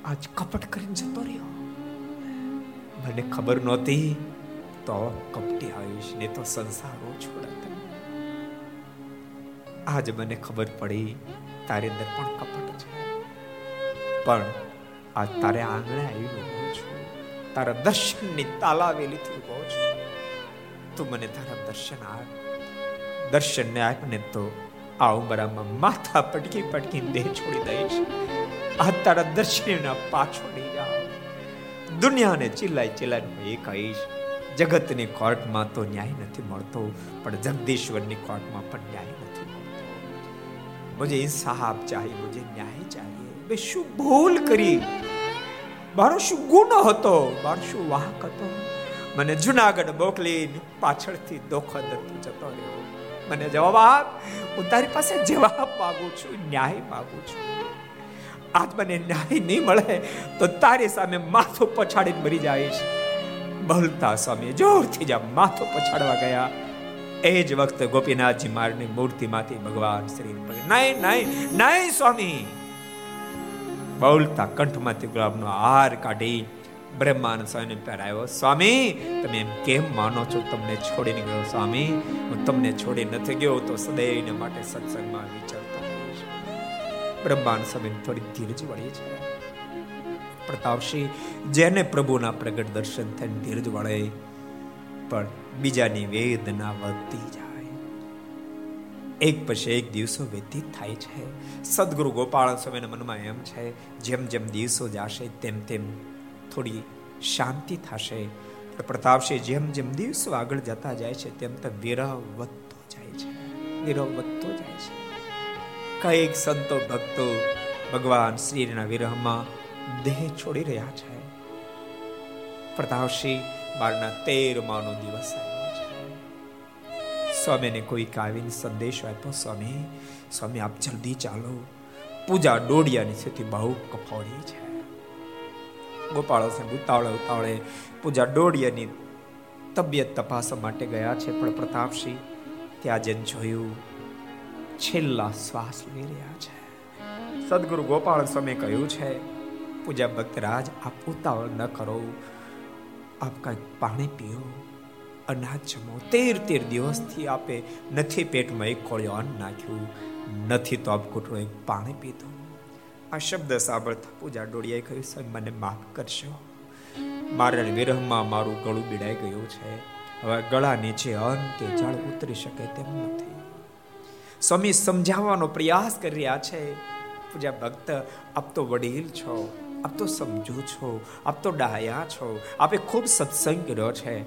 આજ કપટ કરીને જતો રહ્યો. મને ખબર નહોતી તો કપટી આવીશ ને તો સંસારો છોડત આજ મને ખબર પડી તારી અંદર પણ કપટ છે. પણ આ તારે આંગણે આવીને ઊભો છું. તારા દર્શનની તાલાવેલીથી ઊભો છું. તું મને તારા દર્શન આપ દર્શનને આપને તો આ ઉંબરામાં માથા પટકી પટકી દેહ છોડી દઈશ. આ તારા દર્શનના પાછો નહીં જાઓ. દુનિયાને ચિલ્લાઈ ચિલ્લાઈ એ કહીશ, જગતની કોર્ટમાં તો ન્યાય નથી મળતો, પણ જગદીશ્વરની કોર્ટમાં પણ ન્યાય નથી મળતો. મુજે ઇન્સાફ ચાહી, મુજે ન્યાય ચાહીએ મેં શું ભૂલ કરી? મારો શું ગુનો હતો? મારો શું વાહક હતો? મને જુનાગઢ મોકલીને પાછળથી દોખો જતો રહ્યો. મને જવાબ આપ, હું તારી પાસે જવાબ માંગુ છું, ન્યાય માંગુ છું. આજ મને ન્યાય નહીં મળે, તો તારી સામે માથું પછાડીને મરી જઈશ. બોલતા સ્વામી જોરથી જ માથું પછાડવા ગયા. એ જ વખતે ગોપીનાથજી મારની મૂર્તિમાંથી ભગવાન શ્રી નહીં નહીં નહીં સ્વામી. બોલતા કંઠમાંથી ગુલાબનો હાર કાઢી બ્રહ્માનંદ સ્વામીને પહેરાયો સ્વામી, તમે એમ કેમ માનો છો? તમને છોડીને ગયો સ્વામી. હું તમને છોડી નથી ગયો તો સદૈવને માટે સત્સંગમાં વિચારતો બ્રહ્માનંદ સ્વામી થોડી ધીરજ વળી છે. પ્રતાપસિંહ જેને પ્રભુના પ્રગટ દર્શન થઈને ધીરજ વળે, પણ બીજાની વેદના વધતી જાય. એક પછી એક દિવસો વ્યતીત થાય છે. સદગુરુ ગોપાલ સ્વામીના મનમાં એમ છે, જેમ જેમ દિવસો જશે, તેમ તેમ થોડી શાંતિ થશે. પ્રતાપસિંહ જેમ જેમ દિવસો આગળ જતા જાય છે, તેમ તેમ વિરહ વધતો જાય છે. વિરહ વધતો જાય છે. કંઈક સંતો ભક્તો ભગવાન શ્રીના વિરહમાં દેહ છોડી રહ્યા છે. પ્રતાપસિંહ બારના તેર માનો દિવસ આવ્યો છે. સ્વામીને કોઈક આવીને સંદેશો આપ્યો, સ્વામી સ્વામી, આપ જલ્દી ચાલો. પૂજા ડોડિયાની સ્થિતિ બહુ કફોડી છે. ગોપાળો સાહેબ ઉતાવળે ઉતાવળે, પૂજા ડોડિયાની તબિયત તપાસવા માટે ગયા છે, પણ પ્રતાપસિંહ ત્યાં જઈને જોયું, છેલ્લા શ્વાસ લઈ રહ્યા છે. સદગુરુ ગોપાલ સ્વામી કહ્યું છે, પૂજા ભક્તરાજ આપ ઉતાવળ ન કરો. આપ કાંઈક પાણી પીઓ, અનાજ જમો. તેર તેર દિવસથી આપે નથી પેટમાં એક કોળિયો અન્ન નાખ્યું. નથી તો આપ કૂટરો એક પાણી પીધું. આ શબ્દ સાંભળતા પૂજા ડોળિયાએ કહ્યું સ્વામી મને માફ કરશો. મારા વિરહમાં મારું ગળું બીડાઈ ગયું છે. હવે ગળા નીચે અંતે જળ ઉતરી શકે તેમ નથી. સ્વામી સમજાવવાનો પ્રયાસ કરી રહ્યા છે. પૂજા ભક્ત, આપ તો વડીલ છો. આપ તો સમજો છો. આપ તો ડાયા છો. આપે ખૂબ સત્સંગ કર્યો છે.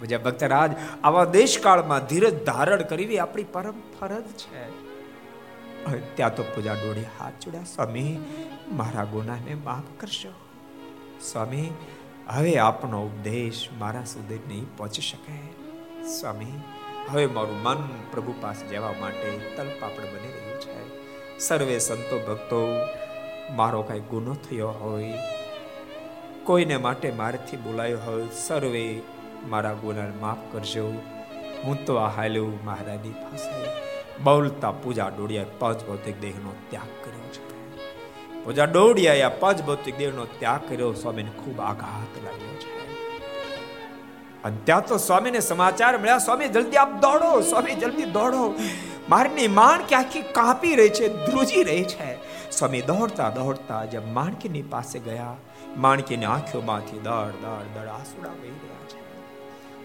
પૂજા ભક્તરાજ આવા દેશકાળમાં ધીરજ ધારણ કરવી આપણી પરમ ફરજ છે. ત્યાં તો પૂજા ડોળી હાથ જોડ્યા. સ્વામી, મારા ગુનાને માફ કરશો. સ્વામી, હવે આપનો ઉપદેશ મારા સુધી નહીં પહોંચી શકે. સ્વામી, હવે મારું મન પ્રભુ પાસે જવા માટે તલપાપડ બની રહ્યું છે. સર્વે સંતો ભક્તો, મારો કઈ ગુનો થયો હોય, કોઈને માટે મારેથી બોલાયો હોય, સર્વે મારા ગુનાને માફ કરજો. હું તો આ હાલ્યું મહારાજની પાસે બોલતા પૂજા ડોડિયાએ પાંચ ભૌતિક દેહનો ત્યાગ કર્યો છે. પૂજા ડોડિયાએ આ પાંચ ભૌતિક દેહનો ત્યાગ કર્યો, સ્વામીને ખૂબ આઘાત લાગ્યો છે. અને ત્યાં તો સ્વામીને સમાચાર મળ્યા, સ્વામી, જલ્દી આપ દોડો, સ્વામી, જલ્દી દોડો. મારની માણ કે આખી કાપી રહી છે, ધ્રુજી રહી છે. સ્વામી દોડતા દોડતા જબ માણકીની પાસે ગયા, માણકીની આંખોમાંથી દળ દળ દળ આસુડા વહી રહ્યા છે.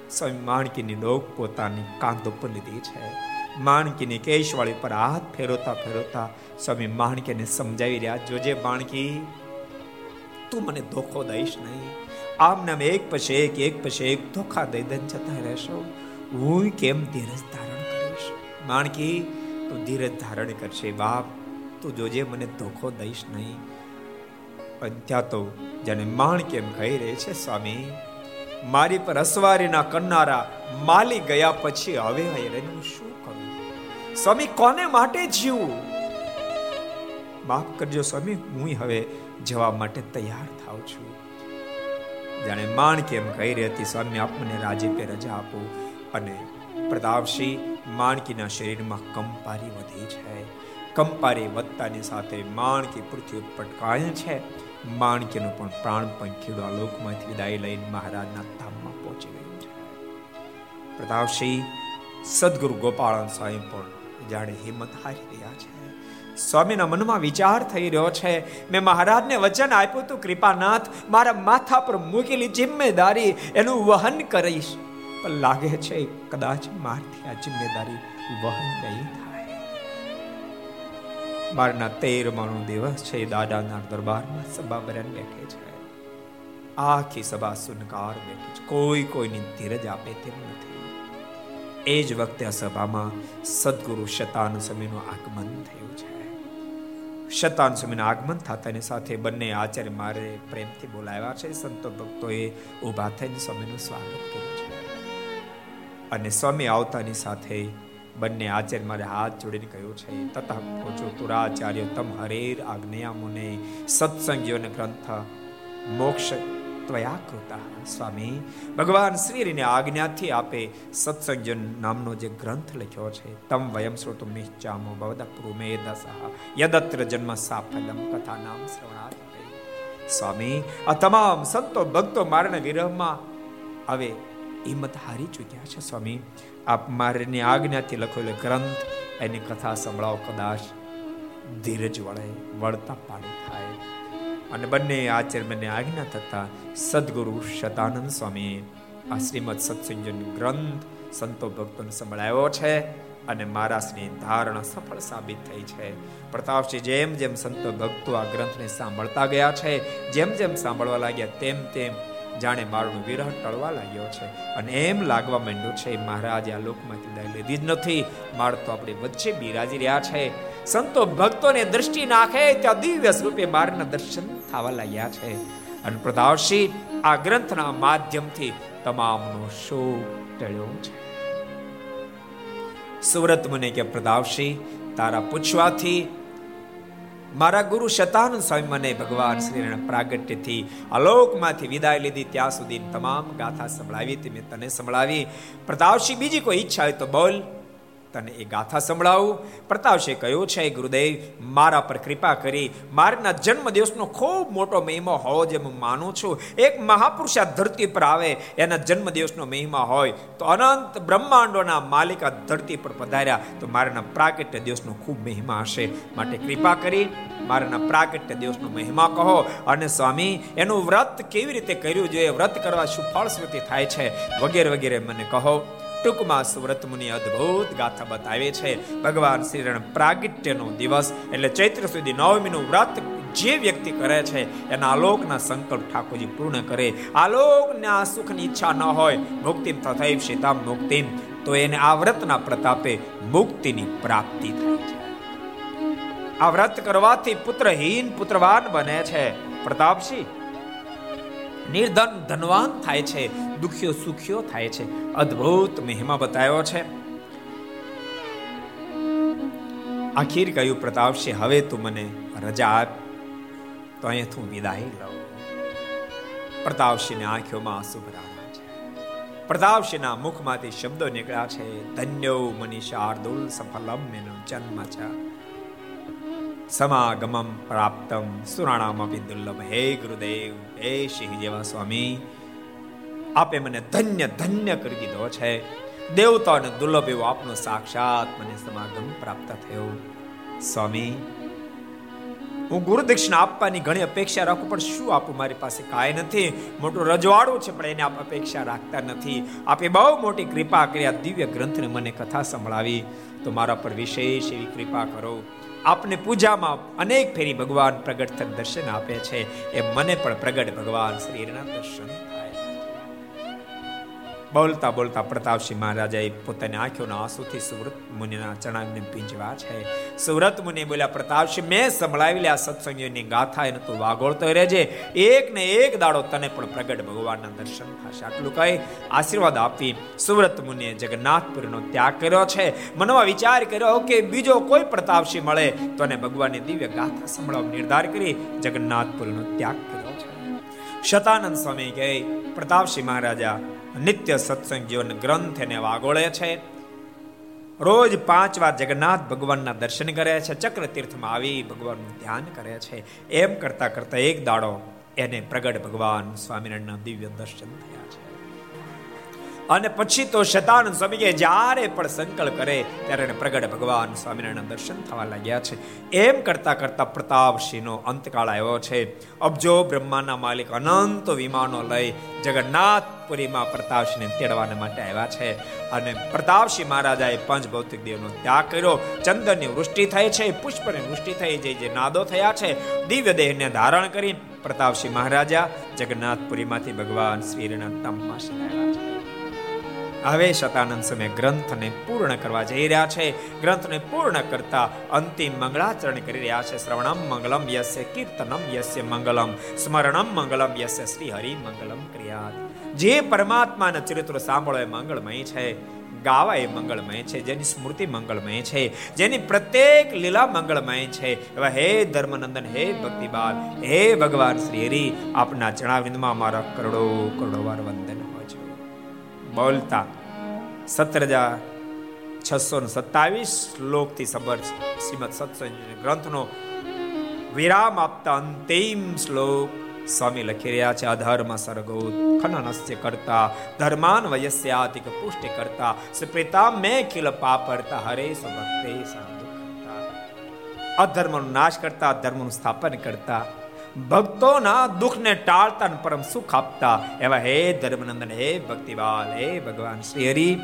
સ્વામી માણકીની ડોક પોતાની કાંધ ઉપર લીધી છે. માણકીની કેશવાળી પર હાથ ફેરવતા ફેરવતા સ્વામી માણકીને સમજાવી રહ્યા. જોજે માણકી, તું મને ધોખો દઈશ નહીં. આમ નામ એક પછી એક એક પછી એક ધોખા દઈ દઈને જતા રહેશો. હું કેમ ધીરજ ધારણ કરીશ? માણકી, તું ધીરજ ધારણ કરશે બાપ. તું જોજે મને ધોખો દઈશ નહીં. પણ ત્યાં તો જેને માણ કેમ કહી રહે છે, સ્વામી, મારી પર અસવારીના કરનારા માલી ગયા પછી હવે હું શું કરું સ્વામી, કોને માટે જીવું માફ કરજો સ્વામી, હું હવે જવા માટે તૈયાર થાવ છું. જાણે માણ કેમ કહી રહી હતી, સ્વામી, આપ મને રાજીપે રજા આપો. અને પ્રતાપસિંહ માણકીના શરીરમાં કંપારી વધી છે. કંપારી વધતાની સાથે માણકી પૃથ્વી પટકાય છે. માણકીનો પણ પ્રાણ પંખીડો લોકમાંથી વિદાય લઈને મહારાજના ધામમાં પહોંચી ગયું છે. પ્રતાપસિંહ સદગુરુ ગોપાળન સ્વામી પણ જાણે હિંમત હારી રહ્યા છે. સ્વામીના મનમાં વિચાર થઈ રહ્યો છે, મેં મહારાજને વચન આપ્યું તું કૃપાનાથ, મારા માથા પર મૂકેલી જિમ્મેદારી, એનું વહન કરીશ. પણ લાગે છે, કદાચ મારથી આ જિમ્મેદારી વહન નહીં થાય. મારના તેર માનો દિવસ છે, દાદાના દરબારમાં સભા બરન બેઠે છે. આખી સભા સુનકાર બેઠી છે. કોઈ કોઈની ધીરજ આપે તેમ નથી. એ જ વખતે આ સભામાં સદગુરુ શતાન સમયનું આગમન થયું છે. શતાન સમયનું આગમન થતાની સાથે બંને આચાર્ય મારે પ્રેમથી બોલાવ્યા છે. સંતો ભક્તોએ ઊભા થઈને સ્વામીનું સ્વાગત કર્યું છે. અને સ્વામી આવતાની સાથે બંને આચાર્ય મારે હાથ જોડીને કહ્યું છે, તથા પહોંચો તુરાચાર્ય, તમ હરેર આજ્ઞયા મુને સત્સંગીઓને ગ્રંથ મોક્ષ ત્વયા કૃતા સ્વામી ભગવાન શ્રીને આજ્ઞાથી આપે સત્સંગજન નામનો જે ગ્રંથ લખ્યો છે તમ વયમ શ્રોતુમ નિશ્ચામો ભવદ પ્રુમેદસહ યદત્ર જન્મ સાફલ્યમ કથા નામ શ્રવણાત સ્વામી આ તમામ સંતો ભક્તો મારાના વિરહમાં હવે હિંમત હારી ચૂક્યા છે સ્વામી આપ મારની આજ્ઞાથી લખેલો ગ્રંથ એની કથા સંભળાવો કદાચ ધીરજ વળે વળતા પાણી થાય અને બંને આચર્યને આજ્ઞા થતા સદગુરુ શતાનંદ સ્વામી આ શ્રીમદ સત્સંજન ગ્રંથ સંતો ભક્તોને સંભળાયો છે અને મહારાજની ધારણા સફળ સાબિત થઈ છે પ્રતાપસિંહ જેમ જેમ સંતો ભક્તો આ ગ્રંથને સાંભળતા ગયા છે જેમ જેમ સાંભળવા લાગ્યા તેમ તેમ જાણે મારું વિરહ ટળવા લાગ્યો છે। અને એમ લાગવા માંડ્યું છે, મહારાજ, આ લોકમાંથી દય લીધી જ નથી। માર તો આપણી વચ્ચે બિરાજી રહ્યા છે। સંતો ભક્તોને દ્રષ્ટિ નાખે ત્યાં દિવ્ય સ્વરૂપે મારના દર્શન થવા લાગ્યા છે। અને પ્રતાપસિંહ આ ગ્રંથના માધ્યમથી તમામનો શોક ટળ્યો છે. સુરત મને કે પ્રતાપસિંહ તારા પૂછવાથી મારા ગુરુ શતાનંદ સ્વામી મને ભગવાન શ્રીના પ્રાગટ્યથી અલોકમાંથી વિદાય લીધી. ત્યાં સુધી તમામ ગાથા સંભળાવી તે મેં તને સંભળાવી. પ્રતાપસિંહ બીજી કોઈ ઈચ્છા હોય તો બોલ. તને એ ગાથા સંભળાવું. પ્રતાપશે કહ્યું, છે ગુરુદેવ, મારા પર કૃપા કરી. મારના જન્મ દિવસનો ખૂબ મોટો મહિમા હોવો જે હું માનું છું. એક મહાપુરુષ આ ધરતી પર આવે, એના જન્મ દિવસનો મહિમા હોય. તો અનંત બ્રહ્માંડોના માલિક આ ધરતી પર પધાર્યા. તો મારાના પ્રાકટ્ય દિવસનો ખૂબ મહિમા હશે. માટે કૃપા કરી, મારાના પ્રાકટ્ય દિવસનો મહિમા કહો. અને સ્વામી, એનું વ્રત કેવી રીતે કર્યું? જોઈએ વ્રત કરવા શું ફળશ્રુતિ થાય છે? વગેરે વગેરે મને કહો. ટૂંકમાં સુવ્રત મુનિ અદ્ભુત ગાથા બતાવે છે. ભગવાન શ્રીરણ પ્રાગટ્યનો દિવસ એટલે ચૈત્ર સુધી નવમીનું વ્રત જે વ્યક્તિ કરે છે, એના આલોકના સંકલ્પ ઠાકોરજી પૂર્ણ કરે. આલોકના સુખની ઈચ્છા ન હોય, મુક્તિમ તથૈવ સીતામ મુક્તિમ, તો એને આ વ્રતના પ્રતાપે મુક્તિની પ્રાપ્તિ થાય છે. આ વ્રત કરવાથી પુત્રહીન પુત્રવાન બને છે. પ્રતાપસિંહ નિર્ધન ધનવાન થાય છે, દુખ્યો સુખ્યો થાય છે. અદ્ભુત મહિમા બતાવ્યો છે. આખીર કહ્યું પ્રતાપસિંહ હવે તું મને રજા આપ. તો અહીંયા હું વિદાય લઉં પ્રતાપસિંહની આંખોમાં આંસુ ભરાણા છે. પ્રતાપસિંહના મુખમાંથી શબ્દો નીકળ્યા છે, ધન્યો મનીષા અર્દુલ સફલમ, મેનો જન્મ છે સમાગમમ પ્રાપ્તમ સુરાણામપી દુર્લભ હે ગુરુદેવ હે સિંહ જેવા સ્વામી આપે મને ધન્ય ધન્ય કરી દીધો છે દેવતાને દુર્લભ એવો આપનો સાક્ષાત મને સમાગમ પ્રાપ્ત થયો સ્વામી હું ગુરુ દક્ષિણા આપવાની ઘણી અપેક્ષા રાખું પણ શું આપું મારી પાસે કાંઈ નથી મોટું રજવાડું છે પણ એને આપ અપેક્ષા રાખતા નથી આપે બહુ મોટી કૃપા કરી આ દિવ્ય ગ્રંથને મને કથા સંભળાવી તો મારા પર વિશેષ એવી કૃપા કરો આપને પૂજામાં અનેક ફેરી ભગવાન પ્રગટ દર્શન આપે છે. એ મને પણ પ્રગટ ભગવાન શ્રીના દર્શન બોલતા બોલતા પ્રતાપસિંહ મહારાજાએ પોતાની આંખોના આંસુથી સુવ્રત મુનિના ચરણાને પીંજવા છે. સુવ્રત મુનિ બોલ્યા, પ્રતાપસિંહ, મેં સંભળાવેલી આ સત્સંગીઓની ગાથા એને તું વાગોળતો રહેજે. એક ને એક દાડો તને પણ પ્રગટ ભગવાનના દર્શન થશે. આટલું કહી આશીર્વાદ આપી સુવ્રત મુનિએ જગન્નાથપુરીનો ત્યાગ કર્યો છે. મનમાં વિચાર કર્યો કે બીજો કોઈ પ્રતાપસિંહ મળે તો એને ભગવાનની દિવ્ય ગાથા સંભળાવ નિર્ધાર કરી જગન્નાથપુરીનો ત્યાગ કર્યો છે. શતાનંદ સ્વામી કહે, પ્રતાપસિંહ મહારાજા નિત્ય સત્સંગ જીવન ગ્રંથ એને વાગોળે છે. રોજ પાંચ વાર જગન્નાથ ભગવાનના દર્શન કરે છે ચક્ર તીર્થમાં આવી ભગવાનનું ધ્યાન કરે છે. એમ કરતા કરતા એક દાડો એને પ્રગટ ભગવાન સ્વામિનારાયણના દિવ્ય દર્શન થયા. અને પછી તો શતાનંદ સ્વામી જ્યારે પણ સંકલ્પ કરે ત્યારે એને પ્રગટ ભગવાન સ્વામિનારાયણ દર્શન થવા લાગ્યા છે. એમ કરતા કરતા પ્રતાપસિંહનો અંતકાળ આવ્યો છે. અબજો બ્રહ્માના માલિક અનંત વિમાનો લઈ જગન્નાથપુરીમાં પ્રતાપસિંહને તેડવાને માટે આવ્યા છે. અને પ્રતાપસિંહ મહારાજાએ પંચ ભૌતિક દેવનો ત્યાગ કર્યો. ચંદનની વૃષ્ટિ થઈ છે, પુષ્પની વૃષ્ટિ થઈ, જે જે નાદો થયા છે, દિવ્ય દેહને ધારણ કરી પ્રતાપસિંહ મહારાજા જગન્નાથપુરીમાંથી ભગવાન શ્રીના તમમાં આવ્યા છે. હવે શતાનંદ સમય ગ્રંથને પૂર્ણ કરવા જઈ રહ્યા છે. ગ્રંથને પૂર્ણ કરતા અંતિમ મંગળાચરણ કરી રહ્યા છે. શ્રવણમ મંગલમ યસ્ય કીર્તનમ યસ્ય મંગલમ. સ્મરણમ મંગલમ યસ્ય શ્રી હરિ મંગલમ ક્રિયાત. જે પરમાત્માના ચરિત્રો સાંભળો એ મંગળમય છે. ગાવા એ મંગળમય છે. જેની સ્મૃતિ મંગળમય છે. જેની પ્રત્યેક લીલા મંગળમય છે. એવા હે ધર્મનંદન, હે ભક્તિબાલ, હે ભગવાન શ્રી હરિ આપના જણાવિંદમાં મારા કરોડો કરોડો વાર વંદન. બોલતા. સત્તર હજાર છસો ને સત્તાવીસ શ્લોકથી સબર શ્રીમદ સત્સંગ ગ્રંથનો વિરામ આપતા અંતિમ શ્લોક સ્વામી લખી રહ્યા છે. અધર્મ સર્ગો ખનનસ્ય કરતા, ધર્માન વયસ્યાતિક પુષ્ટિ કરતા સુપ્રિતા મે ખિલ પાપરતા, હરે સ્વભક્તે સાધુ કરતા. અધર્મનો નાશ કરતા ધર્મનું સ્થાપન કરતા ભક્તોના દુઃખને ટાળતા પરમ સુખ આપતા એવા હે ધર્મનંદન, હે ભક્તિવાલ, હે ભગવાન શ્રી હરિ.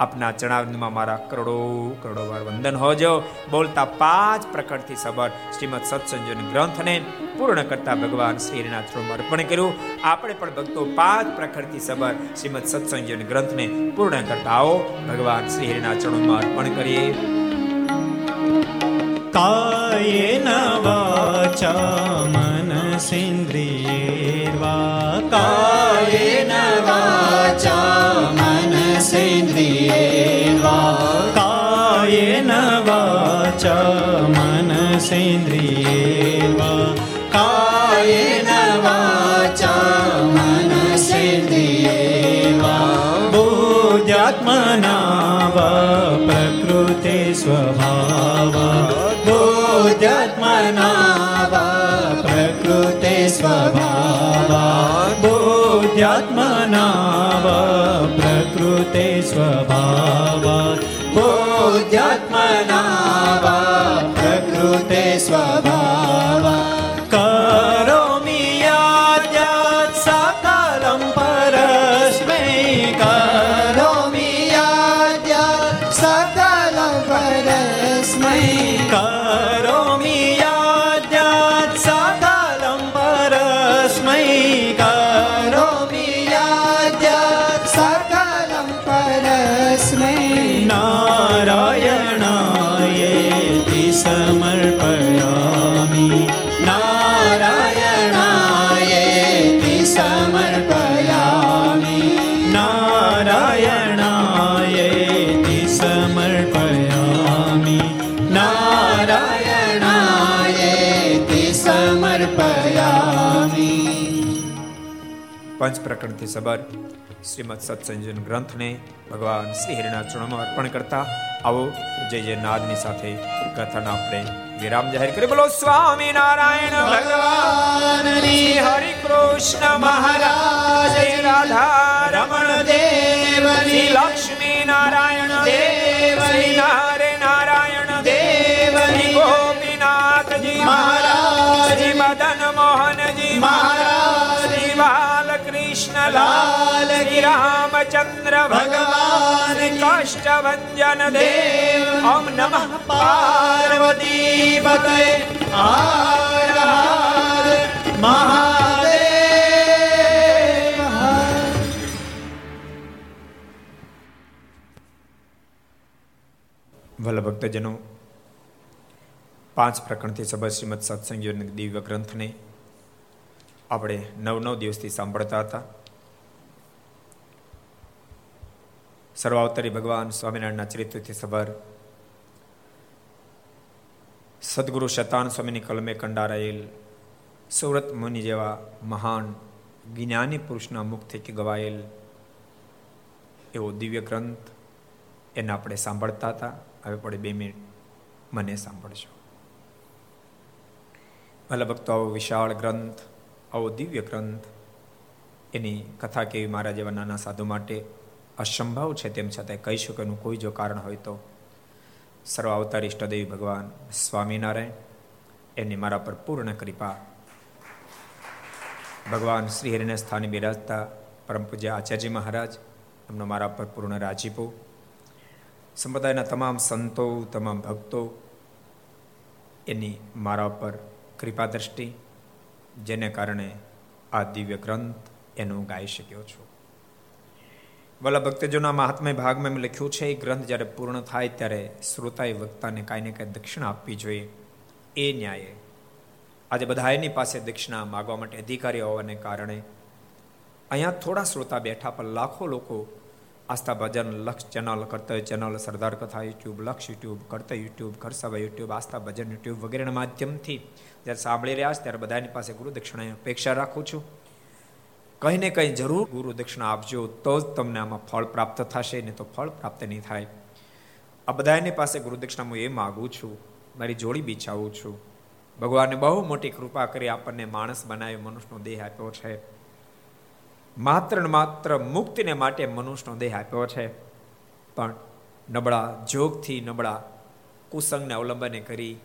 આપના ચણાવનમાં મારા કરોડો કરોડો વાર વંદન હોજો. બોલતા પાંચ પ્રકટથી સબર શ્રીમદ સત્સંજન ગ્રંથને પૂર્ણ કરતા ભગવાન શ્રીના ચરણમાં અર્પણ કર્યું. આપણે પણ ભક્તો પાંચ પ્રખરથી સબર શ્રીમદ સત્સંજન ગ્રંથને પૂર્ણ કરતા આવો. ભગવાન શ્રીના ચરણોમાં અર્પણ કરીએ. कायेन वाचा मनसेन्द्रियैर्वा कायेन वाचा मनसेन्द्रियैर्वा कायेन वाचा मनसेन्द्रिये પંચ પ્રકરણથી સબર. શ્રીમદ સત્સંજન ગ્રંથને ભગવાન શ્રી હરિના ચરણોમાં અર્પણ કરતા આવો જય જય નાદની સાથે કથાના આપણે વિરામ જાહેર કરી બોલો, સ્વામી નારાયણ, ભગવાન હરિ કૃષ્ણ મહારાજ રાધા રમણ દેવ લક્ષ્મી નારાયણ દેવ લાલ રામચંદ્ર ભગવાન કાષ્ટભન દેવ ઓમ નમઃ પાર્વતી પતે મહાદેવ ભલે ભક્તજનો પાંચ પ્રકરણથી સભા શ્રીમદ સત્સંગ દિવ્ય ગ્રંથને આપણે નવ નવ દિવસથી સાંભળતા હતા. સર્વાવતરી ભગવાન સ્વામિનારાયણના ચરિત્રથી સભર. સદગુરુ શતાન સ્વામીની કલમે કંડારાયેલ સુરત મુનિ જેવા મહાન જ્ઞાની પુરુષના મુખથી ગવાયેલ એવો દિવ્ય ગ્રંથ એને આપણે સાંભળતા હતા. હવે પડે બે મિનિટ. મને સાંભળશો ભલે ભક્તો, આવો વિશાળ ગ્રંથ, આવો દિવ્ય ગ્રંથ, એની કથા કેવી મારા જેવા નાના સાધુ માટે અસંભવ છે. તેમ છતાં કહી શકો એનું કોઈ જો કારણ હોય તો. સર્વ અવતાર ઇષ્ટદેવી ભગવાન સ્વામિનારાયણ, એની મારા પર પૂર્ણ કૃપા. ભગવાન શ્રી હરિને સ્થાને બિરાજતા પરમ પૂજ્ય આચાર્યજી મહારાજ, એમનો મારા પર પૂર્ણ રાજીપો સંપ્રદાયના તમામ સંતો, તમામ ભક્તો, એની મારા પર કૃપા દ્રષ્ટિ જેને કારણે આ દિવ્ય ગ્રંથ એનું ગાઈ શક્યો છું. વલ્લભ ભક્તજોના મહાત્મય ભાગમાં એમ લખ્યું છે, એ ગ્રંથ જ્યારે પૂર્ણ થાય ત્યારે શ્રોતાએ વક્તાને કાંઈ ને કાંઈ દક્ષિણા આપવી જોઈએ. એ ન્યાયે. આજે બધા એની પાસે દક્ષિણા માગવા માટે અધિકારી હોવાને કારણે અહીંયા થોડા શ્રોતા બેઠા, પણ લાખો લોકો આસ્થા ભજન, લક્ષ ચેનલ કરતા channel Sardar Katha, YouTube, Laksh YouTube કરતા YouTube, Gharsabha YouTube, Aastha Bhajan YouTube વગેરેના માધ્યમથી જ્યારે સાંભળી રહ્યા છે, ત્યારે બધાની પાસે ગુરુ દક્ષિણા અપેક્ષા રાખું છું. કંઈ ને કંઈ જરૂર ગુરુ દક્ષિણા આપજો, તો જ તમને આમાં ફળ પ્રાપ્ત થશે ને તો ફળ પ્રાપ્ત નહીં થાય. આ બધાની પાસે ગુરુ દક્ષિણા હું એ માગું છું, મારી જોડી બિછાવું છું. ભગવાને બહુ મોટી કૃપા કરી આપણને માણસ બનાવ્યો, મનુષ્યનો દેહ આપ્યો છે. માત્ર ને માત્ર મુક્તિને માટે મનુષ્યનો દેહ આપ્યો છે. પણ નબળા જોગથી નબળા કુસંગને અવલંબને કરી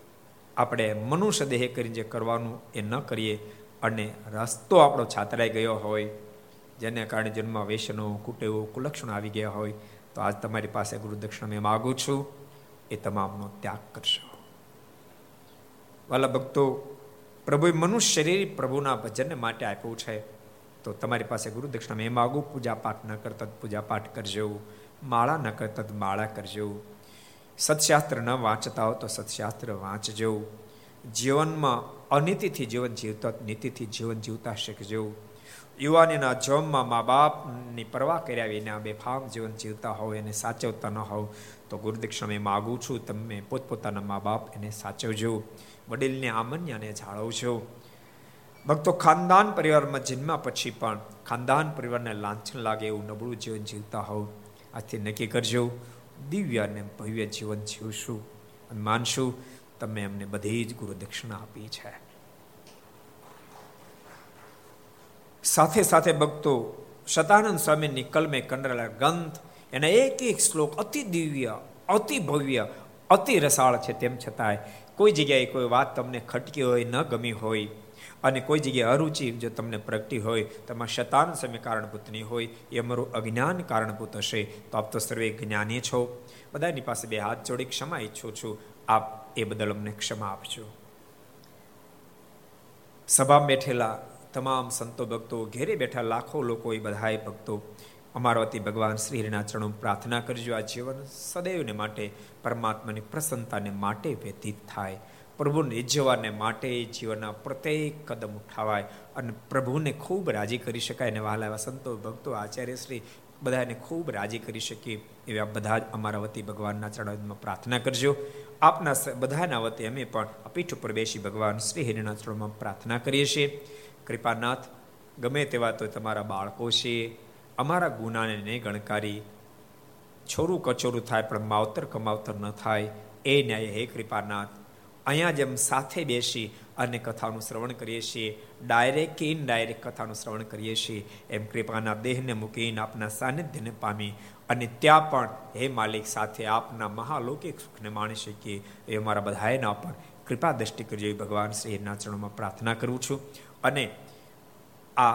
આપણે મનુષ્ય દેહ કરીને જે કરવાનું એ ન કરીએ. અને રસ્તો આપણો છાતરાઈ ગયો હોય, જેને કારણે જન્મ વેસનો કુટેવો કુલક્ષણ આવી ગયા હોય, તો આજ તમારી પાસે ગુરુદક્ષિણા મેં માગું છું, એ તમામનો ત્યાગ કરશો. વાલા ભક્તો, પ્રભુએ મનુષ્ય શરીર પ્રભુના ભજનને માટે આપ્યું છે, તો તમારી પાસે ગુરુદક્ષિણા મેં માગું પૂજા પાઠ ન કરતા પૂજા પાઠ કરજો, માળા ન કરતા માળા કરજો. સત્શાસ્ત્ર ન વાંચતા હો તો સત્શાસ્ત્ર વાંચજો. જીવનમાં અનીતિથી જીવન જીવતા, નીતિથી જીવન જીવતા શીખજો. યુવાનીના જમમાં મા બાપની પરવા કર્યા વિના બેફામ જીવન જીવતા હોવ, એને સાચવતા ન હોવ. તો ગુરુદક્ષિણા માગું છું, તમે પોતપોતાના મા બાપ એને સાચવજો. વડીલને આમન્યાને જાળવજો. ભક્તો ખાનદાન પરિવારમાં જન્મ્યા પછી પણ ખાનદાન પરિવારને લાંછન લાગે એવું નબળું જીવન જીવતા હોવ. આથી નક્કી કરજો, દિવ્ય અને ભવ્ય જીવન જીવશું. અને માનશું તમે એમને બધી જ ગુરુ દક્ષિણા આપી છે. સાથે સાથે ભક્તો શતાનંદ સ્વામીની કલમે કંડરેલા ગ્રંથ એના એક એક શ્લોક અતિ દિવ્ય, અતિ ભવ્ય, અતિ રસાળ છે તેમ છતાંય કોઈ જગ્યાએ કોઈ વાત તમને ખટકી હોય, ન ગમી હોય અને કોઈ જગ્યાએ અરુચિ જો તમને પ્રગટી હોય, તમારા શતાન સમય કારણભૂત નહીં હોય, એ અમારું અજ્ઞાન કારણભૂત હશે, તો આપ તો સર્વે જ્ઞાની છો. બધાની પાસે બે હાથ જોડી ક્ષમા ઈચ્છું છું. આપ એ બદલ અમને ક્ષમા આપજો. સભા બેઠેલા તમામ સંતો ભક્તો, ઘેરે બેઠા લાખો લોકો એ બધાએ ભક્તો અમારા વતી ભગવાન શ્રી હરિના ચરણો પ્રાર્થના કરજો. આ જીવન સદૈવને માટે, પરમાત્માની પ્રસન્નતાને માટે વ્યતીત થાય. પ્રભુને રીઝવાને માટે જીવનના પ્રત્યેક કદમ ઉઠાવાય અને પ્રભુને ખૂબ રાજી કરી શકાય અને વહાલા એવા સંતો ભક્તો, આચાર્ય શ્રી, બધાને ખૂબ રાજી કરી શકીએ એવા બધા જ અમારા વતી ભગવાનના ચરણમાં પ્રાર્થના કરજો. આપના બધાના વતી અમે પણ પીઠ ઉપર બેસી ભગવાન શ્રી હરિના ચરણમાં પ્રાર્થના કરીએ છીએ. કૃપાનાથ, ગમે તેવા તો તમારા બાળકો છે, અમારા ગુનાને નહીં ગણકારી, છોરું કચોરું થાય પણ માવતર કમાવતર ન થાય, એ ન્યાય હે કૃપાનાથ. અહીંયા જેમ સાથે બેસી અને કથાનું શ્રવણ કરીએ છીએ ડાયરેક્ટ કે ઇનડાયરેક્ટ કથાનું શ્રવણ કરીએ છીએ, એમ કૃપાના દેહને મૂકીને આપના સાનિધ્યને પામી અને ત્યાં પણ હે માલિક, સાથે આપના મહાલૌકિક સુખને માણી શકીએ એ અમારા બધાએના પર કૃપા દ્રષ્ટિ કરજો. એ ભગવાન શ્રીના ચરણોમાં પ્રાર્થના કરું છું. અને આ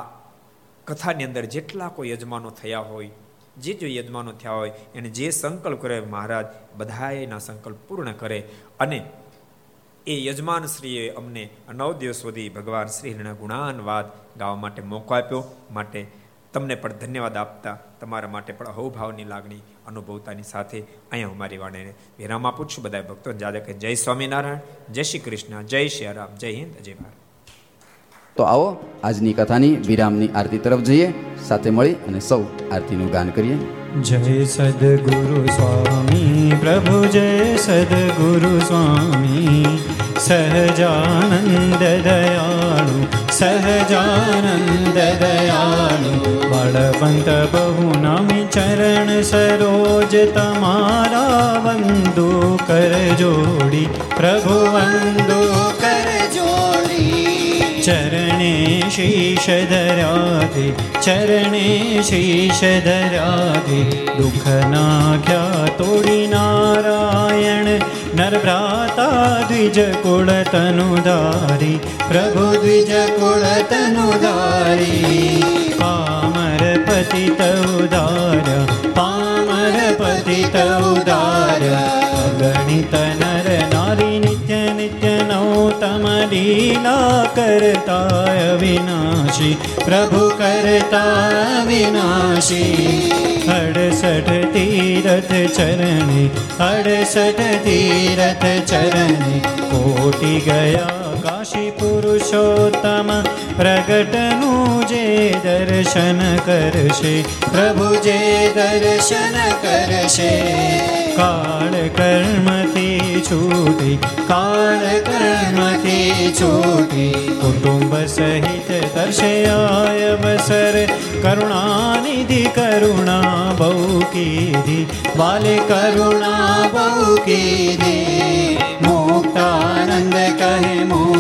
કથાની અંદર જેટલા કોઈ યજમાનો થયા હોય, જે જો યજમાનો થયા હોય, એને જે સંકલ્પ કરે મહારાજ બધાએના સંકલ્પ પૂર્ણ કરે. અને એ યજમાન શ્રીએ અમને નવ દિવસ સુધી ભગવાન શ્રીના ગુણાનવાદ ગાવા માટે મોકો આપ્યો. માટે તમને પણ ધન્યવાદ આપતા તમારા માટે પણ અહોભાવની લાગણી અનુભવતાની સાથે અહીંયા હું મારી વાણીને વિરામ આપું છું. બધા ભક્તો જાદે કે જય સ્વામિનારાયણ જય શ્રી કૃષ્ણ જય શ્રી રામ જય હિન્દ જય ભારત. તો આવો આજની કથાની વિરામની આરતી તરફ જઈએ. સાથે મળી અને સૌ આરતીનું ગાન કરીએ. જય સદગુરુ સ્વામી પ્રભુ જય સદગુરુ સ્વામી. સહજાનંદ દયાળુ સહજાનંદ દયાળુ. બળવંત બહુ નામી ચરણ સરોજ તમારા વંદો કર જોડી, પ્રભુ વંદો કર જોડી. ચરણે શીશ ધરાધે ચરણે શીશ ધરાધે દુઃખ નાખ્યા તોડી નારાયણ નરભ્રાતા દ્વિજ કુળ તનુધારી, પ્રભુ દ્વિજ કુળ તનુધારી. પામ પામર પતિત ઉદાર પામર પતિત ઉદાર ગણિત નર નારી નિત્ય નિત્ય નૌતમ લીલા કરતા વિનાશી પ્રભુ કરતા વિનાશી અડસઠ તીરથ ચરણે અડસઠ તીરથ ચરણે કોટી ગયા નિવાસી પુરુષોત્તમ પ્રગટનું જે દર્શન કરશે, પ્રભુ જે દર્શન કરશે. કાળ કર્મથી છૂટી, કાળ કર્મથી છૂટી, કુટુંબ સહિત દર્શે અવસર. કરુણાનિધિ, કરુણા બહુ કીધી વાલે કરુણા બહુ કીધી મુક્તાનંદ કહે મો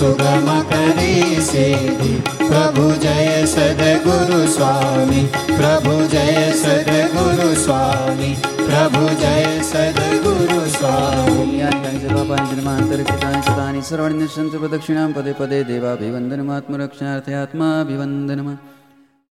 સુગમ કરી સેવી પ્રભુ જય સદગુરુ સ્વામી પ્રભુ જય સદગુરુ સ્વામી પ્રભુ જય સદગુરુ સ્વામી સર્વાણ્ય સંત પ્રદક્ષિણામ પદે પદે દેવાભિવંદનમાત્મરક્ષાર્થે આત્માભિવંદનમાં